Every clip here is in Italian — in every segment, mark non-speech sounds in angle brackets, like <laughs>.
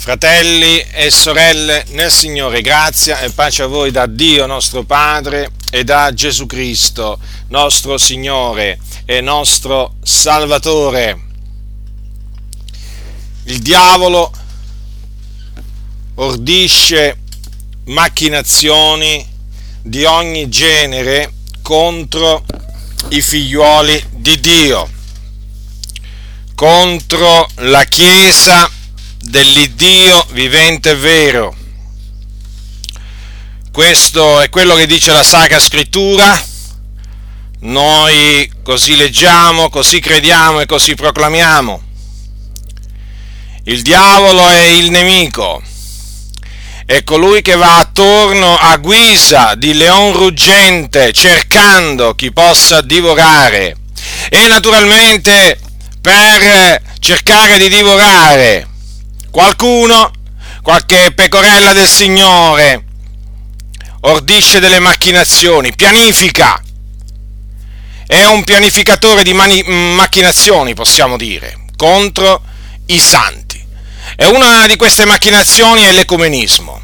Fratelli e sorelle nel Signore, grazia e pace a voi da Dio nostro Padre e da Gesù Cristo, nostro Signore e nostro Salvatore. Il diavolo ordisce macchinazioni di ogni genere contro i figliuoli di Dio, contro la Chiesa dell'Iddio vivente e vero. Questo è quello che dice la Sacra Scrittura. Noi così leggiamo, così crediamo e così proclamiamo. Il diavolo è il nemico, è colui che va attorno a guisa di leon ruggente cercando chi possa divorare. E naturalmente per cercare di divorare Qualcuno, qualche pecorella del Signore, ordisce delle macchinazioni, pianifica. È un pianificatore di mani- macchinazioni, possiamo dire, contro i santi. E una di queste macchinazioni è l'ecumenismo.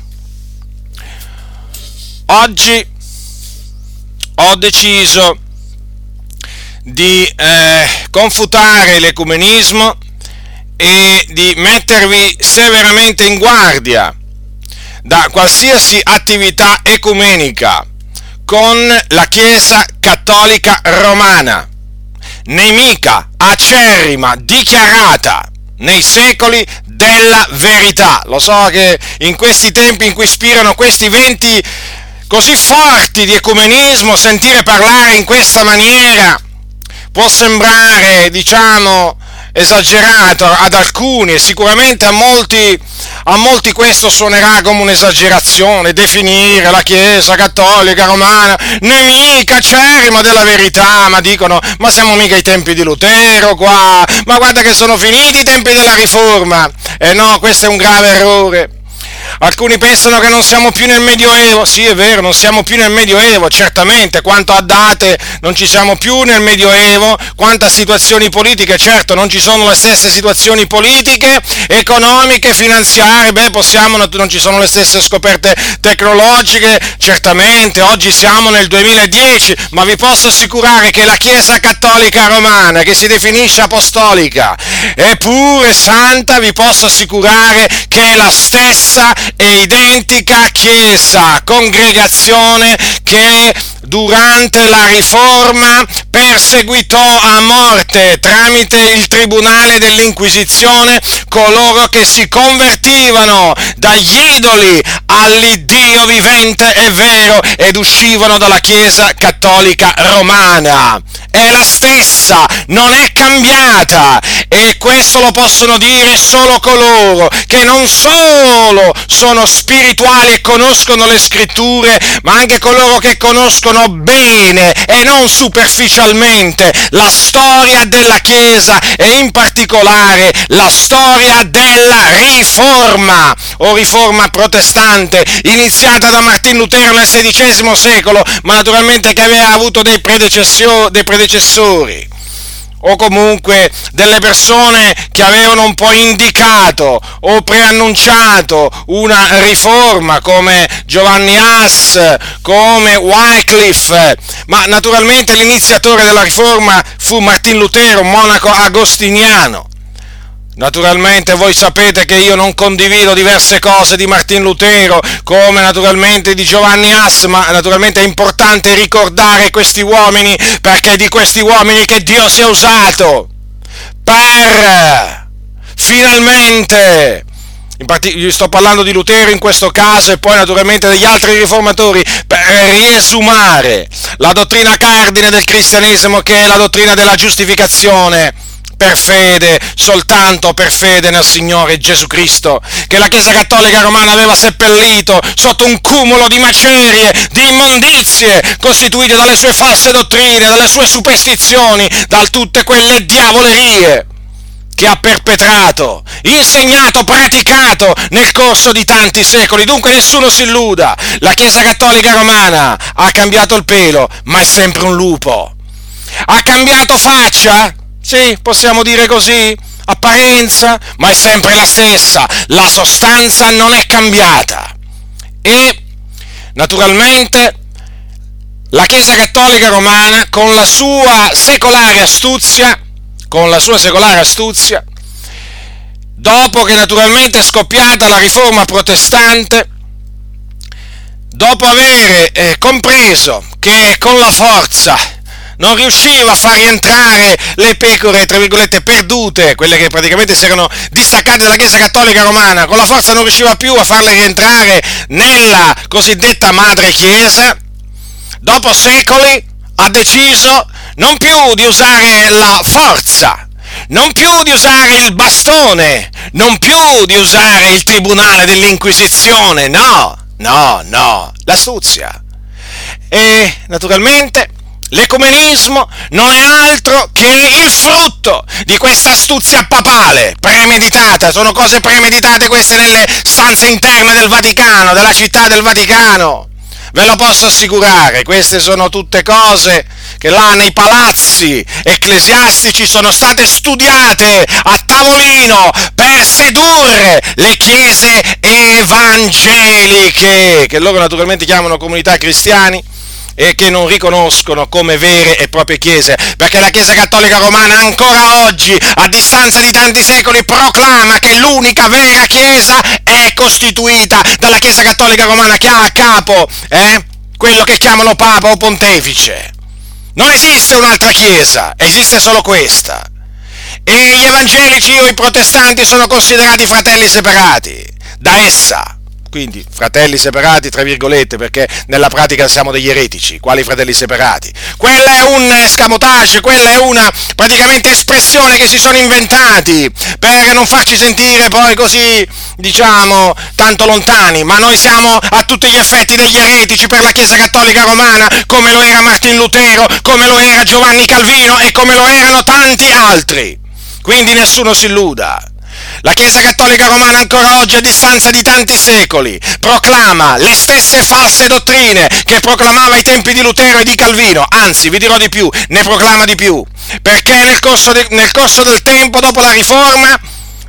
Oggi ho deciso di eh, confutare l'ecumenismo e di mettervi severamente in guardia da qualsiasi attività ecumenica con la Chiesa cattolica romana, nemica, acerrima, dichiarata nei secoli della verità. Lo so che in questi tempi in cui ispirano questi venti così forti di ecumenismo, sentire parlare in questa maniera può sembrare, diciamo, esagerato ad alcuni e sicuramente a molti, a molti questo suonerà come un'esagerazione, definire la Chiesa cattolica romana nemica acerrima della verità, ma dicono, ma siamo mica ai tempi di Lutero qua, ma guarda che sono finiti i tempi della riforma. E no, questo è un grave errore. Alcuni pensano che non siamo più nel Medioevo, sì è vero, non siamo più nel Medioevo, certamente, quanto a date non ci siamo più nel Medioevo, quanto a situazioni politiche, certo non ci sono le stesse situazioni politiche, economiche, finanziarie, beh possiamo, non ci sono le stesse scoperte tecnologiche, certamente, oggi siamo nel 2010, ma vi posso assicurare che la Chiesa Cattolica Romana, che si definisce apostolica, è pure santa, vi posso assicurare che è la stessa e identica chiesa, congregazione che durante la riforma perseguitò a morte tramite il tribunale dell'Inquisizione coloro che si convertivano dagli idoli all'Iddio vivente e vero ed uscivano dalla Chiesa cattolica romana. È la stessa, non è cambiata e questo lo possono dire solo coloro che non solo sono spirituali e conoscono le scritture, ma anche coloro che conoscono bene e non superficialmente la storia della Chiesa e in particolare la storia della riforma o riforma protestante iniziata da Martin Lutero nel XVI secolo, ma naturalmente che aveva avuto dei dei predecessori o comunque delle persone che avevano un po' indicato o preannunciato una riforma come Giovanni Haas, come Wycliffe, ma naturalmente l'iniziatore della riforma fu Martin Lutero, monaco agostiniano. Naturalmente voi sapete che io non condivido diverse cose di Martin Lutero, come naturalmente di Giovanni Haas, ma naturalmente è importante ricordare questi uomini perché è di questi uomini che Dio si è usato per finalmente. Gli sto parlando di Lutero in questo caso e poi naturalmente degli altri riformatori per riesumare la dottrina cardine del cristianesimo che è la dottrina della giustificazione per fede, soltanto per fede nel Signore Gesù Cristo, che la Chiesa Cattolica Romana aveva seppellito sotto un cumulo di macerie, di immondizie, costituite dalle sue false dottrine, dalle sue superstizioni, da tutte quelle diavolerie che ha perpetrato, insegnato, praticato nel corso di tanti secoli. Dunque nessuno si illuda. La Chiesa Cattolica Romana ha cambiato il pelo, ma è sempre un lupo. Ha cambiato faccia? Sì, possiamo dire così? apparenza, ma è sempre la stessa, la sostanza non è cambiata. E naturalmente la Chiesa Cattolica Romana, con la sua secolare astuzia, con la sua secolare astuzia, dopo che naturalmente è scoppiata la riforma protestante, dopo aver eh, compreso che con la forza non riusciva a far rientrare le pecore, tra virgolette, perdute, quelle che praticamente si erano distaccate dalla Chiesa Cattolica Romana, con la forza non riusciva più a farle rientrare nella cosiddetta madre Chiesa, dopo secoli ha deciso non più di usare la forza, non più di usare il bastone, non più di usare il tribunale dell'Inquisizione, no, no, no, l'astuzia. E naturalmente L'ecumenismo non è altro che il frutto di questa astuzia papale, premeditata, sono cose premeditate queste nelle stanze interne del Vaticano, della città del Vaticano. Ve lo posso assicurare, queste sono tutte cose che là nei palazzi ecclesiastici sono state studiate a tavolino per sedurre le chiese evangeliche, che loro naturalmente chiamano comunità cristiani e che non riconoscono come vere e proprie chiese, perché la Chiesa Cattolica Romana ancora oggi, a distanza di tanti secoli, proclama che l'unica vera Chiesa è costituita dalla Chiesa Cattolica Romana che ha a capo eh, quello che chiamano Papa o Pontefice. Non esiste un'altra Chiesa, esiste solo questa. E gli evangelici o i protestanti sono considerati fratelli separati da essa quindi fratelli separati, tra virgolette, perché nella pratica siamo degli eretici, quali fratelli separati? Quella è un escamotage, quella è una praticamente espressione che si sono inventati per non farci sentire poi così, diciamo, tanto lontani, ma noi siamo a tutti gli effetti degli eretici per la Chiesa Cattolica Romana, come lo era Martin Lutero, come lo era Giovanni Calvino e come lo erano tanti altri. Quindi nessuno si illuda. La Chiesa Cattolica Romana ancora oggi, a distanza di tanti secoli, proclama le stesse false dottrine che proclamava ai tempi di Lutero e di Calvino, anzi, vi dirò di più, ne proclama di più, perché nel corso, de, nel corso del tempo, dopo la Riforma,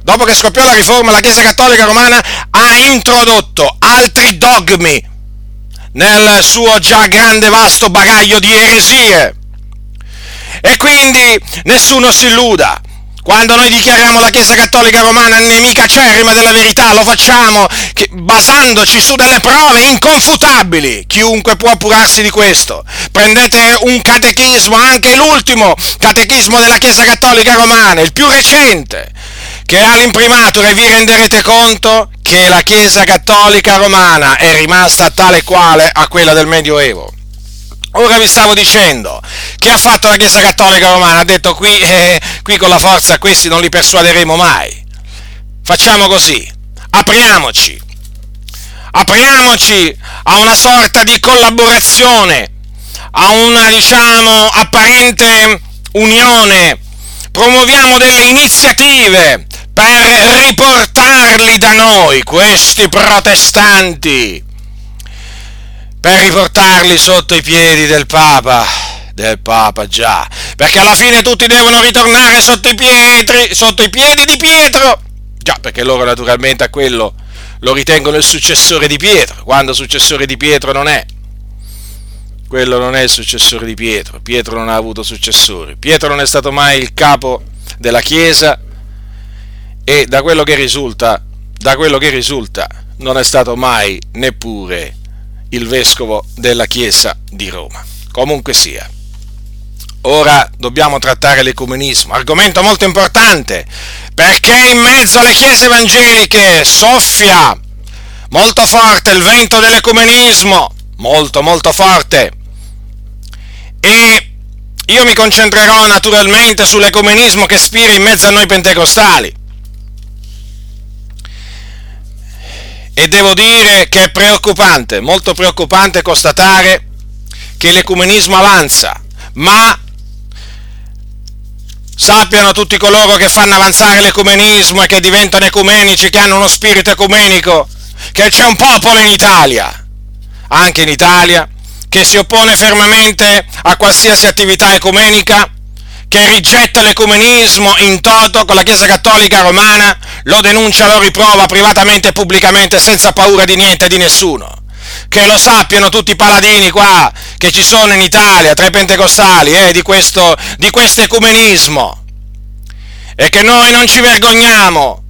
dopo che scoppiò la Riforma, la Chiesa Cattolica Romana ha introdotto altri dogmi nel suo già grande vasto bagaglio di eresie. E quindi nessuno si illuda, quando noi dichiariamo la Chiesa Cattolica Romana nemica acerrima della verità, lo facciamo basandoci su delle prove inconfutabili. Chiunque può appurarsi di questo. Prendete un catechismo, anche l'ultimo catechismo della Chiesa Cattolica Romana, il più recente, che ha l'imprimatur e vi renderete conto che la Chiesa Cattolica Romana è rimasta tale quale a quella del Medioevo. Ora vi stavo dicendo che ha fatto la Chiesa Cattolica Romana, ha detto qui, eh, qui con la forza questi non li persuaderemo mai. Facciamo così, apriamoci, apriamoci a una sorta di collaborazione, a una diciamo apparente unione, promuoviamo delle iniziative per riportarli da noi, questi protestanti per riportarli sotto i piedi del Papa, del Papa già, perché alla fine tutti devono ritornare sotto i, pietri, sotto i piedi di Pietro, già perché loro naturalmente a quello lo ritengono il successore di Pietro, quando successore di Pietro non è. Quello non è il successore di Pietro, Pietro non ha avuto successori, Pietro non è stato mai il capo della Chiesa e da quello che risulta, da quello che risulta non è stato mai neppure il vescovo della Chiesa di Roma. Comunque sia. Ora dobbiamo trattare l'ecumenismo, argomento molto importante, perché in mezzo alle chiese evangeliche soffia molto forte il vento dell'ecumenismo, molto molto forte. E io mi concentrerò naturalmente sull'ecumenismo che spira in mezzo a noi pentecostali. E devo dire che è preoccupante, molto preoccupante constatare che l'ecumenismo avanza, ma sappiano tutti coloro che fanno avanzare l'ecumenismo e che diventano ecumenici, che hanno uno spirito ecumenico, che c'è un popolo in Italia, anche in Italia, che si oppone fermamente a qualsiasi attività ecumenica, che rigetta l'ecumenismo in toto con la Chiesa Cattolica Romana lo denuncia, lo riprova privatamente e pubblicamente senza paura di niente e di nessuno. Che lo sappiano tutti i paladini qua che ci sono in Italia tra i pentecostali eh, di, questo, di questo ecumenismo. E che noi non ci vergogniamo,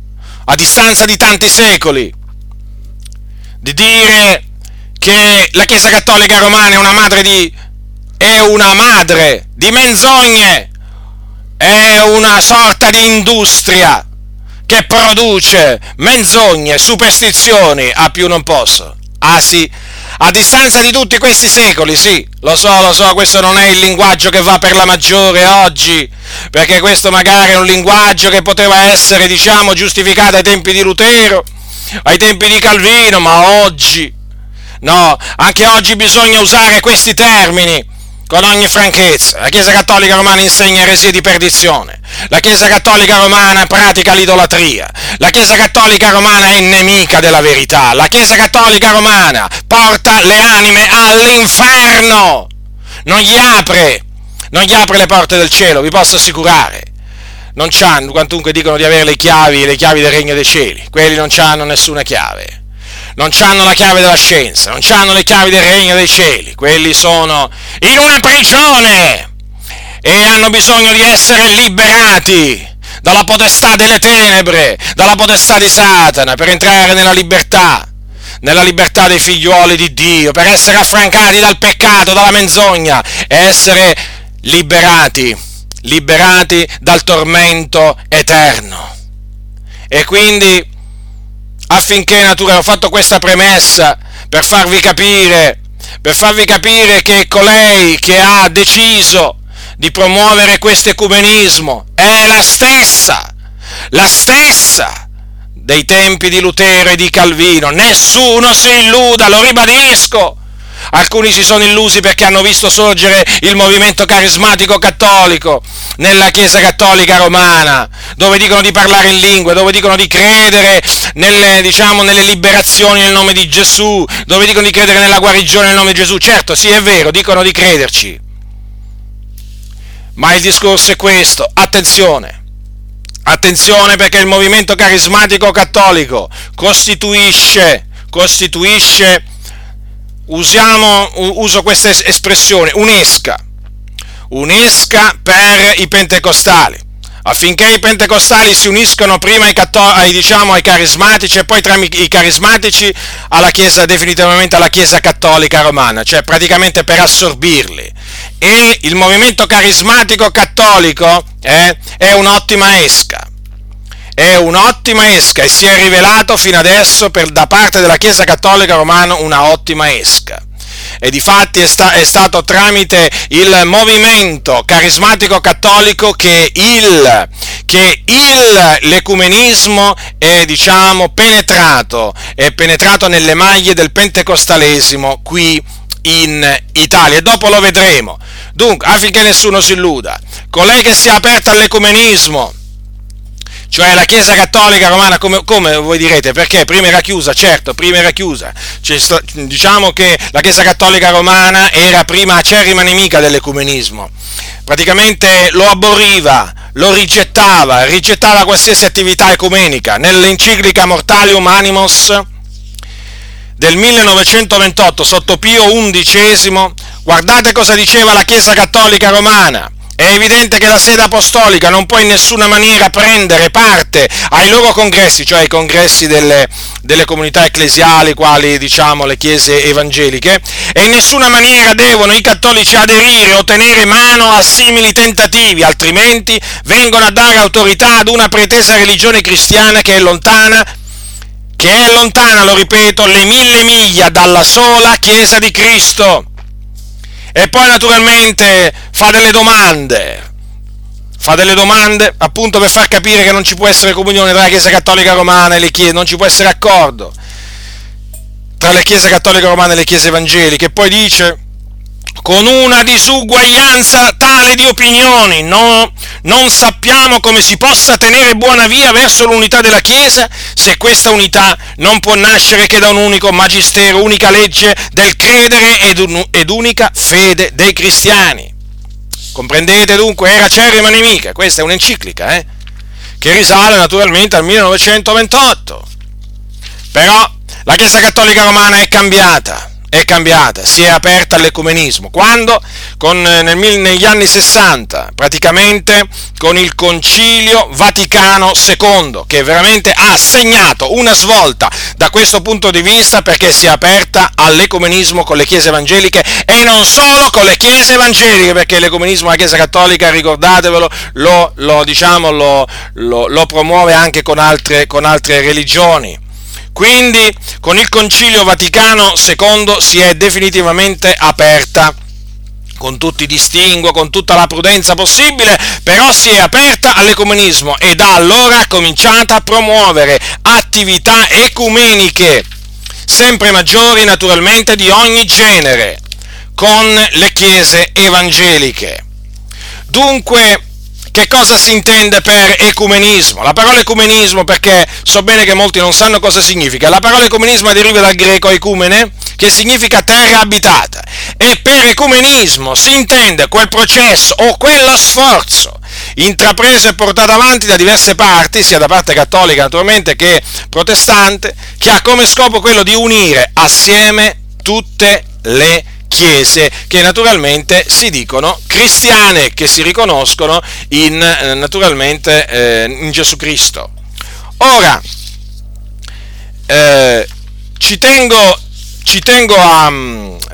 a distanza di tanti secoli, di dire che la Chiesa Cattolica Romana è una madre di, è una madre di menzogne, è una sorta di industria che produce menzogne, superstizioni, a più non posso. Ah sì, a distanza di tutti questi secoli, sì, lo so, lo so, questo non è il linguaggio che va per la maggiore oggi, perché questo magari è un linguaggio che poteva essere, diciamo, giustificato ai tempi di Lutero, ai tempi di Calvino, ma oggi, no, anche oggi bisogna usare questi termini con ogni franchezza. La Chiesa Cattolica Romana insegna eresie di perdizione. La Chiesa Cattolica Romana pratica l'idolatria. La Chiesa Cattolica Romana è nemica della verità. La Chiesa Cattolica Romana porta le anime all'inferno. Non gli apre, non gli apre le porte del cielo, vi posso assicurare. Non c'hanno, quantunque dicono di avere le chiavi, le chiavi del regno dei cieli. Quelli non hanno nessuna chiave non hanno la chiave della scienza, non hanno le chiavi del regno dei cieli, quelli sono in una prigione e hanno bisogno di essere liberati dalla potestà delle tenebre, dalla potestà di Satana, per entrare nella libertà, nella libertà dei figliuoli di Dio, per essere affrancati dal peccato, dalla menzogna e essere liberati, liberati dal tormento eterno. E quindi affinché natura ho fatto questa premessa per farvi capire, per farvi capire che colei che ha deciso di promuovere questo ecumenismo è la stessa, la stessa dei tempi di Lutero e di Calvino. Nessuno si illuda, lo ribadisco. Alcuni si sono illusi perché hanno visto sorgere il movimento carismatico cattolico nella Chiesa cattolica romana, dove dicono di parlare in lingue, dove dicono di credere nelle, diciamo, nelle liberazioni nel nome di Gesù, dove dicono di credere nella guarigione nel nome di Gesù. Certo, sì, è vero, dicono di crederci. Ma il discorso è questo, attenzione, attenzione perché il movimento carismatico cattolico costituisce, costituisce usiamo, uso questa espressione, un'esca, un'esca per i pentecostali, affinché i pentecostali si uniscano prima ai, ai, diciamo, ai carismatici e poi tra i carismatici alla chiesa, definitivamente alla Chiesa cattolica romana, cioè praticamente per assorbirli. E il movimento carismatico cattolico eh, è un'ottima esca è un'ottima esca e si è rivelato fino adesso per, da parte della Chiesa Cattolica Romana una ottima esca. E difatti è, sta, è stato tramite il movimento carismatico cattolico che, il, che il, l'ecumenismo è diciamo, penetrato, è penetrato nelle maglie del pentecostalesimo qui in Italia e dopo lo vedremo. Dunque, affinché nessuno si illuda, colei che si è aperta all'ecumenismo, cioè la Chiesa Cattolica Romana, come, come, voi direte, perché prima era chiusa? Certo, prima era chiusa. Cioè, diciamo che la Chiesa Cattolica Romana era prima acerrima nemica dell'ecumenismo, praticamente lo aborriva, lo rigettava, rigettava qualsiasi attività ecumenica. Nell'enciclica Mortalium Animos del 1928 sotto Pio XI, guardate cosa diceva la Chiesa Cattolica Romana è evidente che la sede apostolica non può in nessuna maniera prendere parte ai loro congressi, cioè ai congressi delle, delle comunità ecclesiali, quali diciamo le chiese evangeliche, e in nessuna maniera devono i cattolici aderire o tenere mano a simili tentativi, altrimenti vengono a dare autorità ad una pretesa religione cristiana che è lontana che è lontana, lo ripeto, le mille miglia dalla sola Chiesa di Cristo. E poi naturalmente fa delle domande. Fa delle domande appunto per far capire che non ci può essere comunione tra la Chiesa Cattolica Romana e le Chiese, non ci può essere accordo tra le Chiese Cattoliche Romane e le Chiese Evangeliche. Poi dice con una disuguaglianza tale di opinioni. No, non sappiamo come si possa tenere buona via verso l'unità della Chiesa se questa unità non può nascere che da un unico magistero, unica legge del credere ed, un, ed unica fede dei cristiani. Comprendete dunque? Era acerrima nemica. Questa è un'enciclica, eh? Che risale naturalmente al 1928. Però la Chiesa Cattolica Romana è cambiata è cambiata, si è aperta all'ecumenismo. Quando? Con, eh, nel, negli anni 60, praticamente con il Concilio Vaticano II, che veramente ha segnato una svolta da questo punto di vista perché si è aperta all'ecumenismo con le chiese evangeliche e non solo con le chiese evangeliche, perché l'ecumenismo della Chiesa Cattolica, ricordatevelo, lo, lo, diciamo, lo, lo promuove anche con altre, con altre religioni. Quindi con il Concilio Vaticano II si è definitivamente aperta con tutti i distinguo, con tutta la prudenza possibile, però si è aperta all'ecumenismo e da allora ha cominciato a promuovere attività ecumeniche, sempre maggiori naturalmente di ogni genere, con le chiese evangeliche. Dunque, che cosa si intende per ecumenismo? La parola ecumenismo, perché so bene che molti non sanno cosa significa, la parola ecumenismo deriva dal greco ecumene, che significa terra abitata, e per ecumenismo si intende quel processo o quello sforzo intrapreso e portato avanti da diverse parti, sia da parte cattolica naturalmente che protestante, che ha come scopo quello di unire assieme tutte le chiese che naturalmente si dicono cristiane, che si riconoscono in, eh, naturalmente eh, in Gesù Cristo. Ora, eh, ci tengo, ci tengo a,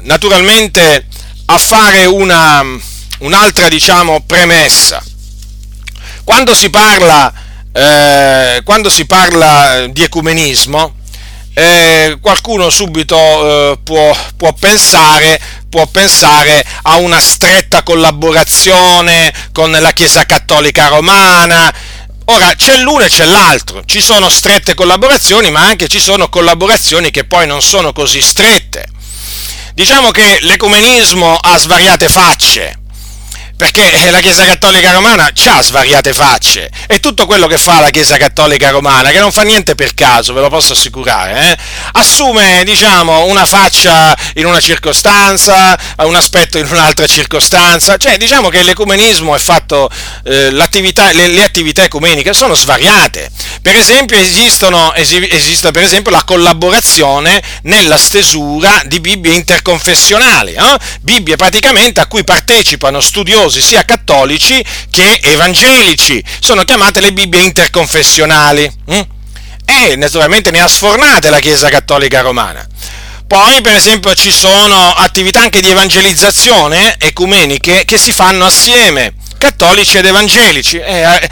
naturalmente a fare una, un'altra diciamo, premessa. Quando si parla, eh, quando si parla di ecumenismo, eh, qualcuno subito eh, può, può, pensare, può, pensare, a una stretta collaborazione con la Chiesa Cattolica Romana. Ora, c'è l'uno e c'è l'altro, ci sono strette collaborazioni, ma anche ci sono collaborazioni che poi non sono così strette. Diciamo che l'ecumenismo ha svariate facce, perché la Chiesa Cattolica Romana ha svariate facce e tutto quello che fa la Chiesa Cattolica Romana, che non fa niente per caso, ve lo posso assicurare, eh, assume diciamo una faccia in una circostanza, un aspetto in un'altra circostanza, cioè diciamo che l'ecumenismo è fatto, eh, le, le, attività ecumeniche sono svariate, per esempio esistono, esiste per esempio la collaborazione nella stesura di Bibbie interconfessionali, eh? Bibbie praticamente a cui partecipano studiosi religiosi, sia cattolici che evangelici. Sono chiamate le Bibbie interconfessionali. Hm? E naturalmente ne ha sfornate la Chiesa Cattolica Romana. Poi, per esempio, ci sono attività anche di evangelizzazione ecumeniche che si fanno assieme, cattolici ed evangelici. Eh,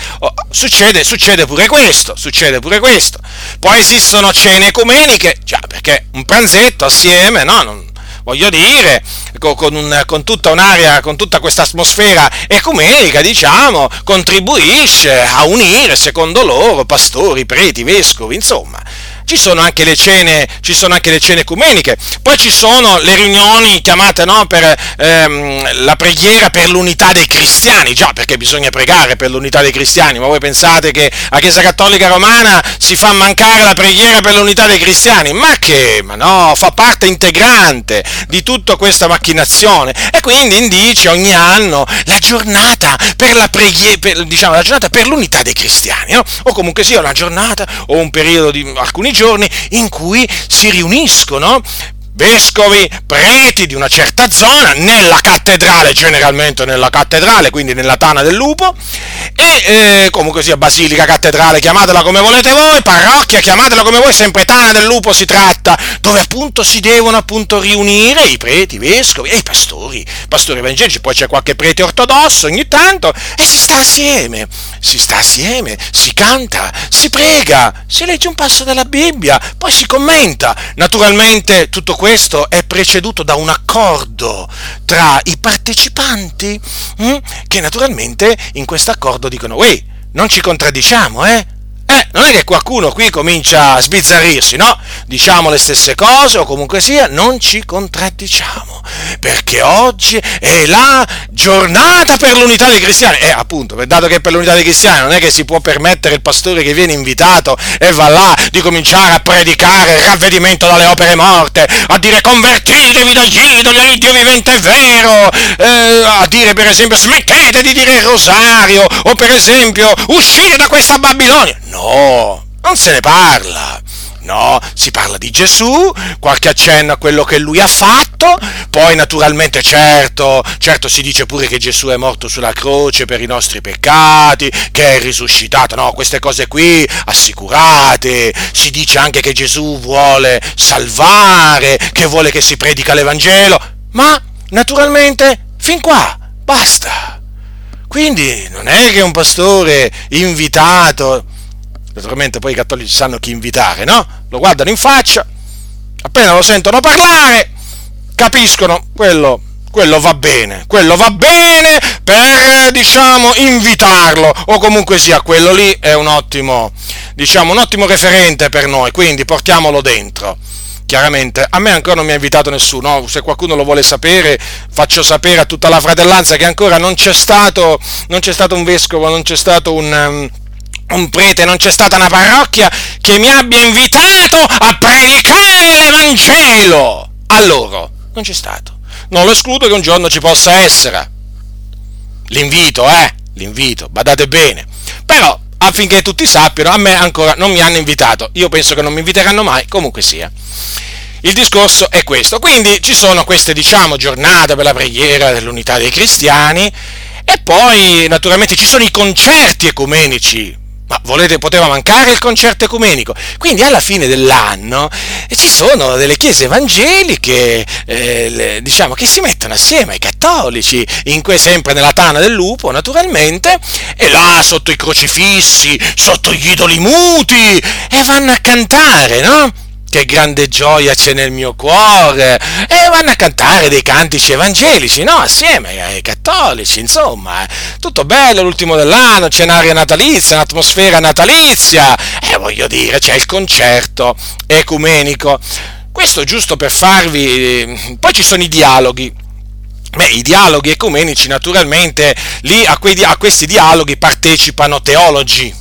succede, succede, pure questo, succede pure questo. Poi esistono cene ecumeniche, già perché un pranzetto assieme, no? Non, voglio dire, con, un, con tutta un'area, con tutta questa atmosfera ecumenica, diciamo, contribuisce a unire, secondo loro, pastori, preti, vescovi, insomma ci sono anche le cene, ci sono anche le cene ecumeniche, poi ci sono le riunioni chiamate no, per ehm, la preghiera per l'unità dei cristiani, già perché bisogna pregare per l'unità dei cristiani, ma voi pensate che a Chiesa Cattolica Romana si fa mancare la preghiera per l'unità dei cristiani? Ma che, ma no, fa parte integrante di tutta questa macchinazione e quindi indice ogni anno la giornata per la preghiera, per, diciamo la giornata per l'unità dei cristiani, no? o comunque sia una giornata o un periodo di alcuni giorni giorni in cui si riuniscono vescovi, preti di una certa zona, nella cattedrale, generalmente nella cattedrale, quindi nella tana del lupo, e eh, comunque sia basilica, cattedrale, chiamatela come volete voi, parrocchia, chiamatela come voi, sempre tana del lupo si tratta, dove appunto si devono appunto riunire i preti, i vescovi e i pastori, pastori evangelici, poi c'è qualche prete ortodosso ogni tanto, e si sta assieme, si sta assieme, si canta, si prega, si legge un passo della Bibbia, poi si commenta, naturalmente tutto questo è preceduto da un accordo tra i partecipanti hm, che naturalmente in questo accordo dicono, uè, non ci contraddiciamo, eh? Eh, non è che qualcuno qui comincia a sbizzarrirsi, no? Diciamo le stesse cose o comunque sia, non ci contraddiciamo, perché oggi è la giornata per l'unità dei cristiani. E eh, appunto, dato che per l'unità dei cristiani non è che si può permettere il pastore che viene invitato e va là di cominciare a predicare il ravvedimento dalle opere morte, a dire convertitevi dagli idoli, Dio vivente è vero, eh, a dire per esempio smettete di dire il rosario, o per esempio uscite da questa Babilonia. No, non se ne parla. No, si parla di Gesù, qualche accenno a quello che lui ha fatto, poi naturalmente certo, certo si dice pure che Gesù è morto sulla croce per i nostri peccati, che è risuscitato, no, queste cose qui assicurate, si dice anche che Gesù vuole salvare, che vuole che si predica l'Evangelo, ma naturalmente fin qua, basta. Quindi non è che un pastore invitato Naturalmente poi i cattolici sanno chi invitare, no? Lo guardano in faccia, appena lo sentono parlare, capiscono quello, quello va bene, quello va bene per, diciamo, invitarlo, o comunque sia, quello lì è un ottimo, diciamo, un ottimo referente per noi, quindi portiamolo dentro. Chiaramente, a me ancora non mi ha invitato nessuno, se qualcuno lo vuole sapere faccio sapere a tutta la fratellanza che ancora non c'è stato, non c'è stato un vescovo, non c'è stato un, um, un prete, non c'è stata una parrocchia che mi abbia invitato a predicare l'Evangelo a loro. Non c'è stato. Non lo escludo che un giorno ci possa essere. L'invito, eh? L'invito, badate bene. Però, affinché tutti sappiano, a me ancora non mi hanno invitato. Io penso che non mi inviteranno mai, comunque sia. Il discorso è questo. Quindi ci sono queste, diciamo, giornate per la preghiera dell'unità dei cristiani e poi naturalmente ci sono i concerti ecumenici ma volete, poteva mancare il concerto ecumenico. Quindi alla fine dell'anno ci sono delle chiese evangeliche, eh, le, diciamo, che si mettono assieme ai cattolici, que, sempre nella tana del lupo, naturalmente, e là sotto i crocifissi, sotto gli idoli muti, e vanno a cantare, no? Che grande gioia c'è nel mio cuore, e vanno a cantare dei cantici evangelici, no? Assieme ai cattolici, insomma, tutto bello l'ultimo dell'anno, c'è un'aria natalizia, un'atmosfera natalizia, e voglio dire, c'è il concerto ecumenico. Questo giusto per farvi... Poi ci sono i dialoghi. Beh, i dialoghi ecumenici naturalmente, lì a, quei, a questi dialoghi partecipano teologi,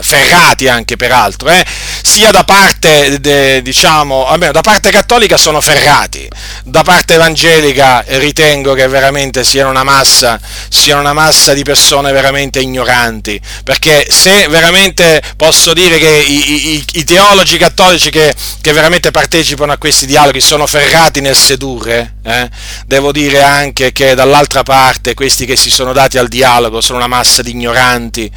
ferrati anche peraltro, eh? sia da parte, de, diciamo, almeno da parte cattolica sono ferrati, da parte evangelica ritengo che veramente siano una massa, siano una massa di persone veramente ignoranti, perché se veramente posso dire che i, i, i teologi cattolici che, che, veramente partecipano a questi dialoghi sono ferrati nel sedurre, eh? devo dire anche che dall'altra parte questi che si sono dati al dialogo sono una massa di ignoranti,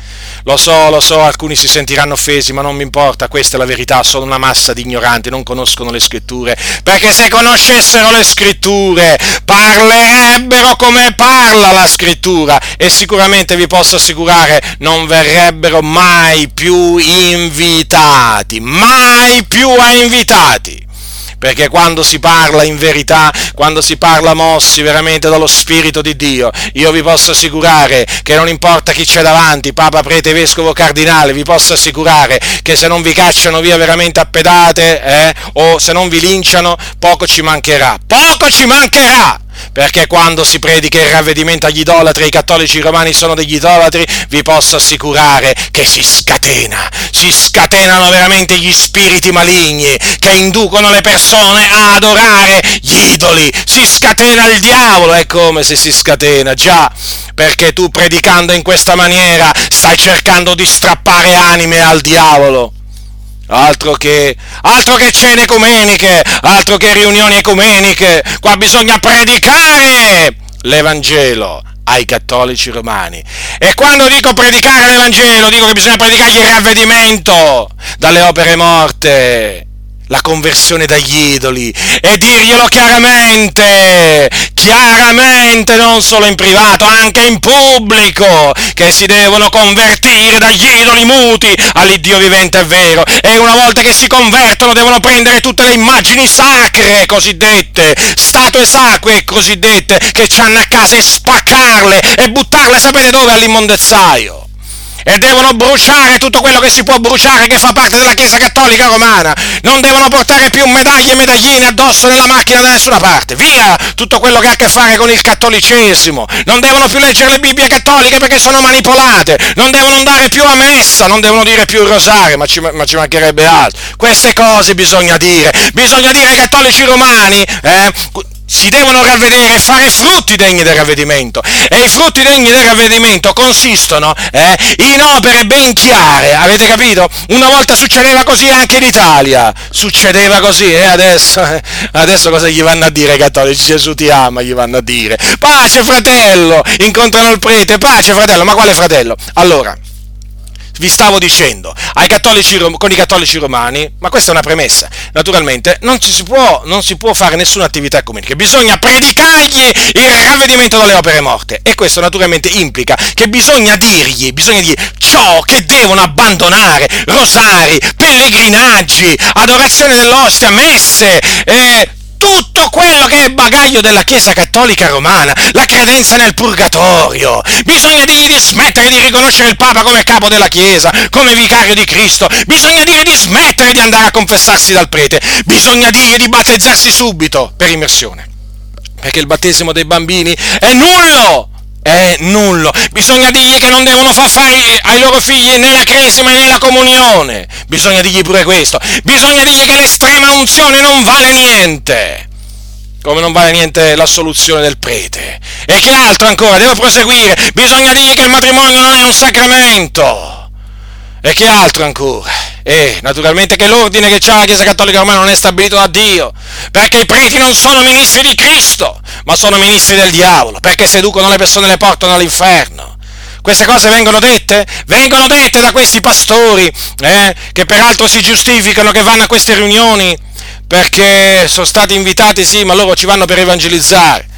lo so, lo so, alcuni si sentiranno offesi, ma non mi importa, questa è la verità, sono una massa di ignoranti, non conoscono le scritture, perché se conoscessero le scritture parlerebbero come parla la scrittura. E sicuramente vi posso assicurare non verrebbero mai più invitati, mai più a invitati perché quando si parla in verità, quando si parla mossi veramente dallo Spirito di Dio, io vi posso assicurare che non importa chi c'è davanti, Papa, Prete, Vescovo, Cardinale, vi posso assicurare che se non vi cacciano via veramente a pedate, eh, o se non vi linciano, poco ci mancherà, poco ci mancherà! Perché quando si predica il ravvedimento agli idolatri, i cattolici romani sono degli idolatri, vi posso assicurare che si scatena, si scatenano veramente gli spiriti maligni che inducono le persone a adorare gli idoli, si scatena il diavolo, è come se si scatena, già, perché tu predicando in questa maniera stai cercando di strappare anime al diavolo. Altro che, altro che cene ecumeniche, altro che riunioni ecumeniche, qua bisogna predicare l'Evangelo ai cattolici romani. E quando dico predicare l'Evangelo, dico che bisogna predicare il ravvedimento dalle opere morte la conversione dagli idoli e dirglielo chiaramente, chiaramente, non solo in privato, anche in pubblico, che si devono convertire dagli idoli muti all'Iddio vivente e vero. E una volta che si convertono devono prendere tutte le immagini sacre, cosiddette, statue sacre cosiddette, che ci hanno a casa e spaccarle e buttarle, sapete dove? All'immondezzaio e devono bruciare tutto quello che si può bruciare che fa parte della Chiesa Cattolica Romana. Non devono portare più medaglie e medagline addosso nella macchina da nessuna parte. Via tutto quello che ha a che fare con il cattolicesimo. Non devono più leggere le Bibbie cattoliche perché sono manipolate. Non devono andare più a messa, non devono dire più il rosario, ma ci, ma ci mancherebbe altro. Queste cose bisogna dire. Bisogna dire ai cattolici romani, eh, si devono ravvedere e fare frutti degni del ravvedimento. E i frutti degni del ravvedimento consistono eh, in opere ben chiare, avete capito? Una volta succedeva così anche in Italia, succedeva così e eh, adesso, eh, adesso cosa gli vanno a dire i cattolici? Gesù ti ama, gli vanno a dire. Pace fratello, incontrano il prete, pace fratello, ma quale fratello? Allora, vi stavo dicendo, cattolici, con i cattolici romani, ma questa è una premessa, naturalmente non si può, non si può fare nessuna attività ecumenica, bisogna predicargli il ravvedimento dalle opere morte. E questo naturalmente implica che bisogna dirgli, bisogna dirgli ciò che devono abbandonare, rosari, pellegrinaggi, adorazione dell'ostia, messe, eh, tutto quello che è bagaglio della Chiesa Cattolica Romana, la credenza nel purgatorio. Bisogna dirgli di smettere di riconoscere il Papa come capo della Chiesa, come vicario di Cristo. Bisogna dire di smettere di andare a confessarsi dal prete. Bisogna dire di battezzarsi subito per immersione. Perché il battesimo dei bambini è nullo! È nullo. Bisogna dirgli che non devono far fare ai loro figli né la cresima né la comunione. Bisogna dirgli pure questo. Bisogna dirgli che l'estrema unzione non vale niente. Come non vale niente l'assoluzione del prete. E che altro ancora? Devo proseguire. Bisogna dirgli che il matrimonio non è un sacramento. E che altro ancora? E naturalmente che l'ordine che c'ha la Chiesa Cattolica Romana non è stabilito da Dio, perché i preti non sono ministri di Cristo, ma sono ministri del diavolo, perché seducono le persone e le portano all'inferno. Queste cose vengono dette? Vengono dette da questi pastori, eh, che peraltro si giustificano, che vanno a queste riunioni perché sono stati invitati, sì, ma loro ci vanno per evangelizzare.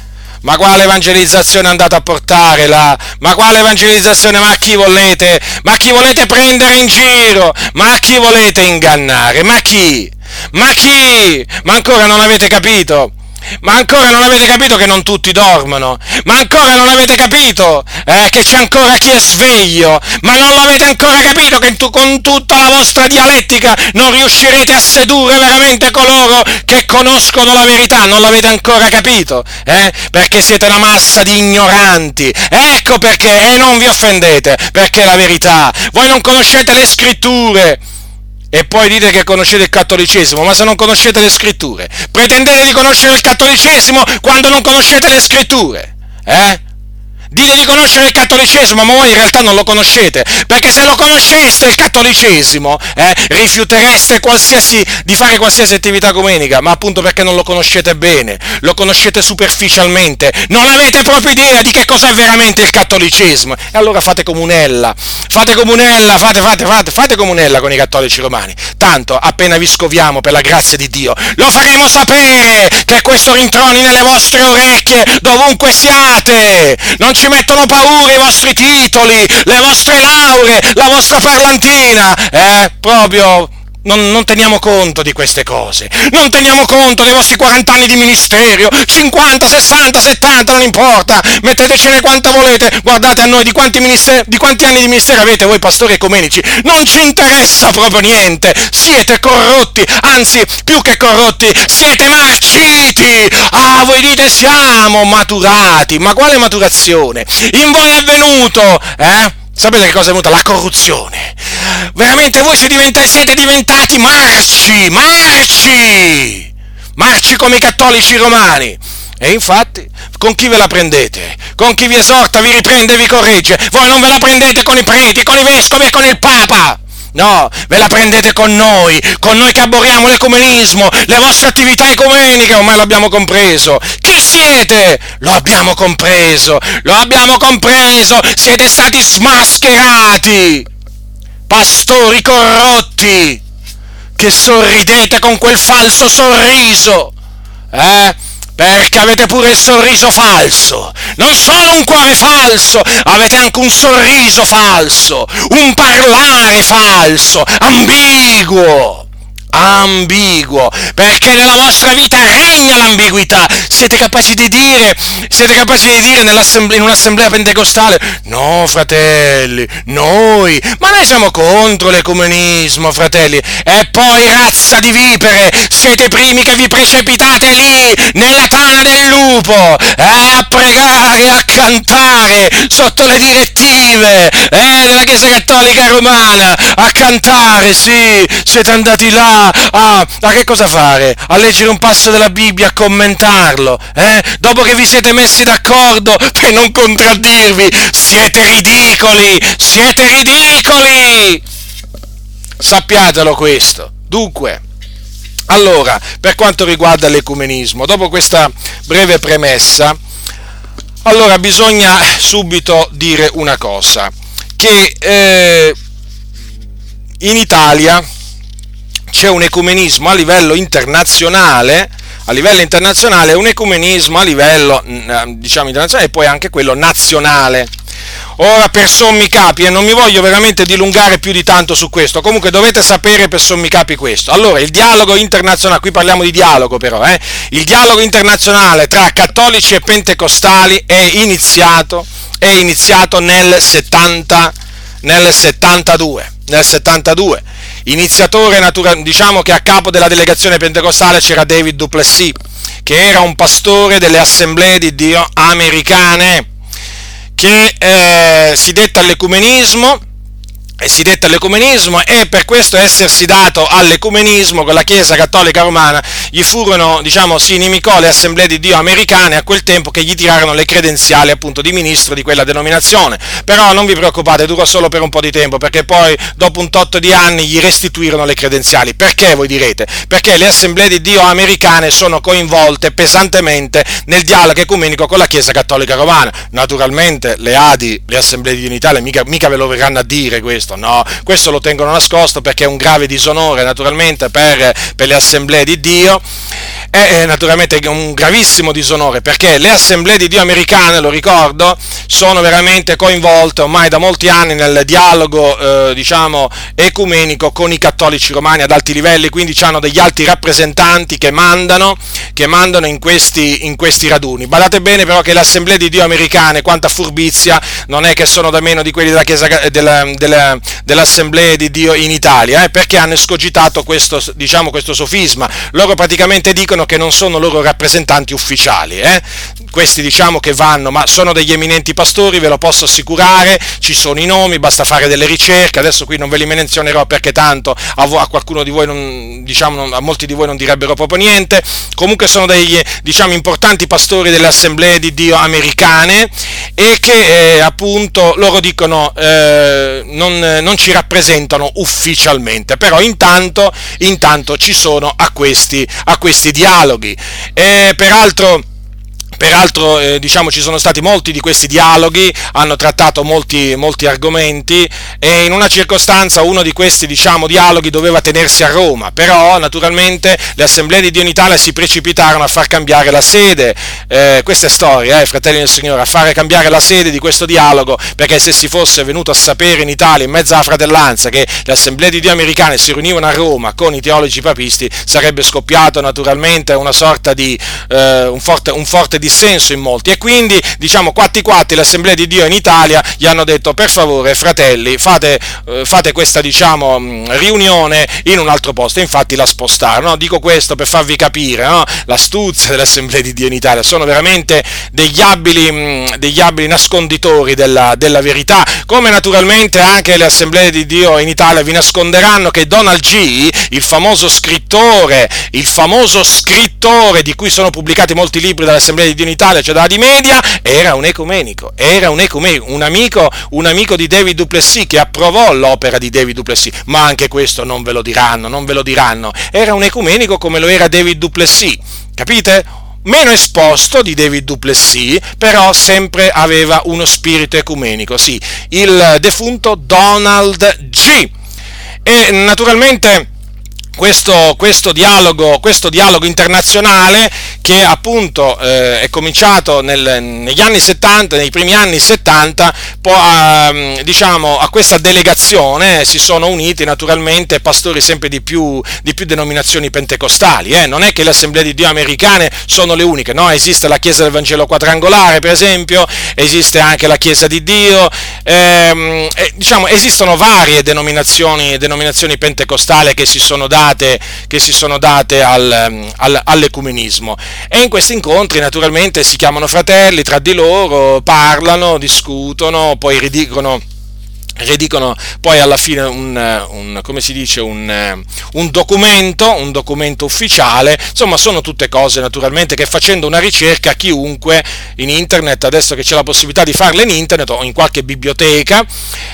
Ma quale evangelizzazione andate a portare là? Ma quale evangelizzazione? Ma a chi volete? Ma chi volete prendere in giro? Ma a chi volete ingannare? Ma chi? Ma chi? Ma ancora non avete capito? Ma ancora non avete capito che non tutti dormono? Ma ancora non avete capito eh, che c'è ancora chi è sveglio? Ma non l'avete ancora capito che tu, con tutta la vostra dialettica non riuscirete a sedurre veramente coloro che conoscono la verità? Non l'avete ancora capito? Eh? Perché siete una massa di ignoranti. Ecco perché, e non vi offendete, perché è la verità. Voi non conoscete le scritture e poi dite che conoscete il cattolicesimo, ma se non conoscete le scritture, pretendete di conoscere il cattolicesimo quando non conoscete le scritture, eh? Dite di conoscere il cattolicesimo, ma voi in realtà non lo conoscete, perché se lo conosceste il cattolicesimo, eh, rifiutereste di fare qualsiasi attività ecumenica, ma appunto perché non lo conoscete bene, lo conoscete superficialmente, non avete proprio idea di che cos'è veramente il cattolicesimo. E allora fate comunella, fate comunella, fate, fate, fate, fate comunella con i cattolici romani. Tanto, appena vi scoviamo per la grazia di Dio, lo faremo sapere che questo rintroni nelle vostre orecchie dovunque siate. Non mettono paura i vostri titoli, le vostre lauree, la vostra parlantina, eh? Proprio non, non, teniamo conto di queste cose, non teniamo conto dei vostri 40 anni di ministero, 50, 60, 70, non importa, mettetecene quanta volete, guardate a noi di quanti, ministeri, di quanti anni di ministero avete voi pastori ecumenici, non ci interessa proprio niente, siete corrotti, anzi più che corrotti, siete marciti, ah voi dite siamo maturati, ma quale maturazione? In voi è venuto, eh? Sapete che cosa è venuta? La corruzione. Veramente voi siete diventati marci, marci, marci come i cattolici romani. E infatti, con chi ve la prendete? Con chi vi esorta, vi riprende vi corregge? Voi non ve la prendete con i preti, con i vescovi e con il Papa. No, ve la prendete con noi, con noi che abboriamo l'ecumenismo, le vostre attività ecumeniche, ormai l'abbiamo compreso. Chi siete? Lo abbiamo compreso, lo abbiamo compreso, siete stati smascherati, pastori corrotti, che sorridete con quel falso sorriso. Eh? perché avete pure il sorriso falso. Non solo un cuore falso, avete anche un sorriso falso, un parlare falso, ambiguo. Ambiguo, perché nella vostra vita regna l'ambiguità. Siete capaci di dire, siete capaci di dire in un'assemblea pentecostale, no fratelli, noi, ma noi siamo contro l'ecumenismo, fratelli, e poi razza di vipere, siete i primi che vi precipitate lì, nella tana del lupo, eh, a pregare, a cantare, sotto le direttive, eh, della Chiesa Cattolica Romana, a cantare, sì, siete andati là a, a, che cosa fare? A leggere un passo della Bibbia, a commentarlo, eh? Dopo che vi siete messi d'accordo <laughs> per non contraddirvi, siete ridicoli, siete ridicoli! Sappiatelo questo. Dunque, allora, per quanto riguarda l'ecumenismo, dopo questa breve premessa, allora bisogna <laughs> subito dire una cosa, che eh, in Italia c'è un ecumenismo a livello internazionale, a livello internazionale, un ecumenismo a livello mm, eh, diciamo internazionale e poi anche quello nazionale. Ora per sommi capi, e non mi voglio veramente dilungare più di tanto su questo, comunque dovete sapere per sommi capi questo. Allora, il dialogo internazionale, qui parliamo di dialogo però, eh? il dialogo internazionale tra cattolici e pentecostali è iniziato, è iniziato nel, 70, nel 72. Nel 72 iniziatore, natura, diciamo che a capo della delegazione pentecostale c'era David Duplessis, che era un pastore delle assemblee di Dio americane, che eh, si detta all'ecumenismo e si detta all'ecumenismo e per questo essersi dato all'ecumenismo con la Chiesa Cattolica Romana gli furono, diciamo, si inimicò le assemblee di Dio americane a quel tempo che gli tirarono le credenziali appunto di ministro di quella denominazione. Però non vi preoccupate, durò solo per un po' di tempo perché poi dopo un tot di anni gli restituirono le credenziali. Perché voi direte? Perché le assemblee di Dio americane sono coinvolte pesantemente nel dialogo ecumenico con la Chiesa Cattolica Romana. Naturalmente le ADI, le assemblee di Italia, mica, mica ve lo verranno a dire questo questo? No, questo lo tengono nascosto perché è un grave disonore naturalmente per, per le assemblee di Dio è naturalmente un gravissimo disonore perché le assemblee di Dio americane, lo ricordo, sono veramente coinvolte ormai da molti anni nel dialogo eh, diciamo ecumenico con i cattolici romani ad alti livelli, quindi hanno degli alti rappresentanti che mandano, che mandano in, questi, in questi raduni. Badate bene però che le assemblee di Dio americane, quanta furbizia, non è che sono da meno di quelli della chiesa, della, della, dell'assemblea di Dio in Italia, eh, perché hanno escogitato questo, diciamo, questo sofisma. Loro praticamente dicono che non sono loro rappresentanti ufficiali, eh? questi diciamo che vanno, ma sono degli eminenti pastori, ve lo posso assicurare, ci sono i nomi, basta fare delle ricerche, adesso qui non ve li menzionerò perché tanto a, a qualcuno di voi, non, diciamo, a molti di voi non direbbero proprio niente, comunque sono degli diciamo, importanti pastori delle assemblee di Dio americane e che eh, appunto loro dicono eh, non, ci rappresentano ufficialmente, però intanto, intanto ci sono a questi, a questi dialoghi. E peraltro Peraltro eh, diciamo, ci sono stati molti di questi dialoghi, hanno trattato molti, molti, argomenti e in una circostanza uno di questi diciamo, dialoghi doveva tenersi a Roma, però naturalmente le assemblee di Dio in Italia si precipitarono a far cambiare la sede, eh, questa è storia, eh, fratelli del Signore, a fare cambiare la sede di questo dialogo, perché se si fosse venuto a sapere in Italia, in mezzo alla fratellanza, che le assemblee di Dio americane si riunivano a Roma con i teologi papisti, sarebbe scoppiato naturalmente una sorta di eh, un forte, un forte dissenso dissenso in molti e quindi diciamo quatti quatti l'Assemblea di Dio in Italia gli hanno detto per favore fratelli fate, eh, fate questa diciamo riunione in un altro posto infatti la spostarono no? dico questo per farvi capire no? l'astuzia dell'Assemblea di Dio in Italia sono veramente degli abili, degli abili nasconditori della, della verità come naturalmente anche le Assemblee di Dio in Italia vi nasconderanno che Donald G il famoso scrittore il famoso scrittore di cui sono pubblicati molti libri dall'Assemblea di Dio in Italia, cioè da di media, era un ecumenico, era un ecumenico, un amico, un amico di David Duplessis che approvò l'opera di David Duplessis, ma anche questo non ve lo diranno, non ve lo diranno. Era un ecumenico come lo era David Duplessis, capite? Meno esposto di David Duplessis, però sempre aveva uno spirito ecumenico, sì, il defunto Donald G. E naturalmente questo, questo, dialogo, questo dialogo internazionale che appunto eh, è cominciato nel, negli anni 70, nei primi anni 70, poi, a, diciamo, a questa delegazione si sono uniti naturalmente pastori sempre di più, di più denominazioni pentecostali. Eh? Non è che le assemblee di Dio americane sono le uniche, no? esiste la Chiesa del Vangelo quadrangolare per esempio, esiste anche la Chiesa di Dio, ehm, eh, diciamo, esistono varie denominazioni, denominazioni pentecostali che si sono date, che si sono date al, al, all'ecumenismo. E in questi incontri naturalmente si chiamano fratelli tra di loro, parlano, discutono, poi ridicono redicono poi alla fine un, un, come si dice, un, un, documento, un documento ufficiale, insomma sono tutte cose naturalmente che facendo una ricerca chiunque in internet, adesso che c'è la possibilità di farla in internet o in qualche biblioteca,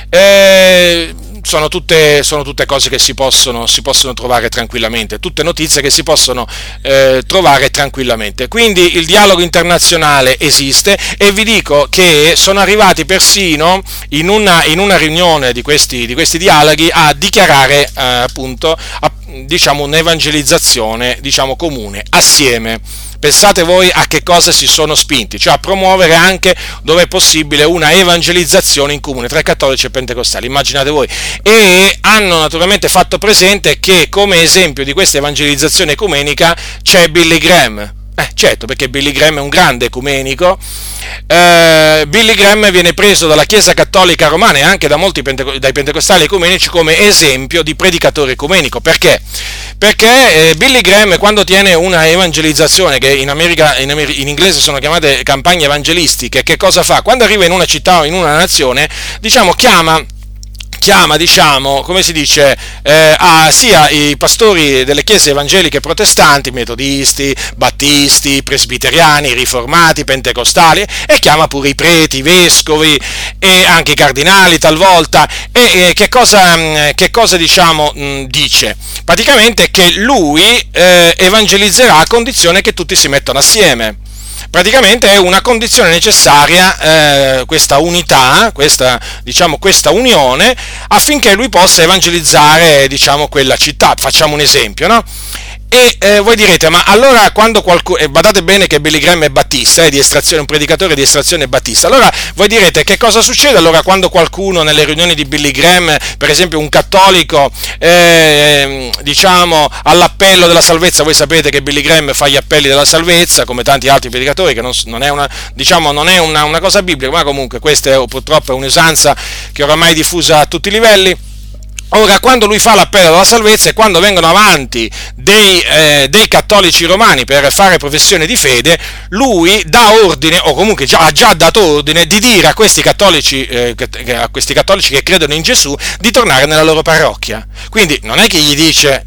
eh, sono tutte, sono tutte, cose che si possono, si possono, trovare tranquillamente, tutte notizie che si possono eh, trovare tranquillamente. Quindi il dialogo internazionale esiste e vi dico che sono arrivati persino in una, in una riunione di questi, di questi, dialoghi a dichiarare eh, appunto a, diciamo, un'evangelizzazione diciamo, comune assieme Pensate voi a che cosa si sono spinti, cioè a promuovere anche, dove è possibile, una evangelizzazione in comune tra cattolici e pentecostali, immaginate voi. E hanno naturalmente fatto presente che come esempio di questa evangelizzazione ecumenica c'è Billy Graham, eh, certo, perché Billy Graham è un grande ecumenico. Eh, Billy Graham viene preso dalla Chiesa Cattolica Romana e anche da molti penteco- dai pentecostali ecumenici come esempio di predicatore ecumenico. Perché? Perché eh, Billy Graham quando tiene una evangelizzazione, che in, America, in, Amer- in, inglese sono chiamate campagne evangelistiche, che cosa fa? Quando arriva in una città o in una nazione, diciamo, chiama chiama, diciamo, come si dice, eh, a, sia i pastori delle chiese evangeliche protestanti, metodisti, battisti, presbiteriani, riformati, pentecostali, e chiama pure i preti, i vescovi e anche i cardinali talvolta. E eh, che cosa, mm, che cosa diciamo, mh, mm, dice? Praticamente che lui eh, evangelizzerà a condizione che tutti si mettano assieme praticamente è una condizione necessaria eh, questa unità, questa, diciamo, questa unione, affinché lui possa evangelizzare diciamo, quella città. Facciamo un esempio, no? E eh, voi direte, ma allora quando qualcuno, eh, badate bene che Billy Graham è battista, è estrazione, un predicatore di estrazione battista, allora voi direte che cosa succede allora quando qualcuno nelle riunioni di Billy Graham, per esempio un cattolico, eh, diciamo all'appello della salvezza, voi sapete che Billy Graham fa gli appelli della salvezza, come tanti altri predicatori, che non, non è, una, diciamo, non è una, una cosa biblica, ma comunque questa è purtroppo è un'usanza che oramai è diffusa a tutti i livelli Ora, quando lui fa l'appello alla salvezza e quando vengono avanti dei, eh, dei, cattolici romani per fare professione di fede, lui dà ordine, o comunque già, ha già dato ordine, di dire a questi, cattolici, eh, a questi cattolici che credono in Gesù di tornare nella loro parrocchia. Quindi non è che gli dice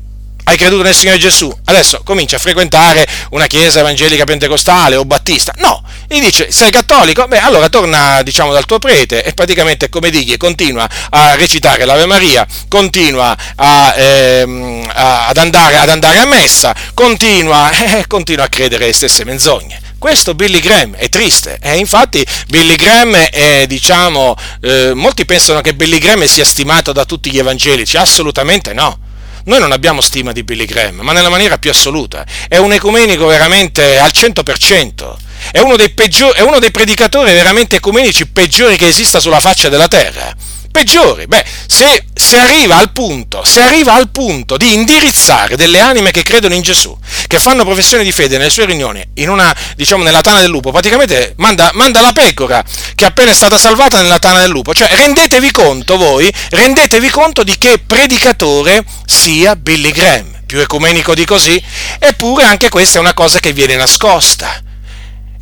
hai creduto nel Signore Gesù, adesso comincia a frequentare una chiesa evangelica pentecostale o battista. No, gli dice, sei cattolico? Beh, allora torna, diciamo, dal tuo prete e praticamente, come digli, continua a recitare l'Ave Maria, continua a, ehm, ad, andare, ad, andare, a messa, continua, <laughs> eh, continua a credere le stesse menzogne. Questo Billy Graham è triste, e infatti Billy Graham è, diciamo, eh, molti pensano che Billy Graham sia stimato da tutti gli evangelici, assolutamente no noi non abbiamo stima di Billy Graham, ma nella maniera più assoluta. È un ecumenico veramente al 100%. È uno dei, peggiori, è uno dei predicatori veramente ecumenici peggiori che esista sulla faccia della terra peggiori. Beh, se, se, arriva al punto, se arriva al punto di indirizzare delle anime che credono in Gesù, che fanno professione di fede nelle sue riunioni, in una, diciamo, nella tana del lupo, praticamente manda, manda la pecora che è appena stata salvata nella tana del lupo. Cioè, rendetevi conto voi, rendetevi conto di che predicatore sia Billy Graham. Più ecumenico di così? Eppure anche questa è una cosa che viene nascosta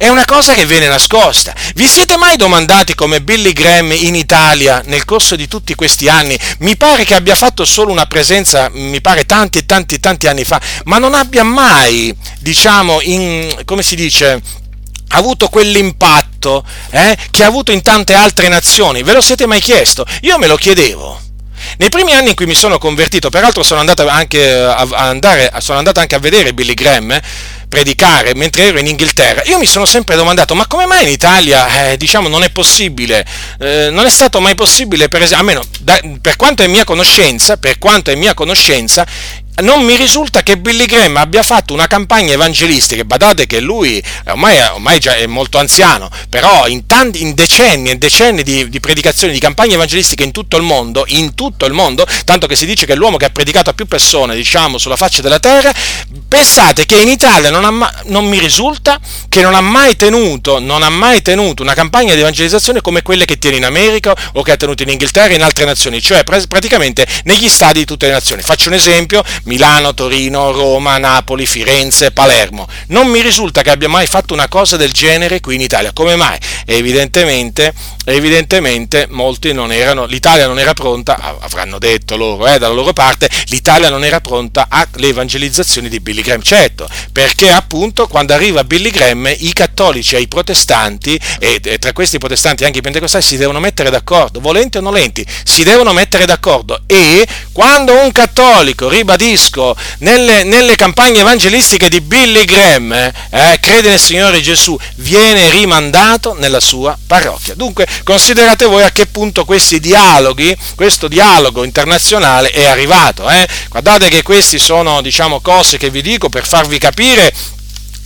è una cosa che viene nascosta. Vi siete mai domandati come Billy Graham in Italia nel corso di tutti questi anni? Mi pare che abbia fatto solo una presenza, mi pare tanti e tanti tanti anni fa, ma non abbia mai, diciamo, in, come si dice, avuto quell'impatto eh, che ha avuto in tante altre nazioni. Ve lo siete mai chiesto? Io me lo chiedevo. Nei primi anni in cui mi sono convertito, peraltro sono andato anche a, andare, sono andato anche a vedere Billy Graham, eh, predicare mentre ero in Inghilterra, io mi sono sempre domandato ma come mai in Italia eh, diciamo non è possibile, eh, non è stato mai possibile per esempio, almeno da, per quanto mia conoscenza, per quanto è mia conoscenza, non mi risulta che Billy Graham abbia fatto una campagna evangelistica, badate che lui ormai, ormai già è molto anziano, però in, tanti, in decenni e decenni di, di, predicazioni, di campagne evangelistiche in tutto il mondo, in tutto il mondo, tanto che si dice che è l'uomo che ha predicato a più persone, diciamo, sulla faccia della terra, pensate che in Italia non, ha, non mi risulta che non ha mai tenuto, non ha mai tenuto una campagna di evangelizzazione come quelle che tiene in America o che ha tenuto in Inghilterra e in altre nazioni, cioè praticamente negli stati di tutte le nazioni. Faccio un esempio, Milano, Torino, Roma, Napoli, Firenze, Palermo. Non mi risulta che abbia mai fatto una cosa del genere qui in Italia. Come mai? Evidentemente, evidentemente molti non erano, l'Italia non era pronta, avranno detto loro, eh, dalla loro parte, l'Italia non era pronta alle evangelizzazioni di Billy Graham. Certo, perché appunto quando arriva Billy Graham i cattolici e i protestanti, e, e tra questi protestanti anche i pentecostali, si devono mettere d'accordo, volenti o nolenti, si devono mettere d'accordo e quando un cattolico, ribadisco, nelle, nelle campagne evangelistiche di Billy Graham, eh, crede nel Signore Gesù, viene rimandato nella sua parrocchia. Dunque considerate voi a che punto questi dialoghi, questo dialogo internazionale è arrivato. Eh? Guardate che queste sono diciamo, cose che vi dico per farvi capire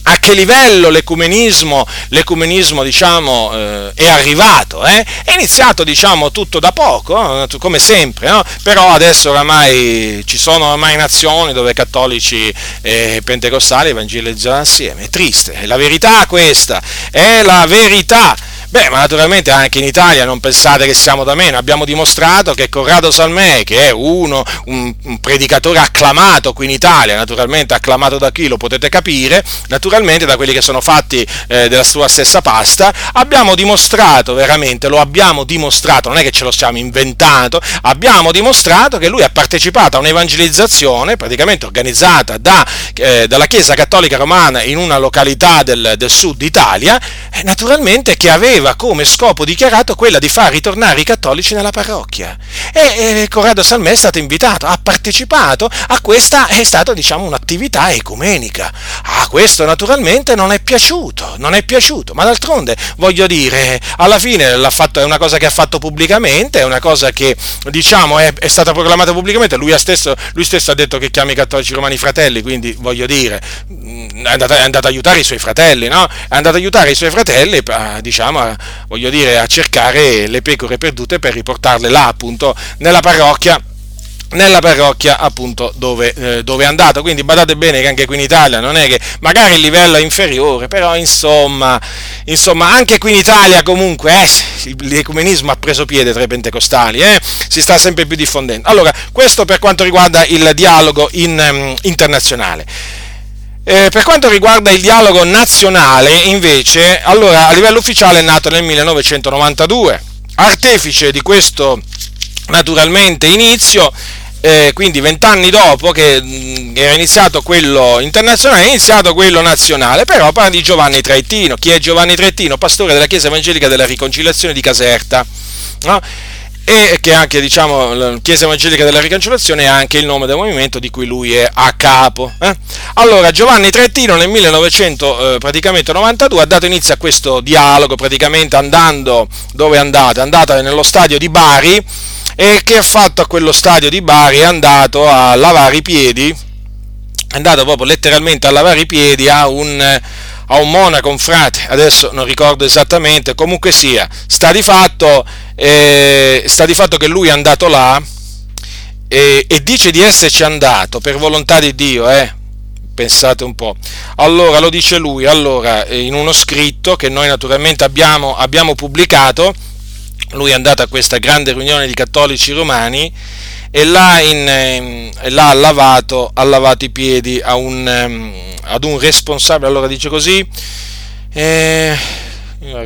a che livello l'ecumenismo, l'ecumenismo diciamo, eh, è arrivato. Eh? È iniziato diciamo, tutto da poco, eh, come sempre, no? però adesso oramai ci sono ormai nazioni dove cattolici e pentecostali evangelizzano assieme. È triste, è la verità questa, è la verità. Beh, ma naturalmente anche in Italia non pensate che siamo da meno, abbiamo dimostrato che Corrado Salmè, che è uno, un, un, predicatore acclamato qui in Italia, naturalmente acclamato da chi lo potete capire, naturalmente da quelli che sono fatti eh, della sua stessa pasta, abbiamo dimostrato veramente, lo abbiamo dimostrato, non è che ce lo siamo inventato, abbiamo dimostrato che lui ha partecipato a un'evangelizzazione praticamente organizzata da, eh, dalla Chiesa Cattolica Romana in una località del, del sud Italia, naturalmente che aveva aveva come scopo dichiarato quella di far ritornare i cattolici nella parrocchia. E, e Corrado Salmè è stato invitato, ha partecipato a questa, è stata diciamo un'attività ecumenica. A questo naturalmente non è piaciuto, non è piaciuto, ma d'altronde voglio dire, alla fine fatto, è una cosa che ha fatto pubblicamente, è una cosa che diciamo è, è stata proclamata pubblicamente, lui stesso, lui stesso, ha detto che chiama i cattolici romani fratelli, quindi voglio dire, è andato, è andato ad aiutare i suoi fratelli, no? È andato ad aiutare i suoi fratelli, diciamo, a, voglio dire, a cercare le pecore perdute per riportarle là, appunto, nella parrocchia nella parrocchia appunto dove, eh, dove, è andato. Quindi badate bene che anche qui in Italia non è che magari il livello è inferiore, però insomma, insomma anche qui in Italia comunque eh, l'ecumenismo ha preso piede tra i pentecostali, eh, si sta sempre più diffondendo. Allora, questo per quanto riguarda il dialogo in, um, internazionale. Eh, per quanto riguarda il dialogo nazionale, invece, allora a livello ufficiale è nato nel 1992. Artefice di questo naturalmente inizio, eh, quindi vent'anni dopo che mh, mm, era iniziato quello internazionale, è iniziato quello nazionale, però parla di Giovanni Traettino. Chi è Giovanni Traettino? Pastore della Chiesa Evangelica della Riconciliazione di Caserta. No? E che anche diciamo la Chiesa Evangelica della Ricancellazione è anche il nome del movimento di cui lui è a capo. Eh? Allora Giovanni Trettino nel 1992 eh, ha dato inizio a questo dialogo praticamente andando dove è andato? È andato nello stadio di Bari e che ha fatto a quello stadio di Bari? È andato a lavare i piedi, è andato proprio letteralmente a lavare i piedi a un a un monaco, un frate, adesso non ricordo esattamente, comunque sia, sta di fatto, eh, sta di fatto che lui è andato là e, e, dice di esserci andato per volontà di Dio, eh? pensate un po'. Allora lo dice lui, allora in uno scritto che noi naturalmente abbiamo, abbiamo pubblicato, lui è andato a questa grande riunione di cattolici romani e là, in, ehm, là ha, lavato, ha, lavato, i piedi a un, ehm, ad un responsabile, allora dice così, eh,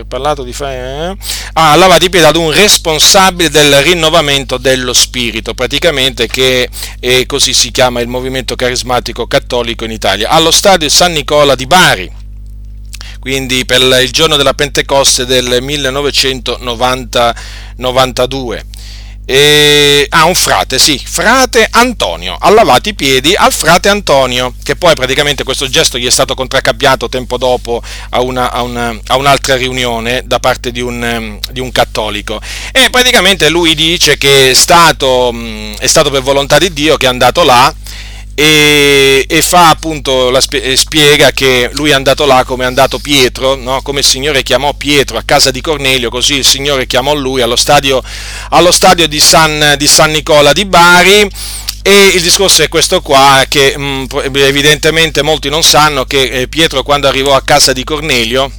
parlato di fare, eh? ah, ha lavato i piedi ad un responsabile del rinnovamento dello spirito, praticamente che è, così si chiama il movimento carismatico cattolico in Italia, allo stadio San Nicola di Bari quindi per il giorno della Pentecoste del 1992. E, ah, un frate, sì, frate Antonio, ha lavato i piedi al frate Antonio, che poi praticamente questo gesto gli è stato contraccappiato tempo dopo a, una, a, una, a un'altra riunione da parte di un, di un, cattolico. E praticamente lui dice che è stato, è stato per volontà di Dio che è andato là e, e fa appunto, la, spiega che lui è andato là come è andato Pietro, no? come il Signore chiamò Pietro a casa di Cornelio, così il Signore chiamò lui allo stadio, allo stadio di, San, di San Nicola di Bari e il discorso è questo qua, che mh, evidentemente molti non sanno che eh, Pietro quando arrivò a casa di Cornelio,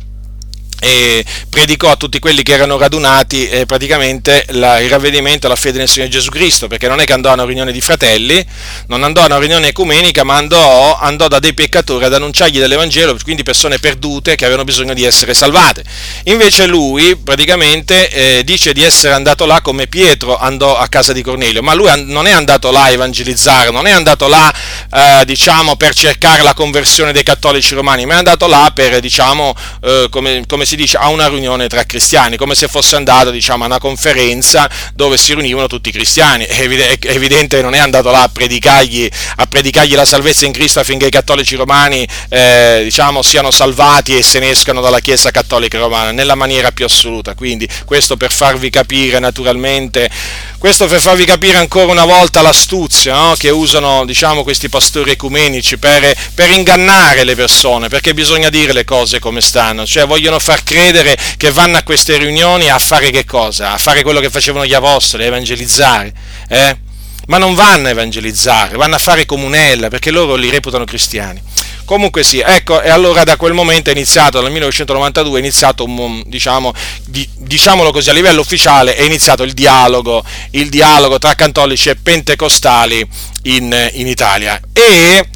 e predicò a tutti quelli che erano radunati eh, praticamente la, il ravvedimento alla fede nel Signore Gesù Cristo, perché non è che andò a una riunione di fratelli, non andò a una riunione ecumenica, ma andò, andò da dei peccatori ad annunciargli dell'Evangelo, quindi persone perdute che avevano bisogno di essere salvate. Invece lui praticamente eh, dice di essere andato là come Pietro andò a casa di Cornelio, ma lui non è andato là a evangelizzare, non è andato là eh, diciamo per cercare la conversione dei cattolici romani, ma è andato là per diciamo eh, come, come si dice, a una riunione tra cristiani, come se fosse andato diciamo, a una conferenza dove si riunivano tutti i cristiani. È evidente che non è andato là a predicargli, a predicargli, la salvezza in Cristo affinché i cattolici romani eh, diciamo, siano salvati e se ne escano dalla Chiesa cattolica romana, nella maniera più assoluta. Quindi questo per farvi capire naturalmente, questo per farvi capire ancora una volta l'astuzia no? che usano diciamo, questi pastori ecumenici per, per ingannare le persone, perché bisogna dire le cose come stanno, cioè vogliono far credere che vanno a queste riunioni a fare che cosa? A fare quello che facevano gli apostoli, a evangelizzare. Eh? Ma non vanno a evangelizzare, vanno a fare comunella perché loro li reputano cristiani. Comunque sì, ecco, e allora da quel momento è iniziato, nel 1992 è iniziato, diciamo, di, diciamolo così, a livello ufficiale è iniziato il dialogo, il dialogo tra cattolici e pentecostali in, in Italia. E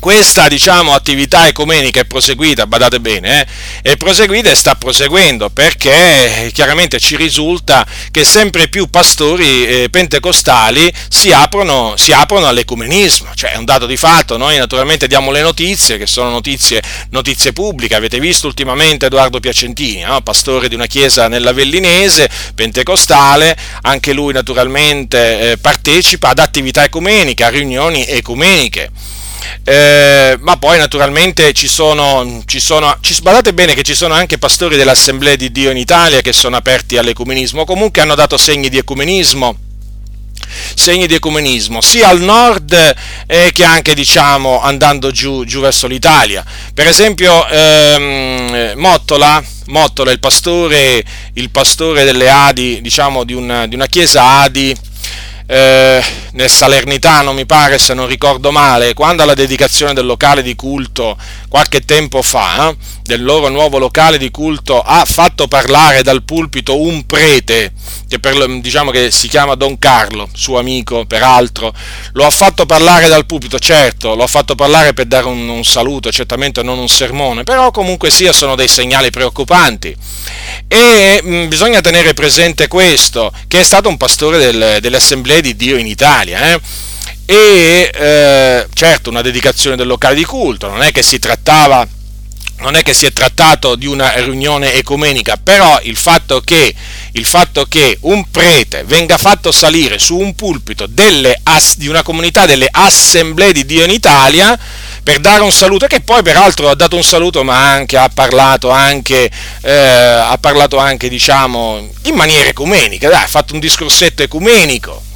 questa diciamo, attività ecumenica è proseguita, badate bene, eh, è proseguita e sta proseguendo perché chiaramente ci risulta che sempre più pastori eh, pentecostali si aprono, si aprono, all'ecumenismo, cioè è un dato di fatto, noi naturalmente diamo le notizie che sono notizie, notizie pubbliche, avete visto ultimamente Edoardo Piacentini, no? pastore di una chiesa nell'Avellinese, pentecostale, anche lui naturalmente eh, partecipa ad attività ecumeniche, a riunioni ecumeniche. Eh, ma poi naturalmente ci sono, ci sono ci, badate bene che ci sono anche pastori dell'Assemblea di Dio in Italia che sono aperti all'ecumenismo, comunque hanno dato segni di ecumenismo segni di ecumenismo sia al nord eh, che anche diciamo andando giù, giù verso l'Italia. Per esempio ehm, Mottola Mottola il pastore, il pastore delle Adi diciamo di una, di una chiesa Adi eh, nel Salernitano, mi pare, se non ricordo male, quando alla dedicazione del locale di culto, qualche tempo fa, eh, del loro nuovo locale di culto, ha fatto parlare dal pulpito un prete, che per, diciamo che si chiama Don Carlo, suo amico peraltro, lo ha fatto parlare dal pulpito, certo, lo ha fatto parlare per dare un, un saluto, certamente non un sermone, però comunque sia sono dei segnali preoccupanti. E mh, mm, bisogna tenere presente questo, che è stato un pastore del, delle di Dio in Italia. Eh? E eh, certo una dedicazione del locale di culto, non è che si trattava non è che si è trattato di una riunione ecumenica, però il fatto, che, il fatto che, un prete venga fatto salire su un pulpito delle, di una comunità delle assemblee di Dio in Italia per dare un saluto, che poi peraltro ha dato un saluto, ma anche ha parlato anche, eh, ha parlato anche diciamo, in maniera ecumenica, dai, ha fatto un discorsetto ecumenico.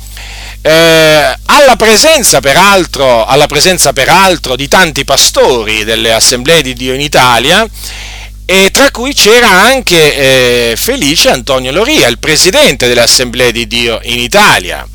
Eh, alla, presenza, peraltro, alla presenza peraltro di tanti pastori delle assemblee di Dio in Italia, e tra cui c'era anche eh, Felice Antonio Loria, il presidente delle assemblee di Dio in Italia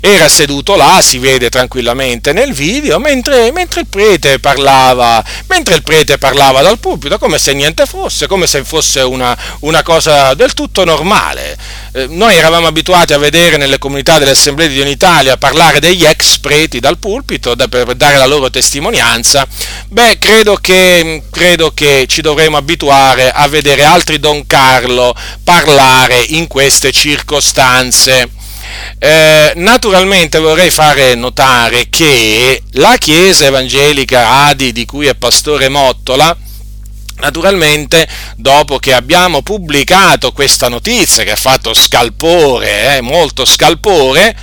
era seduto là, si vede tranquillamente nel video, mentre, mentre, il prete parlava, mentre il prete parlava dal pubblico, come se niente fosse, come se fosse una, una cosa del tutto normale. Eh, noi eravamo abituati a vedere nelle comunità delle assemblee di Italia parlare degli ex preti dal pulpito per dare la loro testimonianza. Beh, credo che, credo che ci dovremo abituare a vedere altri Don Carlo parlare in queste circostanze. Eh, naturalmente vorrei fare notare che la Chiesa Evangelica Adi, di cui è pastore Mottola, Naturalmente, dopo che abbiamo pubblicato questa notizia che ha fatto scalpore, eh, molto scalpore,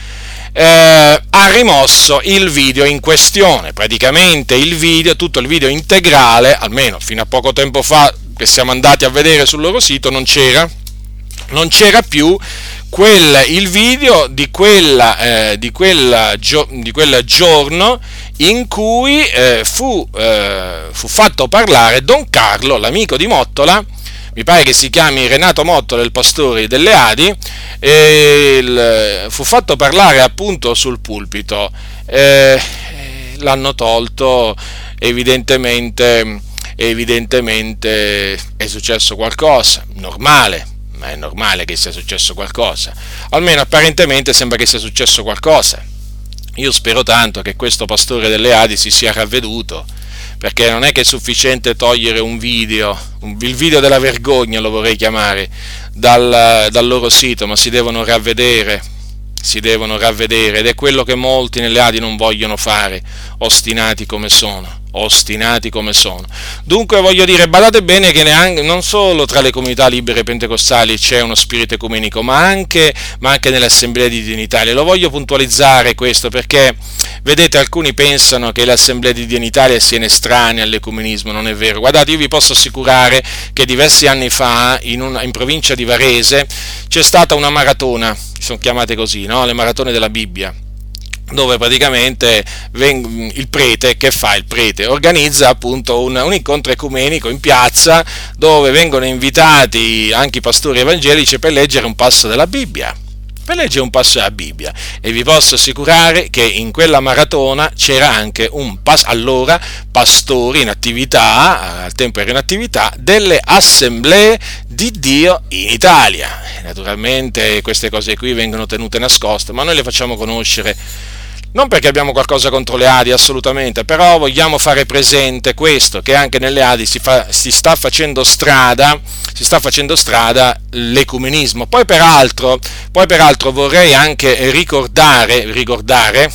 eh, ha rimosso il video in questione. Praticamente il video, tutto il video integrale, almeno fino a poco tempo fa che siamo andati a vedere sul loro sito, non c'era non c'era più quel, il video di, quella, eh, di, quella, di, quel giorno in cui eh, fu, eh, fu, fatto parlare Don Carlo, l'amico di Mottola, mi pare che si chiami Renato Mottola, il pastore delle Adi, il, fu fatto parlare appunto sul pulpito. Eh, l'hanno tolto evidentemente, evidentemente è successo qualcosa, normale, ma è normale che sia successo qualcosa. Almeno apparentemente sembra che sia successo qualcosa. Io spero tanto che questo pastore delle Adi si sia ravveduto, perché non è che è sufficiente togliere un video, il video della vergogna lo vorrei chiamare, dal, dal loro sito, ma si devono ravvedere, si devono ravvedere ed è quello che molti nelle Adi non vogliono fare, ostinati come sono ostinati come sono. Dunque voglio dire, badate bene che neanche, non solo tra le comunità libere pentecostali c'è uno spirito ecumenico, ma anche, ma anche nelle assemblee di Dio in Italia. Lo voglio puntualizzare questo perché, vedete, alcuni pensano che le assemblee di Dio in Italia siano estranee all'ecumenismo, non è vero. Guardate, io vi posso assicurare che diversi anni fa, in, una, in provincia di Varese, c'è stata una maratona, sono chiamate così, no? le maratone della Bibbia dove praticamente il prete, che fa il prete? Organizza appunto un, un, incontro ecumenico in piazza dove vengono invitati anche i pastori evangelici per leggere un passo della Bibbia. Per leggere un passo della Bibbia e vi posso assicurare che in quella maratona c'era anche un pas- allora pastori in attività, al tempo era in attività, delle assemblee di Dio in Italia. Naturalmente queste cose qui vengono tenute nascoste, ma noi le facciamo conoscere non perché abbiamo qualcosa contro le Adi, assolutamente, però vogliamo fare presente questo, che anche nelle Adi si, fa, si, sta, facendo strada, si sta facendo strada l'ecumenismo. Poi peraltro, poi peraltro vorrei anche ricordare, ricordare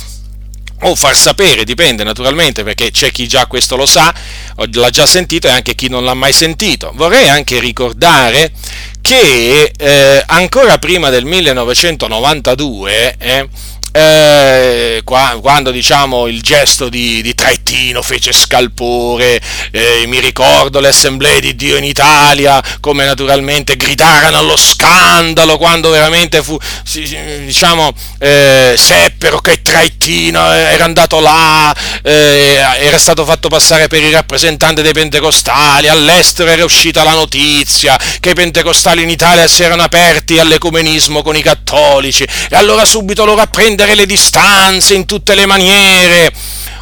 o far sapere, dipende naturalmente perché c'è chi già questo lo sa, l'ha già sentito e anche chi non l'ha mai sentito. Vorrei anche ricordare che eh, ancora prima del 1992 eh, eh, quando diciamo il gesto di, di Traettino fece scalpore, eh, mi ricordo le assemblee di Dio in Italia, come naturalmente gridarono allo scandalo quando veramente fu, diciamo, eh, seppero che Traettino era andato là, eh, era stato fatto passare per il rappresentante dei pentecostali, all'estero era uscita la notizia che i pentecostali in Italia si erano aperti all'ecumenismo con i cattolici. E allora subito loro apprendono prendere le distanze in tutte le maniere.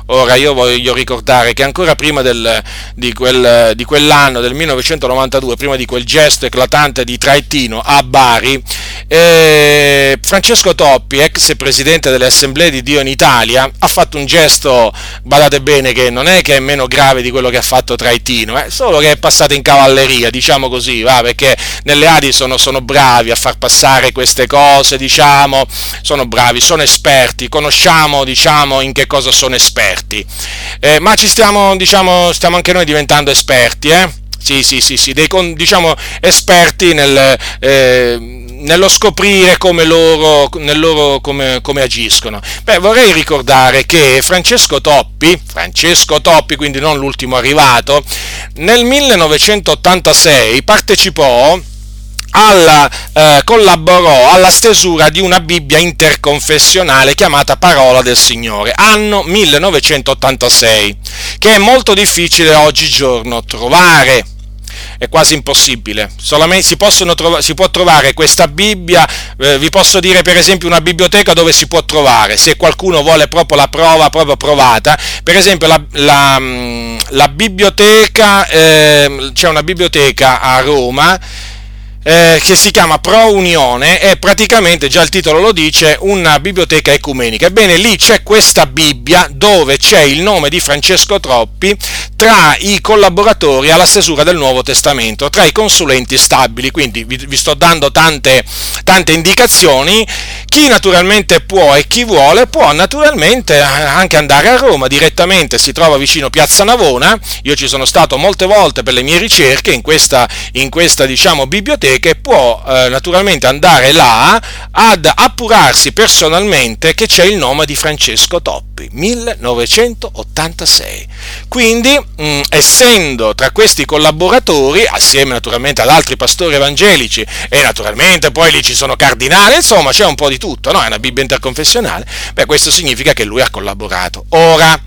Ora io voglio ricordare che ancora prima del, di, quel, di, quell'anno, del 1992, prima di quel gesto eclatante di Traettino a Bari, eh, Francesco Toppi, ex presidente delle Assemblee di Dio in Italia, ha fatto un gesto, badate bene, che non è che è meno grave di quello che ha fatto Traettino, eh, solo che è passato in cavalleria, diciamo così, va, perché nelle Adi sono, sono bravi a far passare queste cose, diciamo, sono bravi, sono esperti, conosciamo, diciamo, in che cosa sono esperti esperti. Eh, ma ci stiamo, diciamo, stiamo anche noi diventando esperti, eh? Sì, sì, sì, sì, dei, diciamo esperti nel, eh, nello scoprire come loro, loro come, come, agiscono. Beh, vorrei ricordare che Francesco Toppi, Francesco Toppi, quindi non l'ultimo arrivato, nel 1986 partecipò alla, eh, collaborò alla stesura di una Bibbia interconfessionale chiamata Parola del Signore, anno 1986, che è molto difficile oggigiorno trovare è quasi impossibile. Solamente si, trova, si può trovare questa Bibbia, eh, vi posso dire per esempio una biblioteca dove si può trovare, se qualcuno vuole proprio la prova, proprio provata, per esempio la, la, mm, la biblioteca, eh, c'è una biblioteca a Roma eh, che si chiama Pro Unione e praticamente, già il titolo lo dice, una biblioteca ecumenica. Ebbene, lì c'è questa Bibbia dove c'è il nome di Francesco Troppi tra i collaboratori alla stesura del Nuovo Testamento, tra i consulenti stabili, quindi vi, vi sto dando tante, tante indicazioni. Chi naturalmente può e chi vuole può naturalmente anche andare a Roma direttamente, si trova vicino Piazza Navona, io ci sono stato molte volte per le mie ricerche in questa, in questa diciamo, biblioteca, che, può eh, naturalmente andare là ad appurarsi personalmente che c'è il nome di Francesco Toppi, 1986. Quindi, mh, essendo tra questi collaboratori, assieme naturalmente ad altri pastori evangelici e naturalmente poi lì ci sono cardinali, insomma c'è un po' di tutto, no? è una Bibbia interconfessionale, beh questo significa che lui ha collaborato. Ora,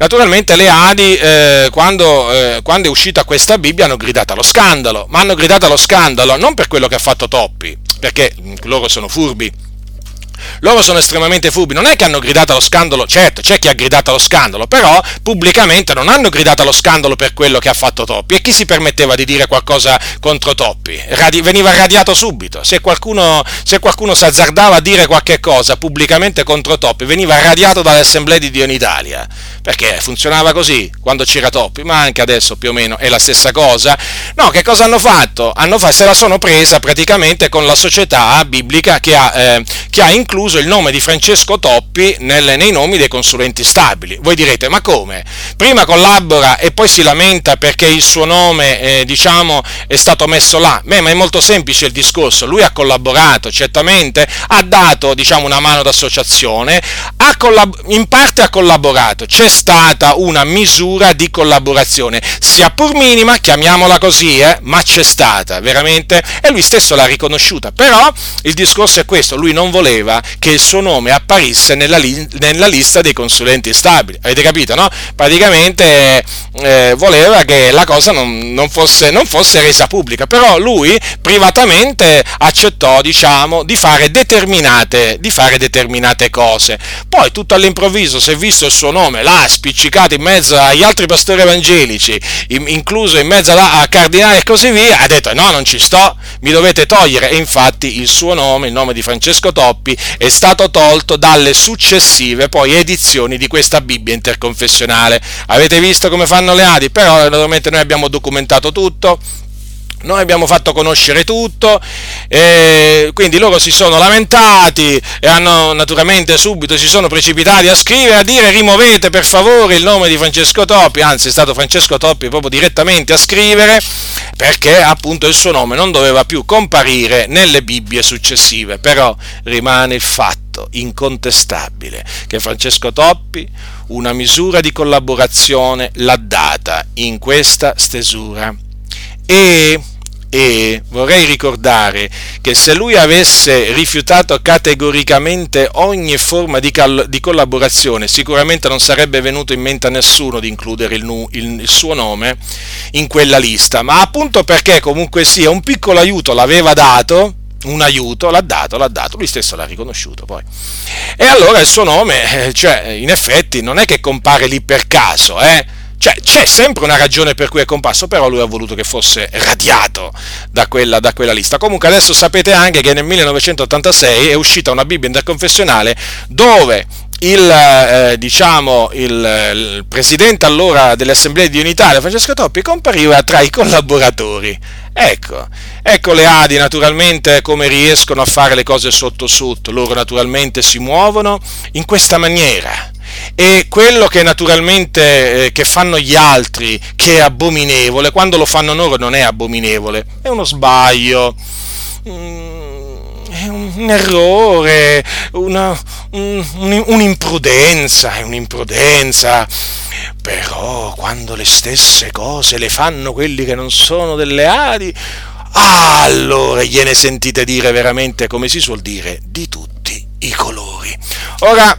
Naturalmente le Adi, eh, quando, eh, quando, è uscita questa Bibbia, hanno gridato allo scandalo, ma hanno gridato allo scandalo non per quello che ha fatto Toppi, perché loro sono furbi, loro sono estremamente furbi, non è che hanno gridato allo scandalo, certo c'è chi ha gridato allo scandalo, però pubblicamente non hanno gridato allo scandalo per quello che ha fatto Toppi e chi si permetteva di dire qualcosa contro Toppi? Radi- veniva radiato subito, se qualcuno, se qualcuno si azzardava a dire qualche cosa pubblicamente contro Toppi veniva radiato dalle assemblee di Dio in Italia, perché funzionava così quando c'era Toppi, ma anche adesso più o meno è la stessa cosa. No, che cosa hanno fatto? Hanno fa- se la sono presa praticamente con la società biblica che ha, eh, che ha incluso incluso il nome di Francesco Toppi nel, nei nomi dei consulenti stabili. Voi direte, ma come? Prima collabora e poi si lamenta perché il suo nome, eh, diciamo, è stato messo là. Beh, ma è molto semplice il discorso. Lui ha collaborato, certamente, ha dato, diciamo, una mano d'associazione, collab- in parte ha collaborato. C'è stata una misura di collaborazione, sia pur minima, chiamiamola così, eh, ma c'è stata, veramente, e lui stesso l'ha riconosciuta. Però il discorso è questo, lui non voleva che il suo nome apparisse nella, li- nella lista dei consulenti stabili. Avete capito, no? Praticamente eh, voleva che la cosa non, non, fosse, non, fosse, resa pubblica, però lui privatamente accettò, diciamo, di fare, determinate, di fare determinate cose. Poi tutto all'improvviso si è visto il suo nome là spiccicato in mezzo agli altri pastori evangelici, in, incluso in mezzo a, a cardinali e così via, ha detto no, non ci sto, mi dovete togliere. E infatti il suo nome, il nome di Francesco Toppi, è stato tolto dalle successive poi edizioni di questa Bibbia interconfessionale. Avete visto come fanno le Adi? Però naturalmente noi abbiamo documentato tutto. Noi abbiamo fatto conoscere tutto, quindi loro si sono lamentati e hanno naturalmente subito si sono precipitati a scrivere, a dire rimuovete per favore il nome di Francesco Toppi, anzi è stato Francesco Toppi proprio direttamente a scrivere perché appunto il suo nome non doveva più comparire nelle Bibbie successive, però rimane il fatto incontestabile che Francesco Toppi una misura di collaborazione l'ha data in questa stesura e e vorrei ricordare che se lui avesse rifiutato categoricamente ogni forma di, cal- di collaborazione, sicuramente non sarebbe venuto in mente a nessuno di includere il, nu- il, il, suo nome in quella lista, ma appunto perché comunque sia un piccolo aiuto l'aveva dato, un aiuto, l'ha dato, l'ha dato, lui stesso l'ha riconosciuto poi. E allora il suo nome, eh, cioè, in effetti, non è che compare lì per caso, eh? Cioè, c'è sempre una ragione per cui è comparso, però lui ha voluto che fosse radiato da quella, da quella lista. Comunque adesso sapete anche che nel 1986 è uscita una Bibbia interconfessionale dove il, eh, diciamo, il, il, presidente allora delle assemblee di unità, Francesco Toppi, compariva tra i collaboratori. Ecco, ecco le Adi naturalmente come riescono a fare le cose sotto sotto, loro naturalmente si muovono in questa maniera e quello che naturalmente eh, che fanno gli altri che è abominevole, quando lo fanno loro non è abominevole, è uno sbaglio, mm, è un errore, una, un, un'imprudenza, è un'imprudenza. Però quando le stesse cose le fanno quelli che non sono delle Adi, allora gliene sentite dire veramente, come si suol dire, di tutti i colori. Ora,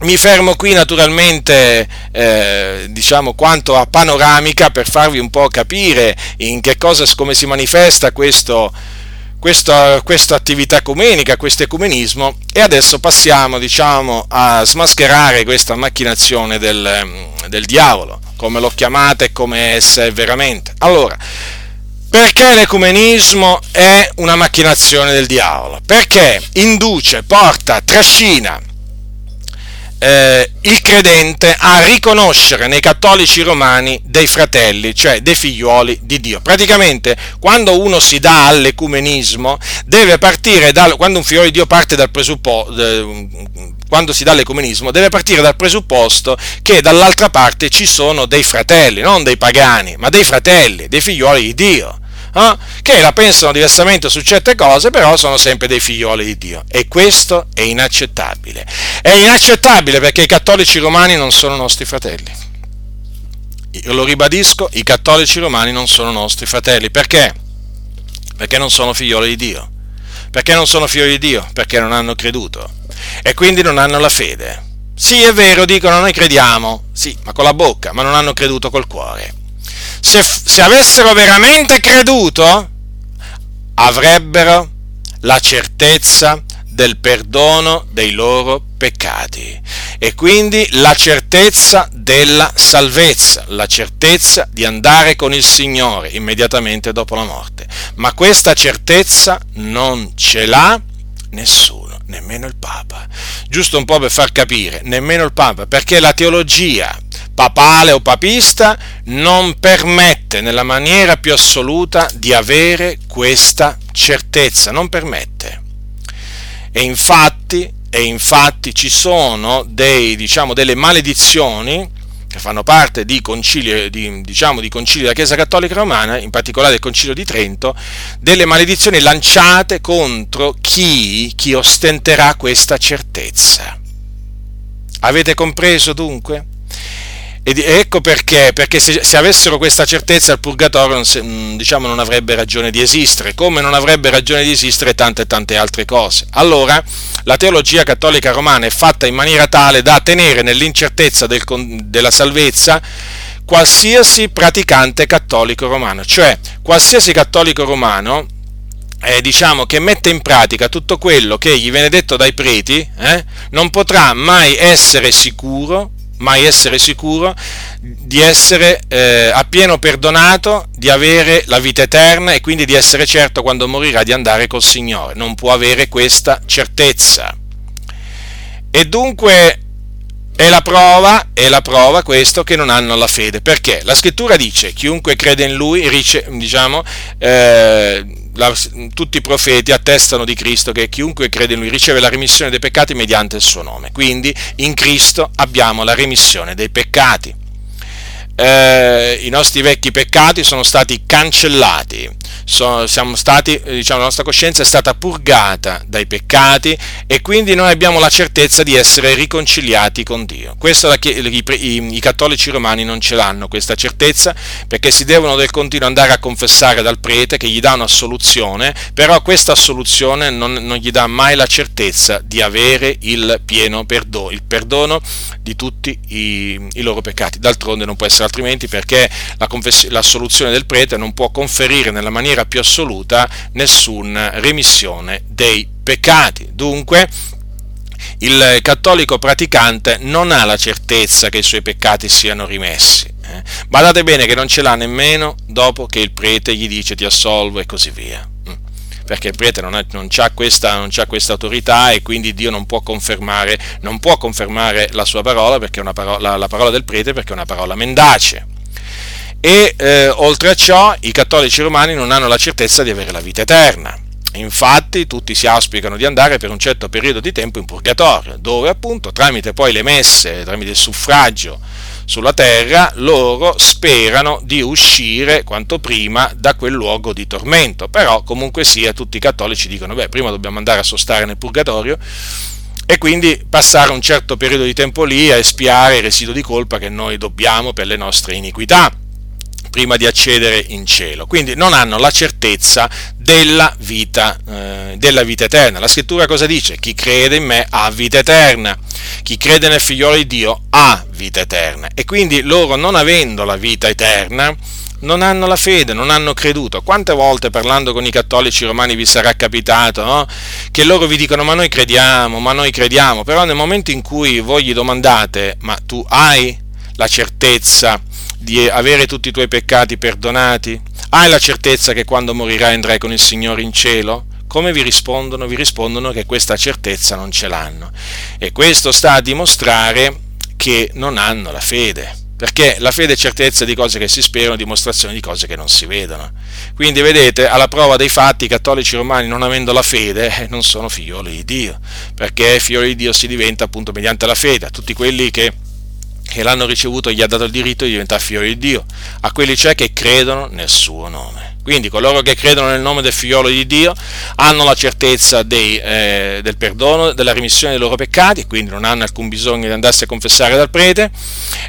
mi fermo qui naturalmente, eh, diciamo, quanto a panoramica per farvi un po' capire in che cosa, come si manifesta questo, questa, questa attività ecumenica, questo ecumenismo e adesso passiamo, diciamo, a smascherare questa macchinazione del, del diavolo, come l'ho chiamata e come essa è veramente. Allora, perché l'ecumenismo è una macchinazione del diavolo? Perché induce, porta, trascina eh, il credente a riconoscere nei cattolici romani dei fratelli, cioè dei figliuoli di Dio. Praticamente quando uno si dà all'ecumenismo, deve partire dal, quando un figlio di Dio parte dal presupposto, quando si dà all'ecumenismo, deve partire dal presupposto che dall'altra parte ci sono dei fratelli, non dei pagani, ma dei fratelli, dei figlioli di Dio. Eh? che la pensano diversamente su certe cose, però sono sempre dei figlioli di Dio. E questo è inaccettabile. È inaccettabile perché i cattolici romani non sono nostri fratelli. Io lo ribadisco, i cattolici romani non sono nostri fratelli. Perché? Perché non sono figlioli di Dio. Perché non sono figli di Dio? Perché non hanno creduto. E quindi non hanno la fede. Sì, è vero, dicono noi crediamo, sì, ma con la bocca, ma non hanno creduto col cuore. Se, se avessero veramente creduto, avrebbero la certezza del perdono dei loro peccati e quindi la certezza della salvezza, la certezza di andare con il Signore immediatamente dopo la morte. Ma questa certezza non ce l'ha nessuno, nemmeno il Papa. Giusto un po' per far capire, nemmeno il Papa, perché la teologia papale o papista non permette nella maniera più assoluta di avere questa certezza, non permette. E infatti, e infatti ci sono dei, diciamo, delle maledizioni che fanno parte di concili, di, diciamo, di concili della Chiesa Cattolica Romana, in particolare del Concilio di Trento, delle maledizioni lanciate contro chi, chi ostenterà questa certezza. Avete compreso dunque? Ed ecco perché, perché se, se, avessero questa certezza il purgatorio non, mm, diciamo, non avrebbe ragione di esistere, come non avrebbe ragione di esistere tante tante altre cose. Allora, la teologia cattolica romana è fatta in maniera tale da tenere nell'incertezza del, della salvezza qualsiasi praticante cattolico romano, cioè qualsiasi cattolico romano eh, diciamo che mette in pratica tutto quello che gli viene detto dai preti, eh, non potrà mai essere sicuro mai essere sicuro di essere eh, appieno perdonato, di avere la vita eterna e quindi di essere certo quando morirà di andare col Signore. Non può avere questa certezza. E dunque è la prova, è la prova questo che non hanno la fede. Perché? La scrittura dice, chiunque crede in lui, diciamo, eh, la, tutti i profeti attestano di Cristo che chiunque crede in Lui riceve la remissione dei peccati mediante il suo nome. Quindi in Cristo abbiamo la remissione dei peccati eh, i nostri vecchi peccati sono stati cancellati, sono, siamo stati, diciamo, la nostra coscienza è stata purgata dai peccati e quindi noi abbiamo la certezza di essere riconciliati con Dio. Questo la, i, i, i, cattolici romani non ce l'hanno questa certezza perché si devono del continuo andare a confessare dal prete che gli dà una soluzione, però questa soluzione non, non gli dà mai la certezza di avere il pieno perdono, il perdono di tutti i, i loro peccati. D'altronde non può essere altrimenti perché la, confess- la soluzione del prete non può conferire nella maniera più assoluta nessuna remissione dei peccati. Dunque, il cattolico praticante non ha la certezza che i suoi peccati siano rimessi. Eh? Badate bene che non ce l'ha nemmeno dopo che il prete gli dice ti assolvo e così via perché il prete non, ha, non, ha questa, non ha questa autorità e quindi Dio non può confermare, non può confermare la sua parola, parola, la, la parola del prete perché è una parola mendace. E eh, oltre a ciò i cattolici romani non hanno la certezza di avere la vita eterna. Infatti tutti si auspicano di andare per un certo periodo di tempo in purgatorio, dove appunto tramite poi le messe, tramite il suffragio sulla terra, loro sperano di uscire quanto prima da quel luogo di tormento. Però comunque sia tutti i cattolici dicono, beh, prima dobbiamo andare a sostare nel purgatorio e quindi passare un certo periodo di tempo lì a espiare il residuo di colpa che noi dobbiamo per le nostre iniquità prima di accedere in cielo. Quindi non hanno la certezza della vita, eh, della vita eterna. La scrittura cosa dice? Chi crede in me ha vita eterna. Chi crede nel figliolo di Dio ha vita eterna. E quindi loro non avendo la vita eterna, non hanno la fede, non hanno creduto. Quante volte parlando con i cattolici romani vi sarà capitato no? che loro vi dicono ma noi crediamo, ma noi crediamo, però nel momento in cui voi gli domandate ma tu hai la certezza di avere tutti i tuoi peccati perdonati? Hai la certezza che quando morirai andrai con il Signore in cielo? Come vi rispondono? Vi rispondono che questa certezza non ce l'hanno. E questo sta a dimostrare che non hanno la fede. Perché la fede è certezza di cose che si sperano, dimostrazione di cose che non si vedono. Quindi vedete, alla prova dei fatti, i cattolici romani, non avendo la fede, eh, non sono figlioli di Dio. Perché figlioli di Dio si diventa appunto mediante la fede. Tutti quelli che che l'hanno ricevuto gli ha dato il diritto di diventare figlio di Dio, a quelli cioè che credono nel suo nome. Quindi coloro che credono nel nome del figliolo di Dio hanno la certezza dei, eh, del perdono, della rimissione dei loro peccati, quindi non hanno alcun bisogno di andarsi a confessare dal prete,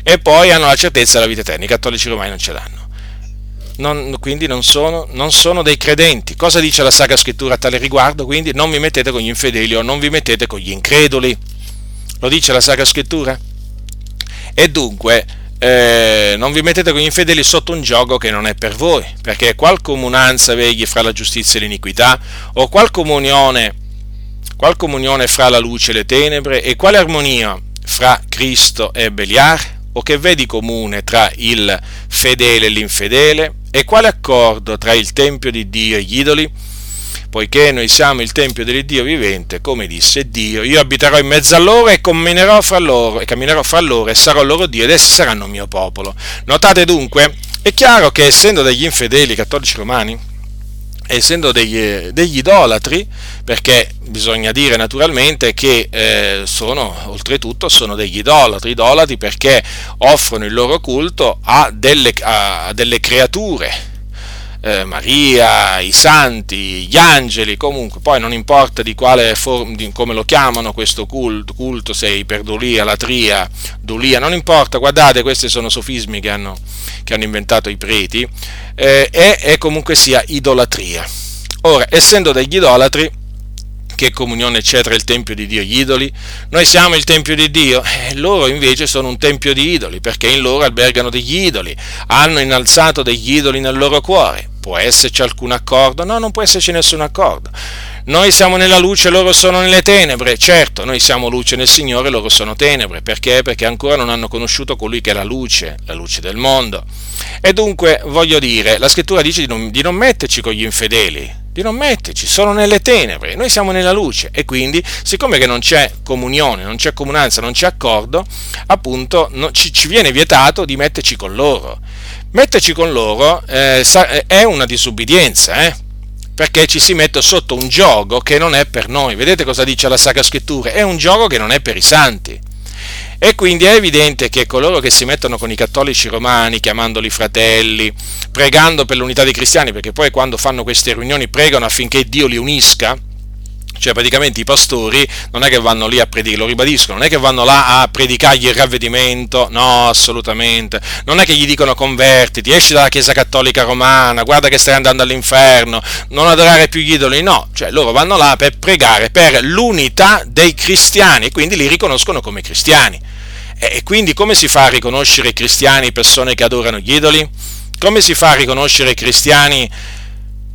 e poi hanno la certezza della vita eterna. I cattolici romani non ce l'hanno. Non, quindi non sono, non sono, dei credenti. Cosa dice la Sacra Scrittura a tale riguardo? Quindi non vi mettete con gli infedeli o non vi mettete con gli increduli. Lo dice la Sacra Scrittura? E dunque eh, non vi mettete con gli infedeli sotto un gioco che non è per voi, perché qual comunanza vegli fra la giustizia e l'iniquità, o qual comunione, qual comunione fra la luce e le tenebre, e quale armonia fra Cristo e Beliar, o che vedi comune tra il fedele e l'infedele, e quale accordo tra il Tempio di Dio e gli idoli? Poiché noi siamo il Tempio dell'Iddio vivente, come disse Dio, io abiterò in mezzo a loro e camminerò fra loro, e camminerò fra loro e sarò loro Dio ed essi saranno mio popolo. Notate dunque, è chiaro che essendo degli infedeli cattolici romani, essendo degli, degli, idolatri, perché bisogna dire naturalmente che eh, sono, oltretutto, sono degli idolatri, idolatri perché offrono il loro culto a delle, a delle creature, eh, Maria, i santi, gli angeli, comunque, poi non importa di quale forma, di come lo chiamano questo culto, culto se iperdulia, latria, dulia, non importa, guardate, questi sono sofismi che hanno, che hanno inventato i preti, eh, e, e comunque sia idolatria. Ora, essendo degli idolatri, che comunione c'è tra il Tempio di Dio e gli idoli? Noi siamo il Tempio di Dio e loro invece sono un Tempio di idoli perché in loro albergano degli idoli, hanno innalzato degli idoli nel loro cuore. Può esserci alcun accordo? No, non può esserci nessun accordo. Noi siamo nella luce, loro sono nelle tenebre. Certo, noi siamo luce nel Signore, loro sono tenebre. Perché? Perché ancora non hanno conosciuto colui che è la luce, la luce del mondo. E dunque, voglio dire, la scrittura dice di non, di non metterci con gli infedeli, di non metterci, sono nelle tenebre, noi siamo nella luce e quindi siccome che non c'è comunione, non c'è comunanza, non c'è accordo, appunto no, ci, ci, viene vietato di metterci con loro. Metterci con loro eh, è una disubbidienza, eh? perché ci si mette sotto un gioco che non è per noi. Vedete cosa dice la Sacra Scrittura? È un gioco che non è per i santi. E quindi è evidente che coloro che si mettono con i cattolici romani, chiamandoli fratelli, pregando per l'unità dei cristiani, perché poi quando fanno queste riunioni pregano affinché Dio li unisca, cioè praticamente i pastori non è che vanno lì a predicare, lo ribadisco, non è che vanno là a predicargli il ravvedimento, no, assolutamente. Non è che gli dicono convertiti, esci dalla Chiesa Cattolica Romana, guarda che stai andando all'inferno, non adorare più gli idoli, no. Cioè loro vanno là per pregare per l'unità dei cristiani e quindi li riconoscono come cristiani. E quindi come si fa a riconoscere cristiani persone che adorano gli idoli? Come si fa a riconoscere cristiani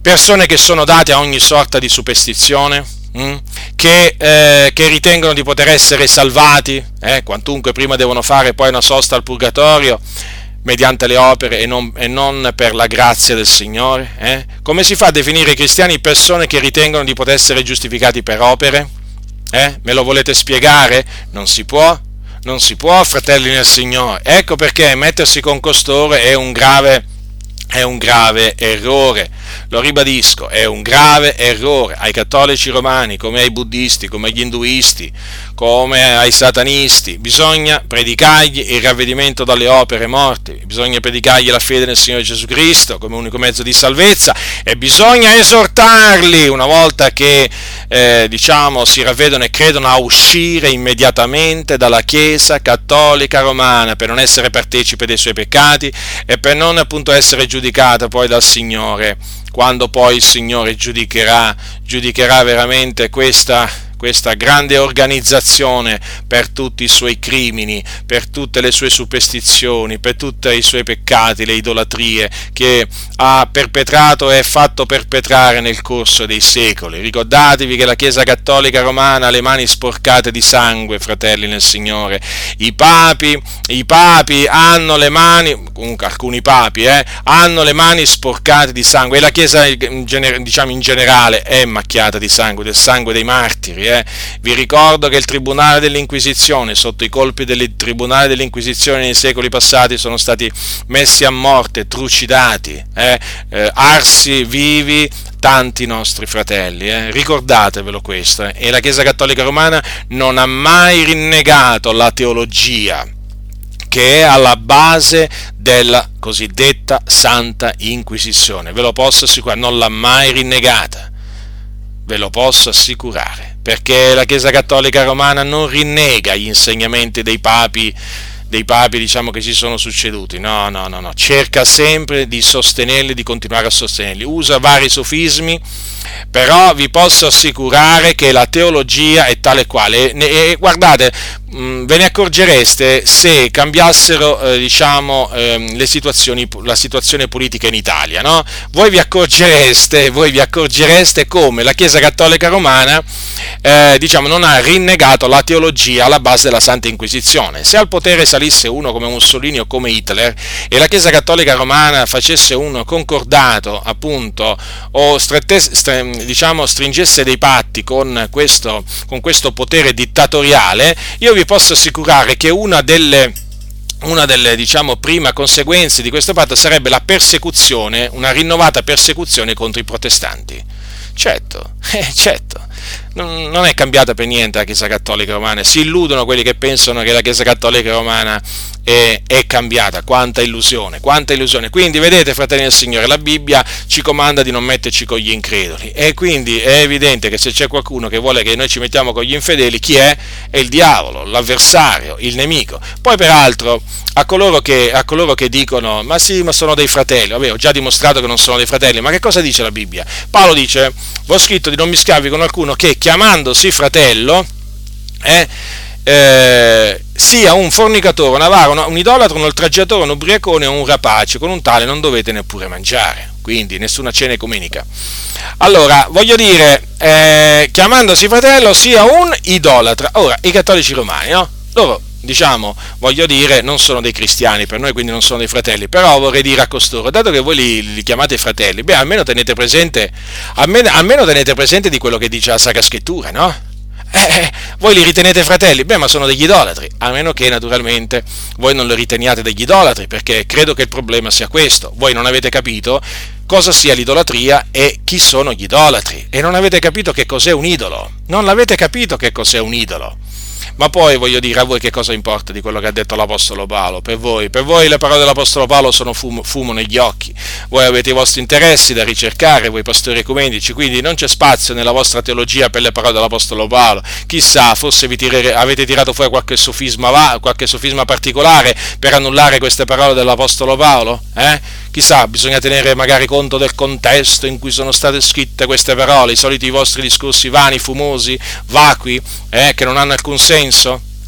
persone che sono date a ogni sorta di superstizione? Mm? Che, eh, che, ritengono di poter essere salvati, eh, quantunque prima devono fare poi una sosta al purgatorio mediante le opere e non, e non per la grazia del Signore? Eh? Come si fa a definire i cristiani persone che ritengono di poter essere giustificati per opere? Eh? Me lo volete spiegare? Non si può? Non si può, fratelli nel Signore. Ecco perché mettersi con costoro è un grave, è un grave errore lo ribadisco, è un grave errore ai cattolici romani, come ai buddisti, come agli induisti, come ai satanisti. Bisogna predicargli il ravvedimento dalle opere morte, bisogna predicargli la fede nel Signore Gesù Cristo come unico mezzo di salvezza e bisogna esortarli una volta che eh, diciamo, si ravvedono e credono a uscire immediatamente dalla Chiesa cattolica romana per non essere partecipe dei suoi peccati e per non appunto essere giudicata poi dal Signore. Quando poi il Signore giudicherà, giudicherà veramente questa questa grande organizzazione per tutti i suoi crimini, per tutte le sue superstizioni, per tutti i suoi peccati, le idolatrie che ha perpetrato e fatto perpetrare nel corso dei secoli. Ricordatevi che la Chiesa Cattolica Romana ha le mani sporcate di sangue, fratelli nel Signore. I papi, i papi hanno le mani, comunque alcuni papi, eh, hanno le mani sporcate di sangue e la Chiesa diciamo in generale è macchiata di sangue, del sangue dei martiri. Eh eh? Vi ricordo che il Tribunale dell'Inquisizione, sotto i colpi del Tribunale dell'Inquisizione nei secoli passati, sono stati messi a morte, trucidati, eh? Eh, arsi vivi tanti nostri fratelli, eh? ricordatevelo questo. Eh? E la Chiesa Cattolica Romana non ha mai rinnegato la teologia che è alla base della cosiddetta Santa Inquisizione. Ve lo posso assicurare, non l'ha mai rinnegata. Ve lo posso assicurare, perché la Chiesa Cattolica Romana non rinnega gli insegnamenti dei papi dei papi diciamo, che si sono succeduti. No, no, no, no. Cerca sempre di sostenerli, di continuare a sostenerli. Usa vari sofismi, però vi posso assicurare che la teologia è tale quale. E, guardate, Mm, ve ne accorgereste se cambiassero eh, diciamo, ehm, la situazione politica in Italia. No? Voi, vi <laughs> voi, vi accorgereste, come la Chiesa Cattolica Romana eh, diciamo, non ha rinnegato la teologia alla base della Santa Inquisizione. Se al potere salisse uno come Mussolini o come Hitler e la Chiesa Cattolica Romana facesse un concordato appunto o strettesse, stre, diciamo, stringesse dei patti con questo, con questo potere dittatoriale, io vi vi posso assicurare che una delle, una delle diciamo, prime conseguenze di questo patto sarebbe la persecuzione, una rinnovata persecuzione contro i protestanti. Certo, <laughs> eh, certo, non è cambiata per niente la Chiesa Cattolica Romana, si illudono quelli che pensano che la Chiesa Cattolica Romana è, è, cambiata, quanta illusione, quanta illusione. Quindi vedete, fratelli del Signore, la Bibbia ci comanda di non metterci con gli increduli e quindi è evidente che se c'è qualcuno che vuole che noi ci mettiamo con gli infedeli, chi è? È il diavolo, l'avversario, il nemico. Poi peraltro a coloro che, a coloro che dicono ma sì, ma sono dei fratelli, vabbè, ho già dimostrato che non sono dei fratelli, ma che cosa dice la Bibbia? Paolo dice, ho scritto di non mischiarvi con qualcuno che chiamandosi fratello, eh, eh, sia un fornicatore, un avaro, un idolatro, un oltraggiatore, un ubriacone o un rapace, con un tale non dovete neppure mangiare. Quindi nessuna cena ecumenica. Allora, voglio dire, eh, chiamandosi fratello sia un idolatra. Ora, i cattolici romani, no? Loro, diciamo, voglio dire, non sono dei cristiani per noi, quindi non sono dei fratelli, però vorrei dire a costoro, dato che voi li, li chiamate fratelli, beh, almeno tenete presente, almeno, almeno tenete presente di quello che dice la Sacra Scrittura, no? Eh, eh, voi li ritenete fratelli? Beh, ma sono degli idolatri, a meno che naturalmente voi non li riteniate degli idolatri, perché credo che il problema sia questo. Voi non avete capito cosa sia l'idolatria e chi sono gli idolatri, e non avete capito che cos'è un idolo. Non l'avete capito che cos'è un idolo. Ma poi voglio dire a voi che cosa importa di quello che ha detto l'Apostolo Paolo? Per voi, per voi le parole dell'Apostolo Paolo sono fumo, fumo, negli occhi. Voi avete i vostri interessi da ricercare, voi pastori ecumenici, quindi non c'è spazio nella vostra teologia per le parole dell'Apostolo Paolo. Chissà, forse tirere, avete tirato fuori qualche sofisma, qualche sofisma particolare per annullare queste parole dell'Apostolo Paolo? Eh? Chissà, bisogna tenere magari conto del contesto in cui sono state scritte queste parole, i soliti vostri discorsi vani, fumosi, vacui, eh, che non hanno alcun senso.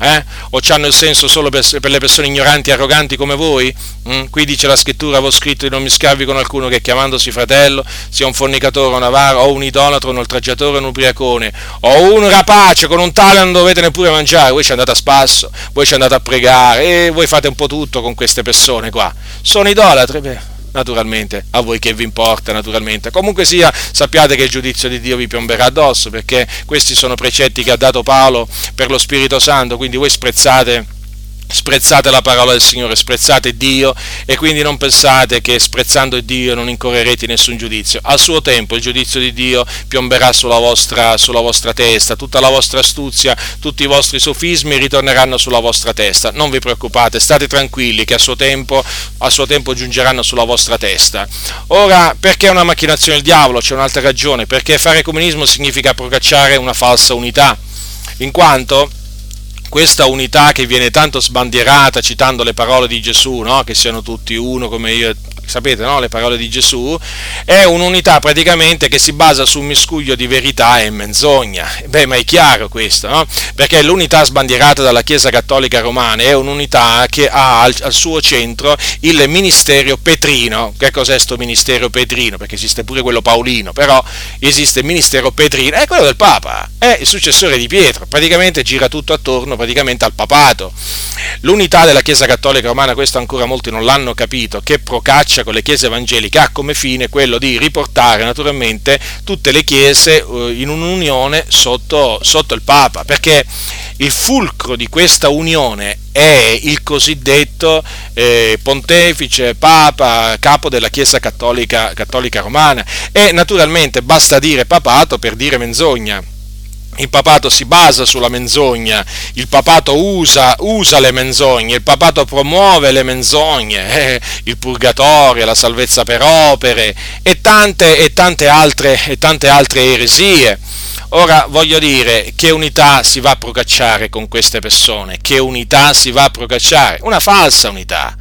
Eh? O hanno il senso solo per, per, le persone ignoranti e arroganti come voi? Mm? Qui dice la scrittura, avevo scritto di non mischiarvi con alcuno che chiamandosi fratello sia un fornicatore, un avaro, o un idolatro, un oltraggiatore, un ubriacone, o un rapace, con un tale non dovete neppure mangiare, voi ci andate a spasso, voi ci andate a pregare e voi fate un po' tutto con queste persone qua. Sono idolatri? Beh, naturalmente, a voi che vi importa, naturalmente. Comunque sia, sappiate che il giudizio di Dio vi piomberà addosso, perché questi sono precetti che ha dato Paolo per lo Spirito Santo, quindi voi sprezzate sprezzate la parola del Signore, sprezzate Dio e quindi non pensate che sprezzando Dio non incorrerete in nessun giudizio. A suo tempo il giudizio di Dio piomberà sulla vostra, sulla vostra testa, tutta la vostra astuzia, tutti i vostri sofismi ritorneranno sulla vostra testa. Non vi preoccupate, state tranquilli che a suo tempo, a suo tempo giungeranno sulla vostra testa. Ora, perché è una macchinazione del diavolo? C'è un'altra ragione, perché fare comunismo significa procacciare una falsa unità, in quanto questa unità che viene tanto sbandierata citando le parole di Gesù, no? che siano tutti uno come io sapete no? le parole di Gesù, è un'unità praticamente che si basa su un miscuglio di verità e menzogna. Beh, ma è chiaro questo, no? Perché l'unità sbandierata dalla Chiesa Cattolica Romana è un'unità che ha al, al suo centro il ministero petrino. Che cos'è questo ministero petrino? Perché esiste pure quello paolino, però esiste il ministero petrino, è quello del Papa, è il successore di Pietro, praticamente gira tutto attorno praticamente al papato. L'unità della Chiesa Cattolica Romana, questo ancora molti non l'hanno capito, che procaccia con le chiese evangeliche ha come fine quello di riportare naturalmente tutte le chiese eh, in un'unione sotto, sotto il Papa, perché il fulcro di questa unione è il cosiddetto eh, pontefice, papa, capo della Chiesa cattolica, cattolica romana. E naturalmente basta dire papato per dire menzogna il papato si basa sulla menzogna, il papato usa, usa le menzogne, il papato promuove le menzogne, <laughs> eh, il purgatorio, la salvezza per opere e tante, e tante, altre, e tante altre eresie. Ora voglio dire che unità si va a procacciare con queste persone, che unità si va a procacciare, una falsa unità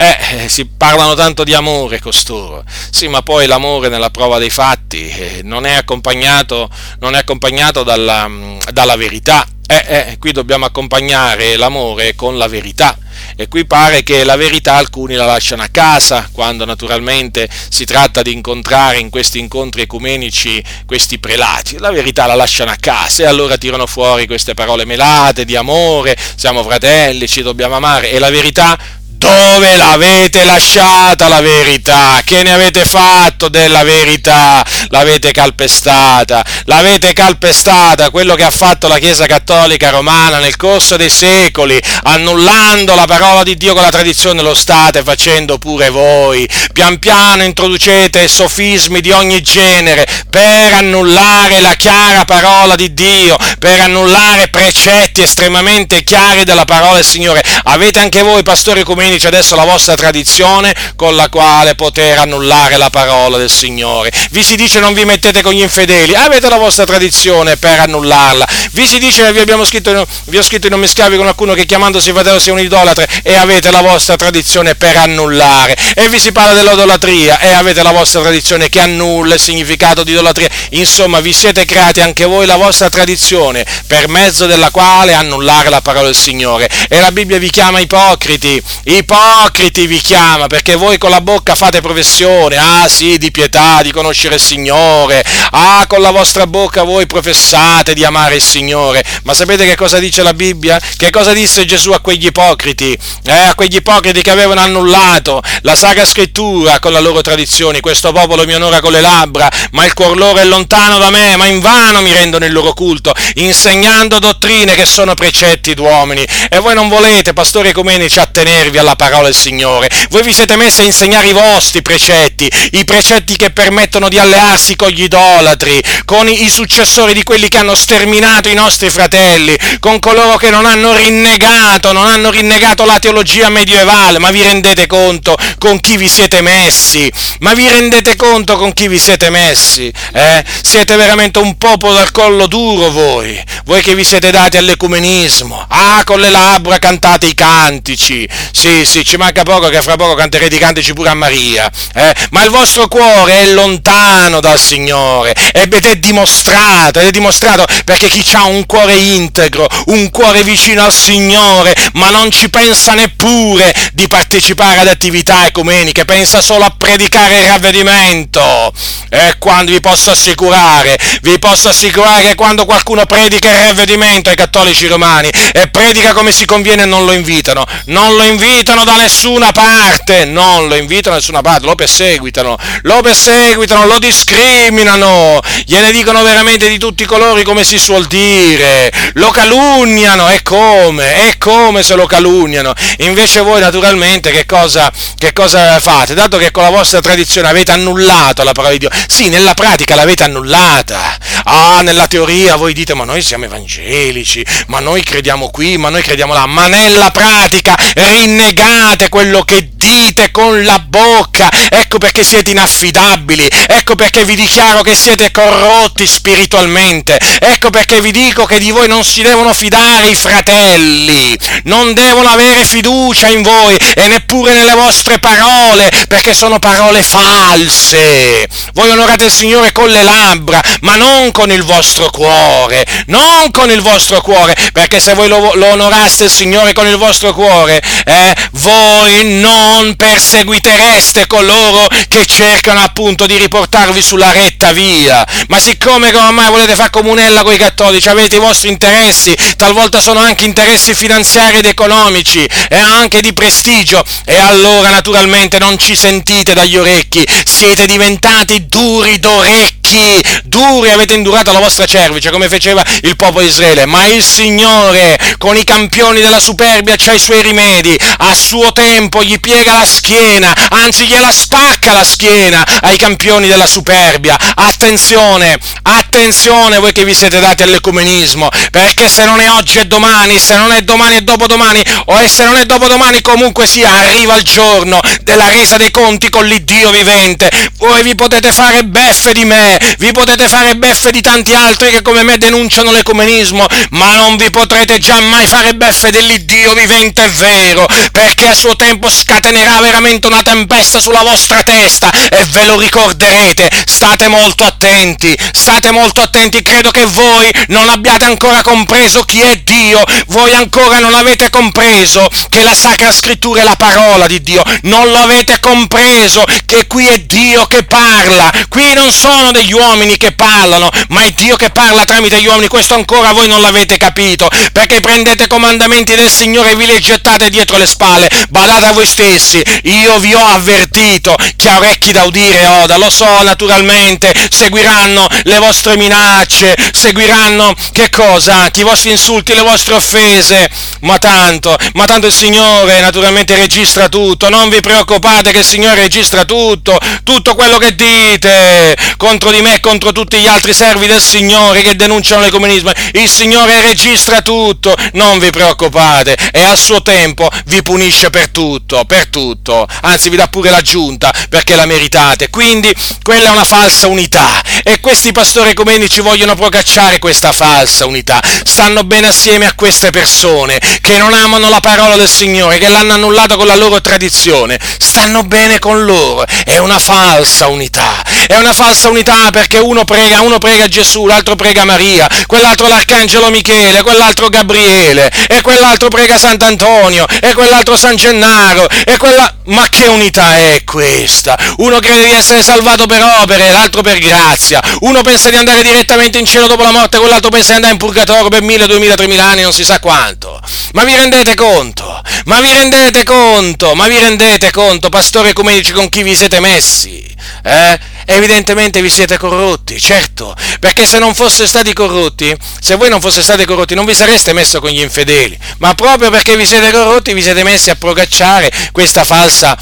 eh, si parlano tanto di amore costoro. Sì, ma poi l'amore nella prova dei fatti eh, non è accompagnato, non è accompagnato dalla, dalla verità. Eh, eh, qui dobbiamo accompagnare l'amore con la verità. E qui pare che la verità alcuni la lasciano a casa, quando naturalmente si tratta di incontrare in questi incontri ecumenici questi prelati. La verità la lasciano a casa e allora tirano fuori queste parole melate di amore, siamo fratelli, ci dobbiamo amare. E la verità dove l'avete lasciata la verità? Che ne avete fatto della verità? L'avete calpestata, l'avete calpestata, quello che ha fatto la Chiesa Cattolica Romana nel corso dei secoli, annullando la parola di Dio con la tradizione, lo state facendo pure voi. Pian piano introducete sofismi di ogni genere per annullare la chiara parola di Dio, per annullare precetti estremamente chiari della parola del Signore. Avete anche voi, pastori comuni, ecumenici adesso la vostra tradizione con la quale poter annullare la parola del Signore. Vi si dice non vi mettete con gli infedeli, avete la vostra tradizione per annullarla. Vi si dice vi, abbiamo scritto, vi ho scritto in non mi schiavi con qualcuno che chiamandosi fratello sia un idolatre e avete la vostra tradizione per annullare. E vi si parla dell'idolatria e avete la vostra tradizione che annulla il significato di idolatria. Insomma, vi siete creati anche voi la vostra tradizione per mezzo della quale annullare la parola del Signore. E la Bibbia vi chiama ipocriti, ipocriti vi chiama, perché voi con la bocca fate professione, ah sì, di pietà, di conoscere il Signore, ah con la vostra bocca voi professate di amare il Signore, ma sapete che cosa dice la Bibbia? Che cosa disse Gesù a quegli ipocriti? Eh, a quegli ipocriti che avevano annullato la Sacra Scrittura con la loro tradizione, questo popolo mi onora con le labbra, ma il cuor loro è lontano da me, ma invano mi rendono il loro culto, insegnando dottrine che sono precetti d'uomini, e voi non volete, pastori ecumenici, attenervi alla alla parola del Signore. Voi vi siete messi a insegnare i vostri precetti, i precetti che permettono di allearsi con gli idolatri, con i successori di quelli che hanno sterminato i nostri fratelli, con coloro che non hanno rinnegato, non hanno rinnegato la teologia medievale. Ma vi rendete conto con chi vi siete messi? Ma vi rendete conto con chi vi siete messi? Eh? Siete veramente un popolo dal collo duro voi, voi che vi siete dati all'ecumenismo. Ah, con le labbra cantate i cantici. Sì, sì, ci manca poco che fra poco canterete i cantici pure a Maria, eh? ma il vostro cuore è lontano dal Signore ed è dimostrato, ed è dimostrato perché chi ha un cuore integro, un cuore vicino al Signore, ma non ci pensa neppure di partecipare ad attività ecumeniche, pensa solo a predicare il ravvedimento. E quando vi posso assicurare, vi posso assicurare che quando qualcuno predica il ravvedimento ai cattolici romani e predica come si conviene non lo invitano, non lo invitano invitano da nessuna parte, non lo invitano da nessuna parte, lo perseguitano, lo perseguitano, lo discriminano, gliene dicono veramente di tutti i colori come si suol dire, lo calunniano, e come, e come se lo calunniano. Invece voi naturalmente che cosa, che cosa fate? Dato che con la vostra tradizione avete annullato la parola di Dio, sì, nella pratica l'avete annullata. Ah, nella teoria voi dite ma noi siamo evangelici, ma noi crediamo qui, ma noi crediamo là, ma nella pratica rinnegate negate quello che dite con la bocca, ecco perché siete inaffidabili, ecco perché vi dichiaro che siete corrotti spiritualmente, ecco perché vi dico che di voi non si devono fidare i fratelli, non devono avere fiducia in voi e neppure nelle vostre parole, perché sono parole false. Voi onorate il Signore con le labbra, ma non con il vostro cuore, non con il vostro cuore, perché se voi lo, lo onoraste il Signore con il vostro cuore, eh, voi non perseguitereste coloro che cercano appunto di riportarvi sulla retta via. Ma siccome ormai volete fare comunella con i cattolici, avete i vostri interessi, talvolta sono anche interessi finanziari ed economici e anche di prestigio, e allora naturalmente non ci sentite dagli orecchi, siete diventati duri d'orecchi vecchi, duri, avete indurato la vostra cervice come faceva il popolo Israele, ma il Signore con i campioni della superbia c'ha i suoi rimedi, a suo tempo gli piega la schiena, anzi gliela spacca la schiena ai campioni della superbia. Attenzione, attenzione voi che vi siete dati all'ecumenismo, perché se non è oggi è domani, se non è domani è dopodomani, o se non è dopodomani comunque sia, arriva il giorno della resa dei conti con l'Iddio vivente. Voi vi potete fare beffe di me, vi potete fare beffe di tanti altri che come me denunciano l'ecumenismo, ma non vi potrete mai fare beffe dell'Iddio vivente, è vero, perché a suo tempo scatenerà veramente una tempesta sulla vostra testa e ve lo ricorderete. State molto attenti, state molto attenti, credo che voi non abbiate ancora compreso chi è Dio, voi ancora non avete compreso che la Sacra Scrittura è la parola di Dio, non lo avete compreso che qui è Dio che parla, qui non sono degli uomini che parlano, ma è Dio che parla tramite gli uomini, questo ancora voi non l'avete capito, perché prendete comandamenti del Signore e vi li gettate dietro le spalle, badate a voi stessi, io vi ho avvertito, chi ha orecchi da udire oda, lo so naturalmente, seguiranno le vostre minacce, seguiranno che cosa? Che i vostri insulti, le vostre offese, ma tanto, ma tanto il Signore naturalmente registra tutto, non vi preoccupate che il Signore registra tutto, tutto quello che dite contro di me e contro tutti gli altri servi del Signore che denunciano l'ecumenismo, il Signore registra tutto, non vi preoccupate e al suo tempo vi punisce per tutto, per tutto, anzi vi dà pure l'aggiunta perché la meritate, quindi quella è una falsa unità. E questi pastori ecumenici vogliono procacciare questa falsa unità, stanno bene assieme a queste persone che non amano la parola del Signore, che l'hanno annullato con la loro tradizione, stanno bene con loro, è una falsa unità, è una falsa unità perché uno prega, uno prega Gesù, l'altro prega Maria, quell'altro l'arcangelo Michele, quell'altro Gabriele, e quell'altro prega Sant'Antonio, e quell'altro San Gennaro, e quella... Ma che unità è questa? Uno crede di essere salvato per opere, l'altro per grazia. Uno pensa di andare direttamente in cielo dopo la morte, quell'altro pensa di andare in purgatorio per mille, duemila, tremila anni, non si sa quanto. Ma vi rendete conto? Ma vi rendete conto? Ma vi rendete conto, pastore ecumenici, con chi vi siete messi? Eh? Evidentemente vi siete corrotti, certo, perché se non foste stati corrotti, se voi non foste stati corrotti, non vi sareste messo con gli infedeli, ma proprio perché vi siete corrotti vi siete messi a procacciare questa falsa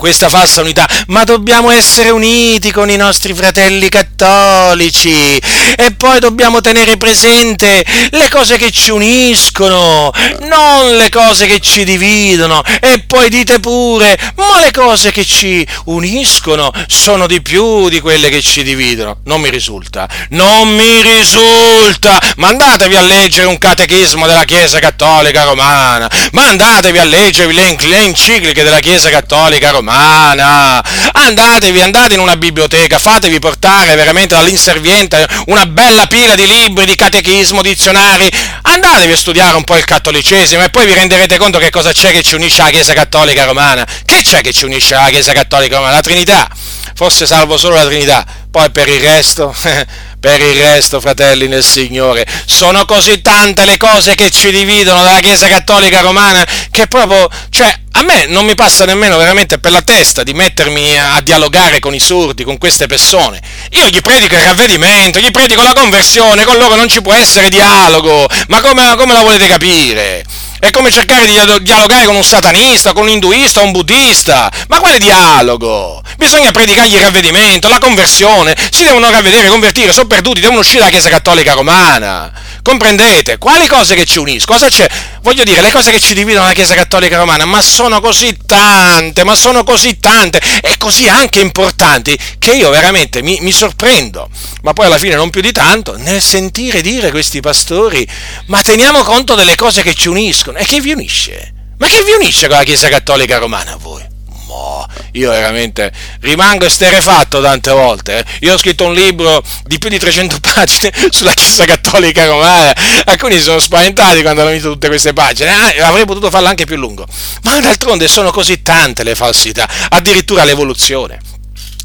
questa falsa unità, ma dobbiamo essere uniti con i nostri fratelli cattolici e poi dobbiamo tenere presente le cose che ci uniscono, non le cose che ci dividono. E poi dite pure, ma le cose che ci uniscono sono di più di quelle che ci dividono. Non mi risulta, non mi risulta. Ma andatevi a leggere un catechismo della Chiesa Cattolica Romana, ma andatevi a leggervi le, encicliche della Chiesa Cattolica Romana umana. Andatevi, andate in una biblioteca, fatevi portare veramente dall'inserviente una bella pila di libri, di catechismo, dizionari. Andatevi a studiare un po' il cattolicesimo e poi vi renderete conto che cosa c'è che ci unisce alla Chiesa Cattolica Romana. Che c'è che ci unisce alla Chiesa Cattolica Romana? La Trinità. Forse salvo solo la Trinità. Poi per il resto... <laughs> Per il resto, fratelli nel Signore, sono così tante le cose che ci dividono dalla Chiesa Cattolica Romana che proprio, cioè, a me non mi passa nemmeno veramente per la testa di mettermi a dialogare con i sordi, con queste persone. Io gli predico il ravvedimento, gli predico la conversione, con loro non ci può essere dialogo. Ma come, come la volete capire? È come cercare di dialogare con un satanista, con un induista, un buddista. Ma quale dialogo? Bisogna predicargli il ravvedimento, la conversione. Si devono ravvedere, convertire, sono perduti, devono uscire dalla Chiesa Cattolica Romana. Comprendete? Quali cose che ci uniscono? Cosa c'è? Voglio dire, le cose che ci dividono la Chiesa Cattolica Romana, ma sono così tante, ma sono così tante e così anche importanti che io veramente mi, mi sorprendo. Ma poi alla fine non più di tanto nel sentire dire questi pastori, ma teniamo conto delle cose che ci uniscono. E che vi unisce? Ma che vi unisce con la Chiesa Cattolica Romana a voi? Mo, io veramente rimango esterefatto tante volte. Eh. Io ho scritto un libro di più di 300 <laughs> pagine sulla Chiesa Cattolica Romana. Alcuni si sono spaventati quando hanno visto tutte queste pagine. Ah, avrei potuto farlo anche più lungo. Ma d'altronde sono così tante le falsità, addirittura l'evoluzione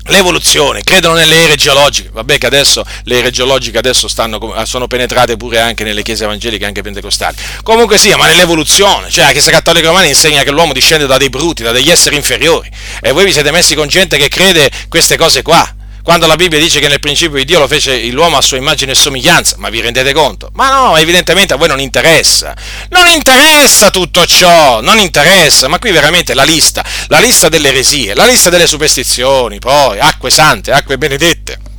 l'evoluzione, credono nelle ere geologiche, vabbè che adesso le ere geologiche adesso stanno, sono penetrate pure anche nelle chiese evangeliche, anche pentecostali, comunque sia, ma nell'evoluzione, cioè la Chiesa Cattolica Romana insegna che l'uomo discende da dei bruti, da degli esseri inferiori, e voi vi siete messi con gente che crede queste cose qua, quando la Bibbia dice che nel principio di Dio lo fece l'uomo a sua immagine e somiglianza, ma vi rendete conto? Ma no, evidentemente a voi non interessa. Non interessa tutto ciò, non interessa, ma qui veramente la lista, la lista delle eresie, la lista delle superstizioni, poi acque sante, acque benedette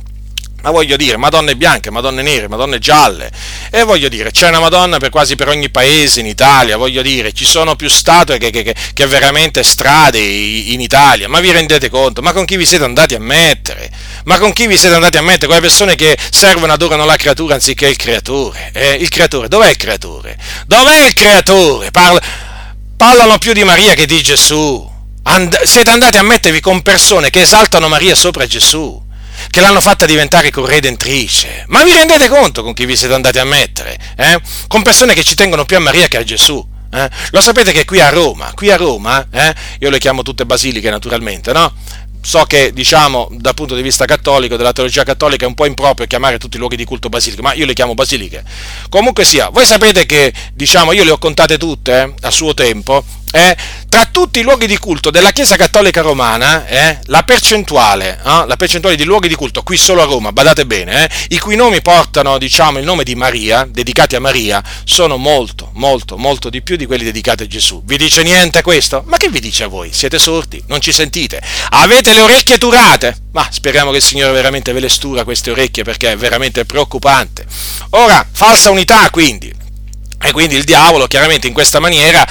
ma voglio dire, Madonne bianche, Madonne nere, Madonne gialle, e voglio dire, c'è una Madonna per quasi per ogni paese in Italia, voglio dire, ci sono più statue che, che, che veramente strade in Italia, ma vi rendete conto? Ma con chi vi siete andati a mettere? Ma con chi vi siete andati a mettere? Quelle persone che servono, adorano la creatura anziché il creatore. Eh, il creatore, dov'è il creatore? Dov'è il creatore? Parla, parlano più di Maria che di Gesù. And- siete andati a mettervi con persone che esaltano Maria sopra Gesù che l'hanno fatta diventare corredentrice. Ma vi rendete conto con chi vi siete andati a mettere? Eh? Con persone che ci tengono più a Maria che a Gesù. Eh? Lo sapete che qui a Roma, qui a Roma, eh? io le chiamo tutte basiliche naturalmente, no? So che diciamo dal punto di vista cattolico, della teologia cattolica è un po' improprio chiamare tutti i luoghi di culto basiliche, ma io le chiamo basiliche. Comunque sia, voi sapete che diciamo io le ho contate tutte eh, a suo tempo eh, tra tutti i luoghi di culto della Chiesa Cattolica Romana, eh, la, percentuale, eh, la, percentuale, di luoghi di culto qui solo a Roma, badate bene, eh, i cui nomi portano diciamo, il nome di Maria, dedicati a Maria, sono molto, molto, molto di più di quelli dedicati a Gesù. Vi dice niente questo? Ma che vi dice a voi? Siete sordi? Non ci sentite? Avete le orecchie turate? Ma speriamo che il Signore veramente ve le stura queste orecchie perché è veramente preoccupante. Ora, falsa unità quindi. E quindi il diavolo chiaramente in questa maniera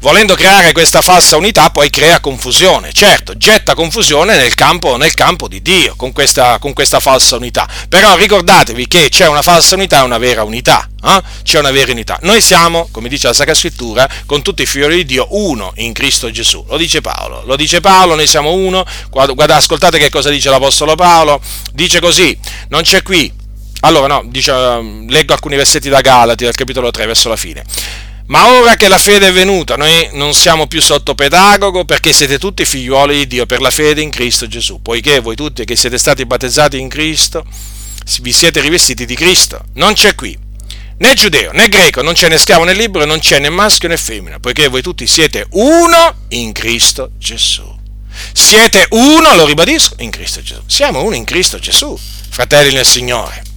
volendo creare questa falsa unità, poi crea confusione. Certo, getta confusione nel campo, nel campo di Dio con questa, con questa, falsa unità. Però ricordatevi che c'è una falsa unità e una vera unità. Eh? C'è una vera unità. Noi siamo, come dice la Sacra Scrittura, con tutti i figli di Dio, uno in Cristo Gesù. Lo dice Paolo. Lo dice Paolo, noi siamo uno. Guarda, ascoltate che cosa dice l'Apostolo Paolo. Dice così, non c'è qui. Allora, no, dice, leggo alcuni versetti da Galati, dal capitolo 3, verso la fine ma ora che la fede è venuta, noi non siamo più sotto pedagogo perché siete tutti figliuoli di Dio per la fede in Cristo Gesù, poiché voi tutti che siete stati battezzati in Cristo, vi siete rivestiti di Cristo. Non c'è qui né giudeo né greco, non c'è né schiavo né libero, non c'è né maschio né femmina, poiché voi tutti siete uno in Cristo Gesù. Siete uno, lo ribadisco, in Cristo Gesù. Siamo uno in Cristo Gesù, fratelli nel Signore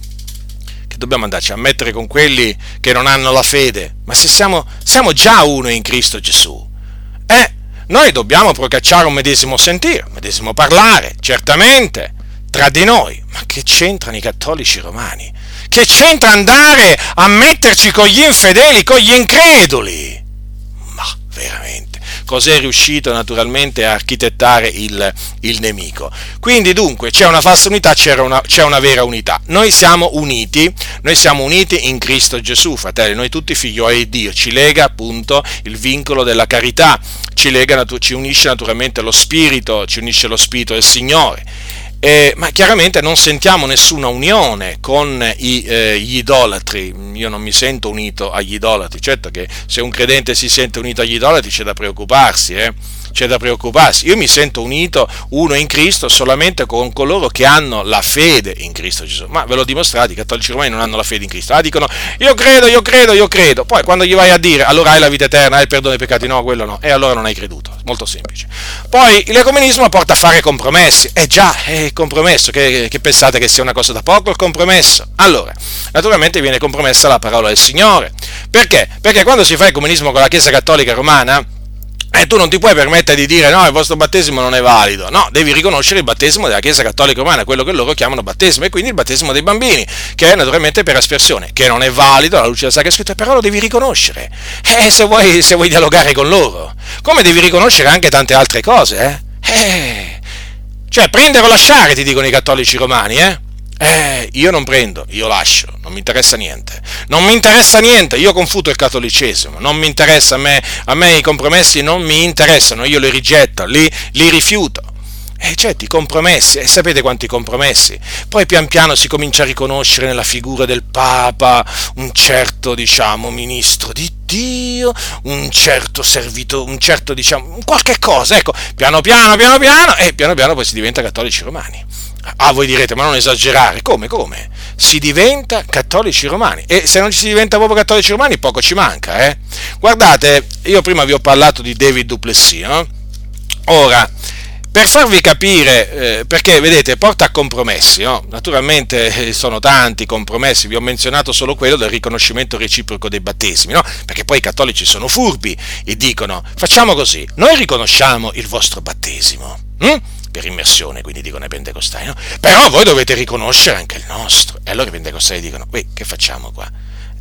che dobbiamo andarci a mettere con quelli che non hanno la fede, ma se siamo, siamo già uno in Cristo Gesù, eh, noi dobbiamo procacciare un medesimo sentire, un medesimo parlare, certamente, tra di noi, ma che c'entrano i cattolici romani? Che c'entra andare a metterci con gli infedeli, con gli increduli? Ma veramente cos'è riuscito naturalmente a architettare il, il nemico. Quindi dunque c'è una falsa unità, una, c'è una vera unità. Noi siamo uniti, noi siamo uniti in Cristo Gesù, fratelli, noi tutti figlioli di Dio, ci lega appunto il vincolo della carità, ci, lega, ci unisce naturalmente lo Spirito, ci unisce lo Spirito del Signore eh, ma chiaramente non sentiamo nessuna unione con i, eh, gli idolatri. Io non mi sento unito agli idolatri. Certo che se un credente si sente unito agli idolatri c'è da preoccuparsi, eh? C'è da preoccuparsi. Io mi sento unito uno in Cristo solamente con coloro che hanno la fede in Cristo Gesù. Ma ve l'ho dimostrato, i cattolici romani non hanno la fede in Cristo. Ah, dicono io credo, io credo, io credo. Poi quando gli vai a dire allora hai la vita eterna, hai il perdono dei peccati, no, quello no. E allora non hai creduto. Molto semplice. Poi l'ecumenismo porta a fare compromessi. Eh già, è il compromesso. Che, che pensate che sia una cosa da poco il compromesso? Allora, naturalmente viene compromessa la parola del Signore. Perché? Perché quando si fa ecumenismo con la Chiesa Cattolica Romana, eh, tu non ti puoi permettere di dire no, il vostro battesimo non è valido. No, devi riconoscere il battesimo della Chiesa Cattolica Romana, quello che loro chiamano battesimo, e quindi il battesimo dei bambini, che è naturalmente per aspersione, che non è valido alla luce della Sacra Scrittura, però lo devi riconoscere. Eh, se vuoi, se vuoi dialogare con loro. Come devi riconoscere anche tante altre cose, eh? Eh, cioè, prendere o lasciare, ti dicono i cattolici romani, eh? Eh, io non prendo, io lascio, non mi interessa niente. Non mi interessa niente, io confuto il cattolicesimo, non mi interessa, a me, a me i compromessi non mi interessano, io li rigetto, li, li rifiuto. E eh, certo, i compromessi, e sapete quanti compromessi? Poi pian piano si comincia a riconoscere nella figura del Papa un certo, diciamo, ministro di Dio, un certo servitore, un certo, diciamo, qualche cosa, ecco, piano piano, piano piano, e piano piano poi si diventa cattolici romani. Ah, voi direte, ma non esagerare. Come, come? Si diventa cattolici romani. E se non si diventa proprio cattolici romani, poco ci manca, eh? Guardate, io prima vi ho parlato di David Duplessis, no? Ora, per farvi capire, eh, perché vedete, porta a compromessi, no? naturalmente eh, sono tanti compromessi, vi ho menzionato solo quello del riconoscimento reciproco dei battesimi, no? perché poi i cattolici sono furbi e dicono facciamo così, noi riconosciamo il vostro battesimo. Hm? Per immersione, quindi dicono i pentecostali, no? Però voi dovete riconoscere anche il nostro. E allora i pentecostali dicono, che facciamo qua?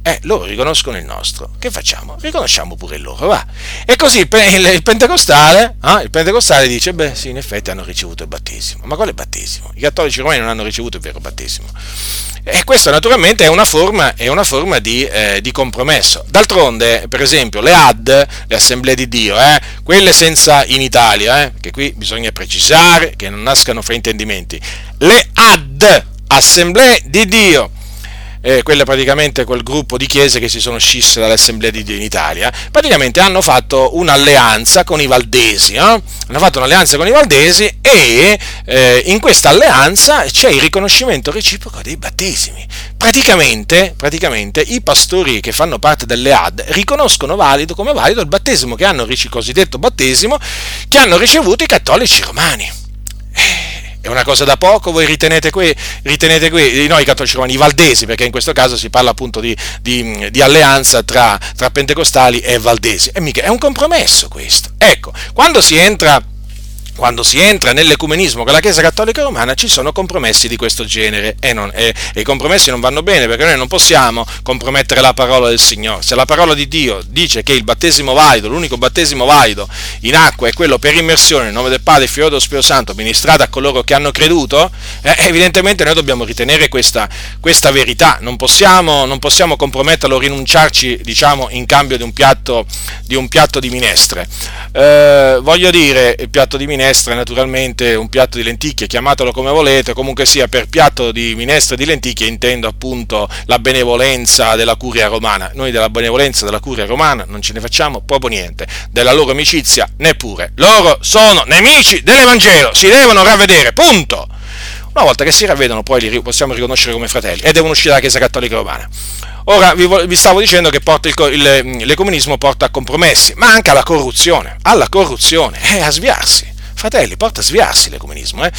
Eh, loro riconoscono il nostro. Che facciamo? Riconosciamo pure il loro, va. E così il, il, il pentecostale, eh, il pentecostale dice, beh sì, in effetti hanno ricevuto il battesimo. Ma quale battesimo? I cattolici romani non hanno ricevuto il vero battesimo. E questa naturalmente è una forma, è una forma di, eh, di, compromesso. D'altronde, per esempio, le AD, le Assemblee di Dio, eh, quelle senza in Italia, eh, che qui bisogna precisare che non nascano fraintendimenti, le AD, Assemblee di Dio, eh, quelle praticamente quel gruppo di chiese che si sono scisse dall'Assemblea di Dio in Italia, praticamente hanno fatto un'alleanza con i Valdesi, eh? hanno fatto un'alleanza con i Valdesi e eh, in questa alleanza c'è il riconoscimento reciproco dei battesimi. Praticamente, praticamente i pastori che fanno parte delle AD riconoscono valido come valido il battesimo che hanno, il cosiddetto battesimo che hanno ricevuto i cattolici romani. Eh, è una cosa da poco, voi ritenete qui, ritenete qui noi cattolici romani, i valdesi, perché in questo caso si parla appunto di, di, di alleanza tra, tra, pentecostali e valdesi, e mica, è un compromesso questo. Ecco, quando si entra quando si entra nell'ecumenismo con la Chiesa Cattolica Romana ci sono compromessi di questo genere e, non, e, e, i compromessi non vanno bene perché noi non possiamo compromettere la parola del Signore. Se la parola di Dio dice che il battesimo valido, l'unico battesimo valido in acqua è quello per immersione nel nome del Padre, Figlio e dello Spirito Santo, ministrato a coloro che hanno creduto, eh, evidentemente noi dobbiamo ritenere questa, questa verità, non possiamo, non possiamo comprometterlo, rinunciarci diciamo, in cambio di un piatto di, un piatto di minestre. Eh, voglio dire, il piatto di minestre minestra naturalmente un piatto di lenticchie, chiamatelo come volete, comunque sia per piatto di minestra di lenticchie intendo appunto la benevolenza della curia romana. Noi della benevolenza della curia romana non ce ne facciamo proprio niente, della loro amicizia neppure. Loro sono nemici dell'Evangelo, si devono ravvedere, punto. Una volta che si ravvedono poi li possiamo riconoscere come fratelli e devono uscire dalla Chiesa Cattolica Romana. Ora vi, vi stavo dicendo che il, il, l'ecumenismo porta a compromessi, ma anche alla corruzione, alla corruzione, e eh, a sviarsi fratelli, porta a sviarsi l'ecumenismo. Eh?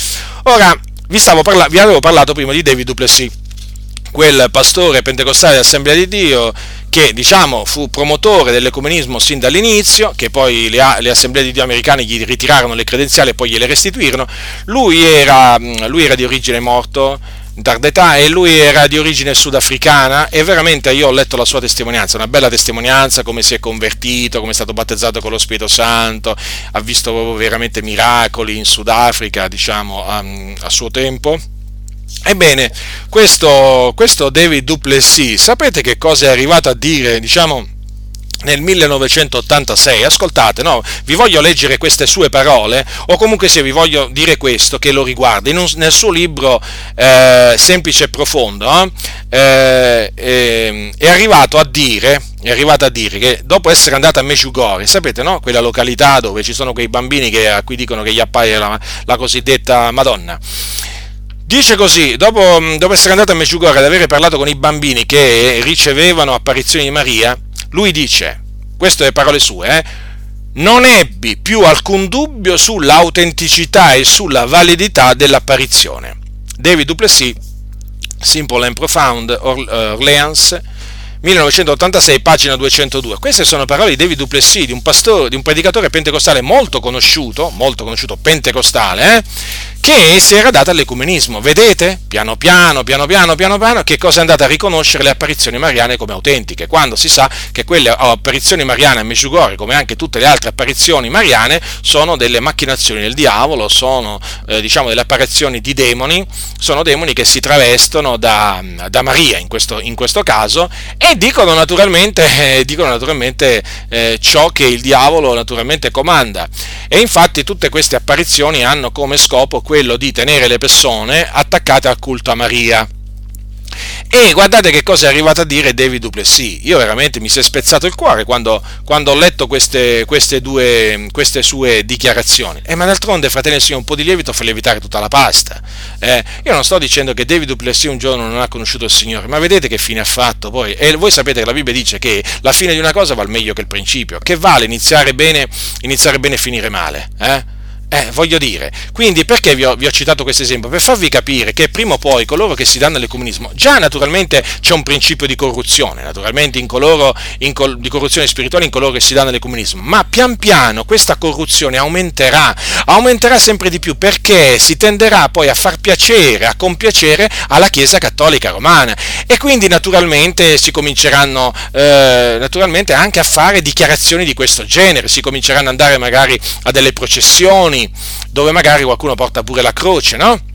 Ora, vi, parla- vi, avevo parlato prima di David Duplessis, quel pastore pentecostale dell'Assemblea di Dio che diciamo fu promotore dell'ecumenismo sin dall'inizio, che poi le, le, assemblee di Dio americane gli ritirarono le credenziali e poi gliele restituirono. Lui era, lui era di origine morto, in tarda età e lui era di origine sudafricana e veramente io ho letto la sua testimonianza, una bella testimonianza, come si è convertito, come è stato battezzato con lo Spirito Santo, ha visto veramente miracoli in Sudafrica, diciamo, a, a suo tempo. Ebbene, questo, questo David Duplessis, sapete che cosa è arrivato a dire, diciamo, nel 1986, ascoltate, no, vi voglio leggere queste sue parole, o comunque se vi voglio dire questo che lo riguarda, un, nel suo libro eh, Semplice e Profondo, eh, eh, è arrivato a dire, è arrivato a dire che dopo essere andato a Mesciugori, sapete, no? quella località dove ci sono quei bambini che, a cui dicono che gli appaia la, la cosiddetta Madonna, Dice così, dopo, dopo essere andato a Mesciugorje ad avere parlato con i bambini che ricevevano apparizioni di Maria, lui dice, queste parole sue, eh, non ebbi più alcun dubbio sull'autenticità e sulla validità dell'apparizione. David Duplessis, Simple and Profound, eh, Orleans, 1986, pagina 202. Queste sono parole di David Duplessis, di un pastore, di un predicatore pentecostale molto conosciuto, molto conosciuto pentecostale, eh, che si era data all'ecumenismo. Vedete? Piano piano, piano piano, piano piano, che cosa è andata a riconoscere le apparizioni mariane come autentiche, quando si sa che quelle apparizioni mariane a Mesciugori, come anche tutte le altre apparizioni mariane, sono delle macchinazioni del diavolo, sono eh, diciamo delle apparizioni di demoni, sono demoni che si travestono da, da Maria in questo, in questo, caso e dicono naturalmente, eh, dicono naturalmente eh, ciò che il diavolo naturalmente comanda. E infatti tutte queste apparizioni hanno come scopo quello di tenere le persone attaccate al culto a Maria. E guardate che cosa è arrivato a dire David Duplessis. Io veramente mi si è spezzato il cuore quando, quando ho letto queste, queste, due, queste sue dichiarazioni. Eh, ma d'altronde, fratelli sì, un po' di lievito fa lievitare tutta la pasta. Eh, io non sto dicendo che David Duplessis un giorno non ha conosciuto il Signore, ma vedete che fine ha fatto poi. E voi sapete che la Bibbia dice che la fine di una cosa vale meglio che il principio. Che vale iniziare bene, iniziare bene e finire male? Eh? Eh, voglio dire, quindi perché vi ho, vi ho citato questo esempio? Per farvi capire che prima o poi coloro che si danno all'ecumenismo, già naturalmente c'è un principio di corruzione, naturalmente in coloro, in col, di corruzione spirituale in coloro che si danno all'ecumenismo, ma pian piano questa corruzione aumenterà, aumenterà sempre di più perché si tenderà poi a far piacere, a compiacere alla Chiesa Cattolica Romana e quindi naturalmente si cominceranno eh, naturalmente anche a fare dichiarazioni di questo genere, si cominceranno ad andare magari a delle processioni, dove magari qualcuno porta pure la croce, no?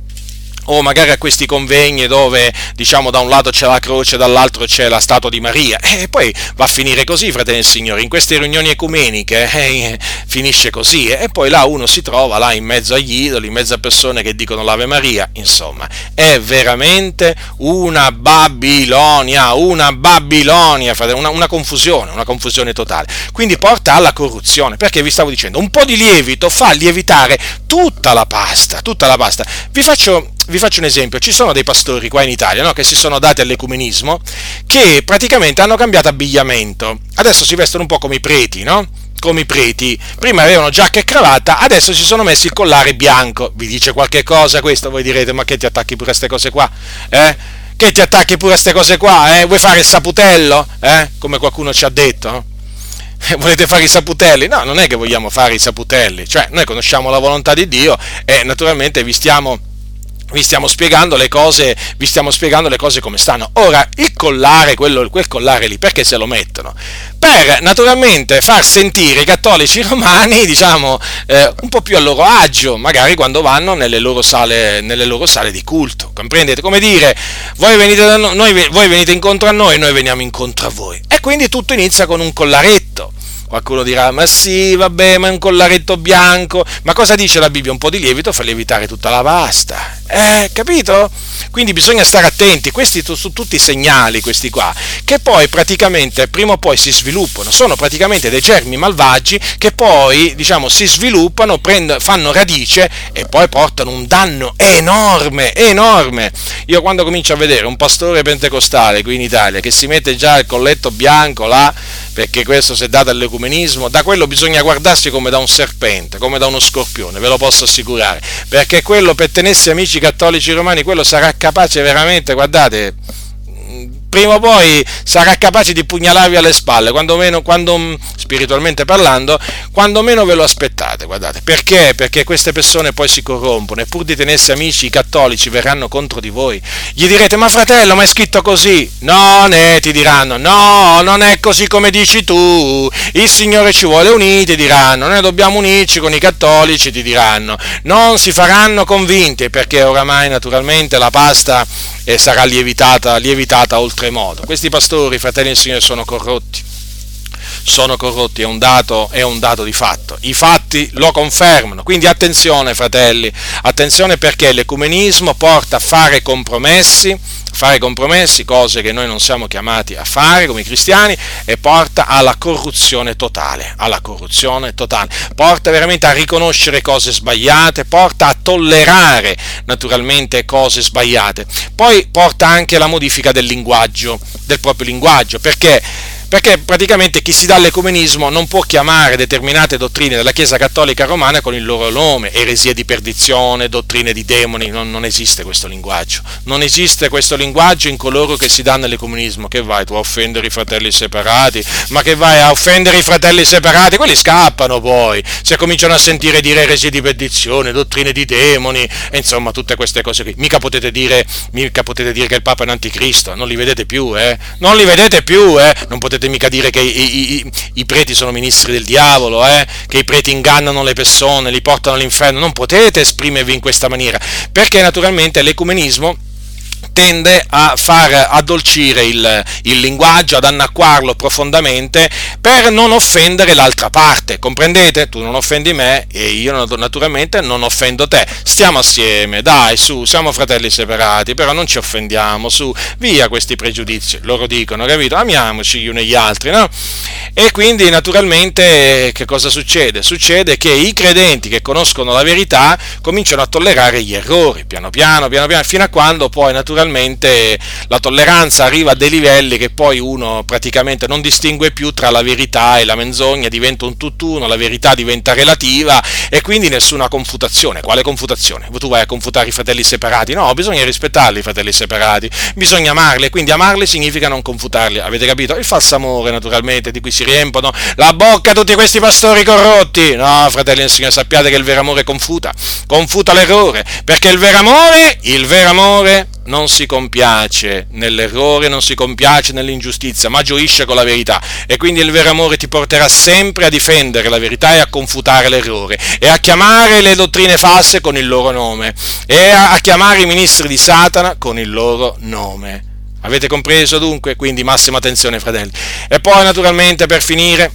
O magari a questi convegni dove diciamo da un lato c'è la croce, dall'altro c'è la statua di Maria e poi va a finire così, fratelli e signori, in queste riunioni ecumeniche eh, finisce così e poi là uno si trova là in mezzo agli idoli, in mezzo a persone che dicono l'Ave Maria, insomma, è veramente una Babilonia, una Babilonia, una, una confusione, una confusione totale. Quindi porta alla corruzione, perché vi stavo dicendo, un po' di lievito fa lievitare tutta la pasta, tutta la pasta. Vi faccio vi faccio un esempio, ci sono dei pastori qua in Italia no, che si sono dati all'ecumenismo che praticamente hanno cambiato abbigliamento, adesso si vestono un po' come i preti, no? come i preti, prima avevano giacca e cravatta, adesso si sono messi il collare bianco, vi dice qualche cosa questo? Voi direte ma che ti attacchi pure a queste cose qua? Eh? Che ti attacchi pure a queste cose qua? Eh? Vuoi fare il saputello? Eh? Come qualcuno ci ha detto? Eh, volete fare i saputelli? No, non è che vogliamo fare i saputelli, cioè noi conosciamo la volontà di Dio e naturalmente vi stiamo vi stiamo spiegando le cose, vi stiamo spiegando le cose come stanno. Ora, il collare, quello, quel collare lì, perché se lo mettono? Per naturalmente far sentire i cattolici romani, <laughs> diciamo, eh, un po' più a loro agio, magari quando vanno nelle loro sale, nelle loro sale di culto. Comprendete? Come dire, voi venite, noi, voi venite incontro a noi, noi veniamo incontro a voi. E quindi tutto inizia con un collaretto Qualcuno dirà, ma sì, vabbè, ma è un collaretto bianco. Ma cosa dice la Bibbia? Un po' di lievito fa lievitare tutta la pasta. Eh, capito? Quindi bisogna stare attenti, questi sono tutti segnali, questi qua, che poi praticamente prima o poi si sviluppano, sono praticamente dei germi malvagi che poi, diciamo, si sviluppano, prend- fanno radice e poi portano un danno enorme, enorme. Io quando comincio a vedere un pastore pentecostale qui in Italia che si mette già il colletto bianco là, perché questo si è dato all'ecumenismo, da quello bisogna guardarsi come da un serpente, come da uno scorpione, ve lo posso assicurare, perché quello per tenersi amici cattolici romani, quello sarà capace veramente, guardate, prima o poi sarà capace di pugnalarvi alle spalle, quando meno, quando, spiritualmente parlando, quando meno ve lo aspettate, guardate. Perché? Perché queste persone poi si corrompono e pur di tenersi amici i cattolici verranno contro di voi. Gli direte, ma fratello, ma è scritto così? Non è, ti diranno, no, non è così come dici tu, il Signore ci vuole uniti, diranno, noi dobbiamo unirci con i cattolici, ti diranno. Non si faranno convinti perché oramai naturalmente la pasta sarà lievitata, lievitata oltremodo. Questi pastori, fratelli del Signore, sono corrotti. Sono corrotti, è un, dato, è un dato di fatto. I fatti lo confermano. Quindi attenzione, fratelli, attenzione perché l'ecumenismo porta a fare compromessi, fare compromessi, cose che noi non siamo chiamati a fare come cristiani, e porta alla corruzione totale, alla corruzione totale, porta veramente a riconoscere cose sbagliate, porta a tollerare naturalmente cose sbagliate, poi porta anche alla modifica del linguaggio, del proprio linguaggio, perché perché praticamente chi si dà all'ecumenismo non può chiamare determinate dottrine della Chiesa Cattolica Romana con il loro nome, eresie di perdizione, dottrine di demoni, non, non esiste questo linguaggio, non esiste questo linguaggio in coloro che si danno all'ecumenismo, che vai tu a offendere i fratelli separati, ma che vai a offendere i fratelli separati, quelli scappano poi, se cominciano a sentire dire eresie di perdizione, dottrine di demoni, insomma tutte queste cose qui, mica potete dire, mica potete dire che il Papa è un anticristo, non li vedete più, eh? non li vedete più, eh? non potete potete mica dire che i, i, i preti sono ministri del diavolo, eh? che i preti ingannano le persone, li portano all'inferno, non potete esprimervi in questa maniera, perché naturalmente l'ecumenismo tende a far addolcire il, il, linguaggio, ad annacquarlo profondamente per non offendere l'altra parte. Comprendete? Tu non offendi me e io naturalmente non offendo te. Stiamo assieme, dai, su, siamo fratelli separati, però non ci offendiamo, su, via questi pregiudizi. Loro dicono, capito? Amiamoci gli uni e gli altri, no? E quindi naturalmente che cosa succede? Succede che i credenti che conoscono la verità cominciano a tollerare gli errori, piano piano, piano piano, fino a quando poi naturalmente naturalmente la tolleranza arriva a dei livelli che poi uno praticamente non distingue più tra la, verità e la menzogna diventa un tutt'uno, la verità diventa relativa e quindi nessuna confutazione. Quale confutazione? Tu vai a confutare i fratelli separati? No, bisogna rispettarli i fratelli separati, bisogna amarli e quindi amarli significa non confutarli. Avete capito? Il falso amore, naturalmente, di cui si riempono la bocca tutti questi pastori corrotti. No, fratelli del Signore, sappiate che il vero amore confuta, confuta l'errore, perché il vero amore, il vero amore non si compiace nell'errore, non si compiace nell'ingiustizia, ma gioisce con la verità. E quindi il vero amore ti porterà sempre a difendere la verità e a confutare l'errore e a chiamare le dottrine false con il loro nome e a, chiamare i ministri di Satana con il loro nome. Avete compreso dunque? Quindi massima attenzione, fratelli. E poi naturalmente per finire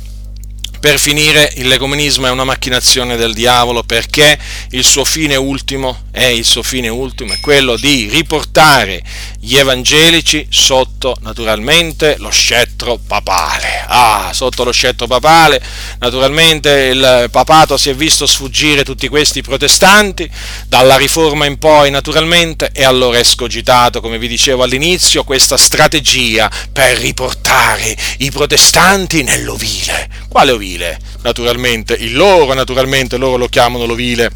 per finire, il legomenismo è una macchinazione del diavolo perché il suo fine ultimo il suo fine ultimo è quello di riportare gli evangelici sotto naturalmente lo scettro papale. Ah, sotto lo scettro papale, naturalmente il papato si è visto sfuggire tutti questi protestanti dalla riforma in poi naturalmente e allora è scogitato, come vi dicevo all'inizio, questa strategia per riportare i protestanti nell'ovile. Quale ovile? L'ovile, naturalmente, il loro naturalmente, loro lo chiamano l'ovile,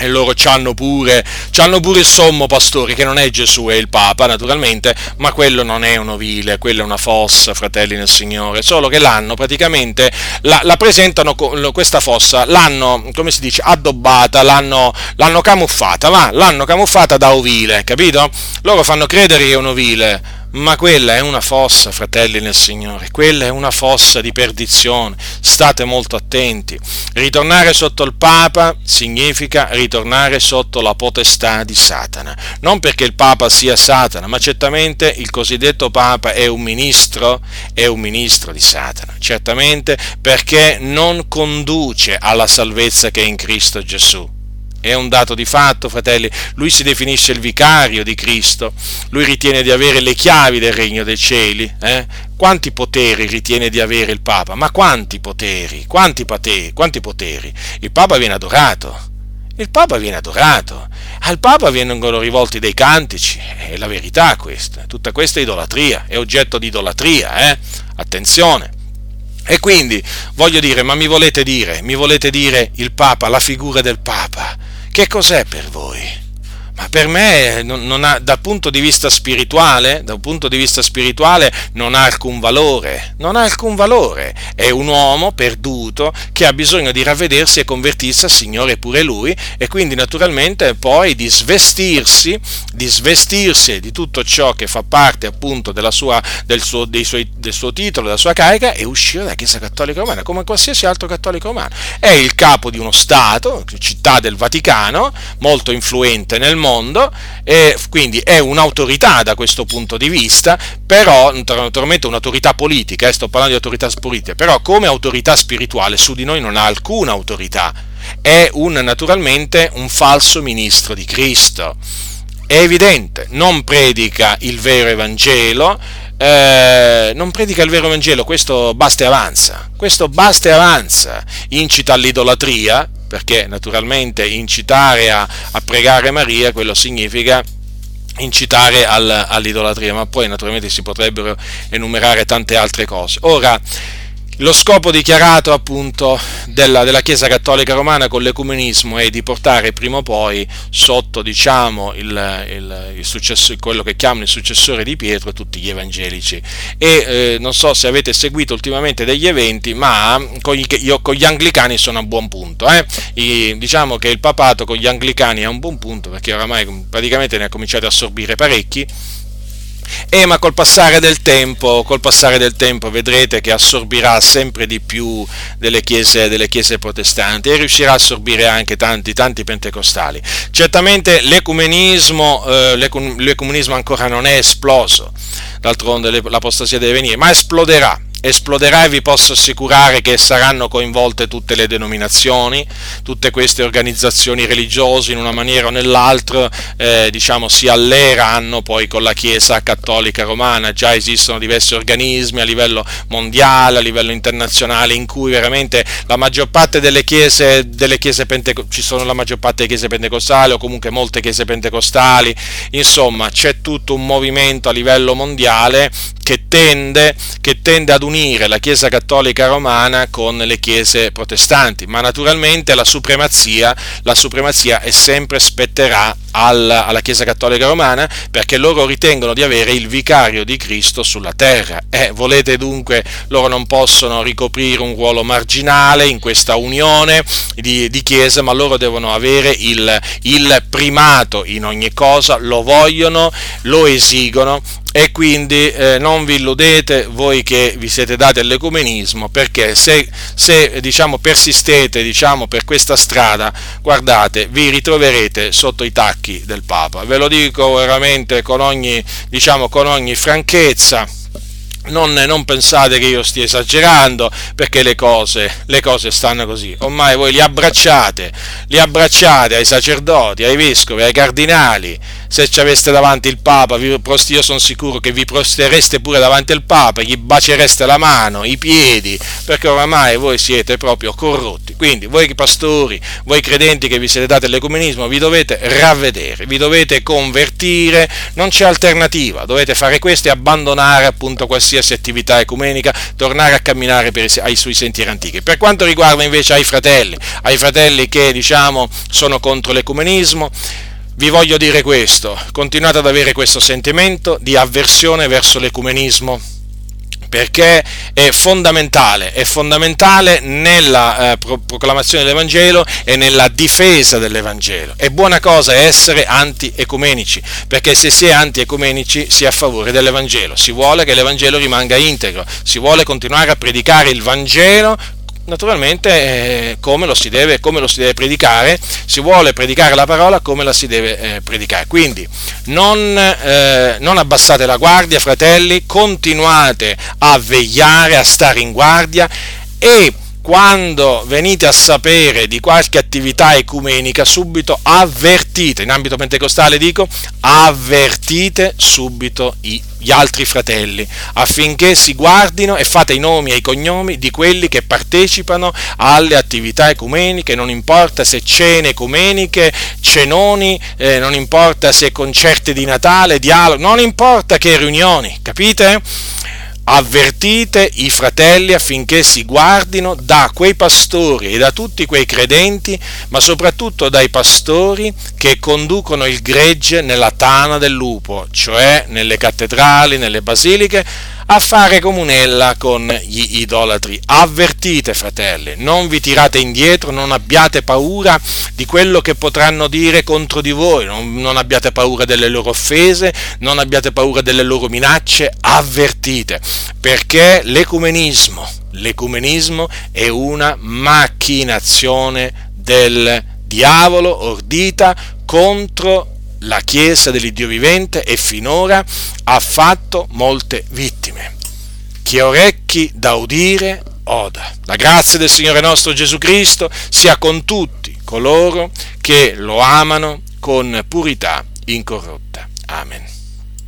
e loro c'hanno pure, c'hanno pure il sommo pastore, che non è Gesù, è il Papa, naturalmente, ma quello non è un ovile, quello è una fossa, fratelli nel Signore, solo che l'hanno praticamente, la, la presentano, questa fossa, l'hanno, come si dice, addobbata, l'hanno, l'hanno camuffata, va, l'hanno camuffata da ovile, capito? Loro fanno credere che è un ovile, ma quella è una fossa, fratelli nel Signore, quella è una fossa di perdizione. State molto attenti. Ritornare sotto il Papa significa ritornare sotto la potestà di Satana. Non perché il Papa sia Satana, ma certamente il cosiddetto Papa è un ministro, è un ministro di Satana. Certamente perché non conduce alla salvezza che è in Cristo Gesù è un dato di fatto, fratelli. Lui si definisce il vicario di Cristo, lui ritiene di avere le chiavi del regno dei cieli. Eh? Quanti poteri ritiene di avere il Papa? Ma quanti poteri? Quanti, poteri? quanti poteri? Il Papa viene adorato. Il Papa viene adorato. Al Papa vengono rivolti dei cantici. È la verità questa. Tutta questa è idolatria, è oggetto di idolatria. Eh? Attenzione. E quindi voglio dire, ma mi volete dire, mi volete dire il Papa, la figura del Papa? Che cos'è per voi? Ma per me non, non ha, dal punto di vista spirituale, dal punto di vista spirituale non ha alcun valore, non ha alcun valore, è un uomo perduto che ha bisogno di ravvedersi e convertirsi al Signore pure lui e quindi naturalmente poi di svestirsi, di svestirsi di tutto ciò che fa parte appunto sua, del, suo, suoi, del suo titolo, della sua carica e uscire dalla Chiesa Cattolica Romana come qualsiasi altro cattolico romano. È il capo di uno Stato, città del Vaticano, molto influente nel mondo, mondo e quindi è un'autorità da questo punto di vista, però naturalmente un'autorità politica, eh, sto parlando di autorità politica, però come autorità spirituale su di noi non ha alcuna autorità, è un, naturalmente un falso ministro di Cristo. È evidente, non predica il vero Evangelo, eh, non predica il vero Vangelo, questo basta e avanza, questo basta e avanza, incita all'idolatria, perché naturalmente incitare a, a pregare Maria, quello significa incitare al, all'idolatria, ma poi naturalmente si potrebbero enumerare tante altre cose. Ora, lo scopo dichiarato appunto della, della, Chiesa Cattolica Romana con l'ecumenismo è di portare prima o poi sotto diciamo, il, il, il quello che chiamano il successore di Pietro tutti gli evangelici. E eh, non so se avete seguito ultimamente degli eventi, ma con gli, io con gli anglicani sono a buon punto. Eh? I, diciamo che il papato con gli anglicani è a un buon punto perché oramai praticamente ne ha cominciato a assorbire parecchi e ma col passare del tempo, col passare del tempo vedrete che assorbirà sempre di più delle chiese, delle chiese protestanti e riuscirà a assorbire anche tanti, tanti pentecostali. Certamente l'ecumenismo, eh, l'ecumenismo ancora non è esploso, d'altronde l'apostasia deve venire, ma esploderà esploderà e vi posso assicurare che saranno coinvolte tutte le denominazioni, tutte queste organizzazioni religiose in una maniera o nell'altra eh, diciamo, si alleeranno poi con la Chiesa cattolica romana, già esistono diversi organismi a livello mondiale, a livello internazionale in cui veramente la maggior parte delle chiese, delle chiese pentecostali, ci sono la maggior parte delle chiese pentecostali o comunque molte chiese pentecostali, insomma c'è tutto un movimento a livello mondiale che tende, che tende ad unire la Chiesa Cattolica Romana con le chiese protestanti, ma naturalmente la supremazia, la supremazia è sempre spetterà alla, alla, Chiesa Cattolica Romana perché loro ritengono di avere il vicario di Cristo sulla terra. Eh, volete dunque, loro non possono ricoprire un ruolo marginale in questa unione di, di Chiesa, ma loro devono avere il, il primato in ogni cosa, lo vogliono, lo esigono e quindi eh, non vi illudete voi che vi siete dati all'ecumenismo perché se, se diciamo, persistete diciamo, per questa strada guardate vi ritroverete sotto i tacchi del Papa ve lo dico veramente con ogni, diciamo, con ogni franchezza non, non, pensate che io stia esagerando perché le cose, le cose, stanno così. Ormai voi li abbracciate, li abbracciate ai sacerdoti, ai vescovi, ai cardinali. Se ci aveste davanti il Papa, io sono sicuro che vi prostereste pure davanti al Papa, gli bacereste la mano, i piedi, perché oramai voi siete proprio corrotti. Quindi voi pastori, voi credenti che vi siete dati all'ecumenismo, vi dovete ravvedere, vi dovete convertire, non c'è alternativa, dovete fare questo e abbandonare appunto qualsiasi attività ecumenica, tornare a camminare per, ai suoi sentieri antichi. Per quanto riguarda invece ai fratelli, ai fratelli che diciamo sono contro l'ecumenismo, vi voglio dire questo, continuate ad avere questo sentimento di avversione verso l'ecumenismo perché è fondamentale, è fondamentale nella eh, proclamazione dell'Evangelo e nella difesa dell'Evangelo. È buona cosa essere anti-ecumenici, perché se si è anti-ecumenici si è a favore dell'Evangelo, si vuole che l'Evangelo rimanga integro, si vuole continuare a predicare il Vangelo naturalmente eh, come, lo deve, come, lo si deve, predicare, si vuole predicare la parola come la si deve eh, predicare. Quindi non, eh, non, abbassate la guardia, fratelli, continuate a vegliare, a stare in guardia e quando venite a sapere di qualche attività ecumenica, subito avvertite, in ambito pentecostale dico, avvertite subito gli altri fratelli, affinché si guardino e fate i nomi e i cognomi di quelli che partecipano alle attività ecumeniche, non importa se cene ecumeniche, cenoni, eh, non importa se concerti di Natale, dialoghi, non importa che riunioni, capite? Avvertite i fratelli affinché si guardino da quei pastori e da tutti quei credenti, ma soprattutto dai pastori che conducono il gregge nella tana del lupo, cioè nelle cattedrali, nelle basiliche, a fare comunella con gli idolatri. Avvertite, fratelli, non vi tirate indietro, non abbiate paura di quello che potranno dire contro di voi, non, non abbiate paura delle loro offese, non abbiate paura delle loro minacce, avvertite, perché l'ecumenismo, l'ecumenismo è una macchinazione del diavolo ordita contro la Chiesa dell'Iddio vivente e finora ha fatto molte vittime. Chi ha orecchi da udire, oda. La grazia del Signore nostro Gesù Cristo sia con tutti coloro che lo amano con purità incorrotta. Amen.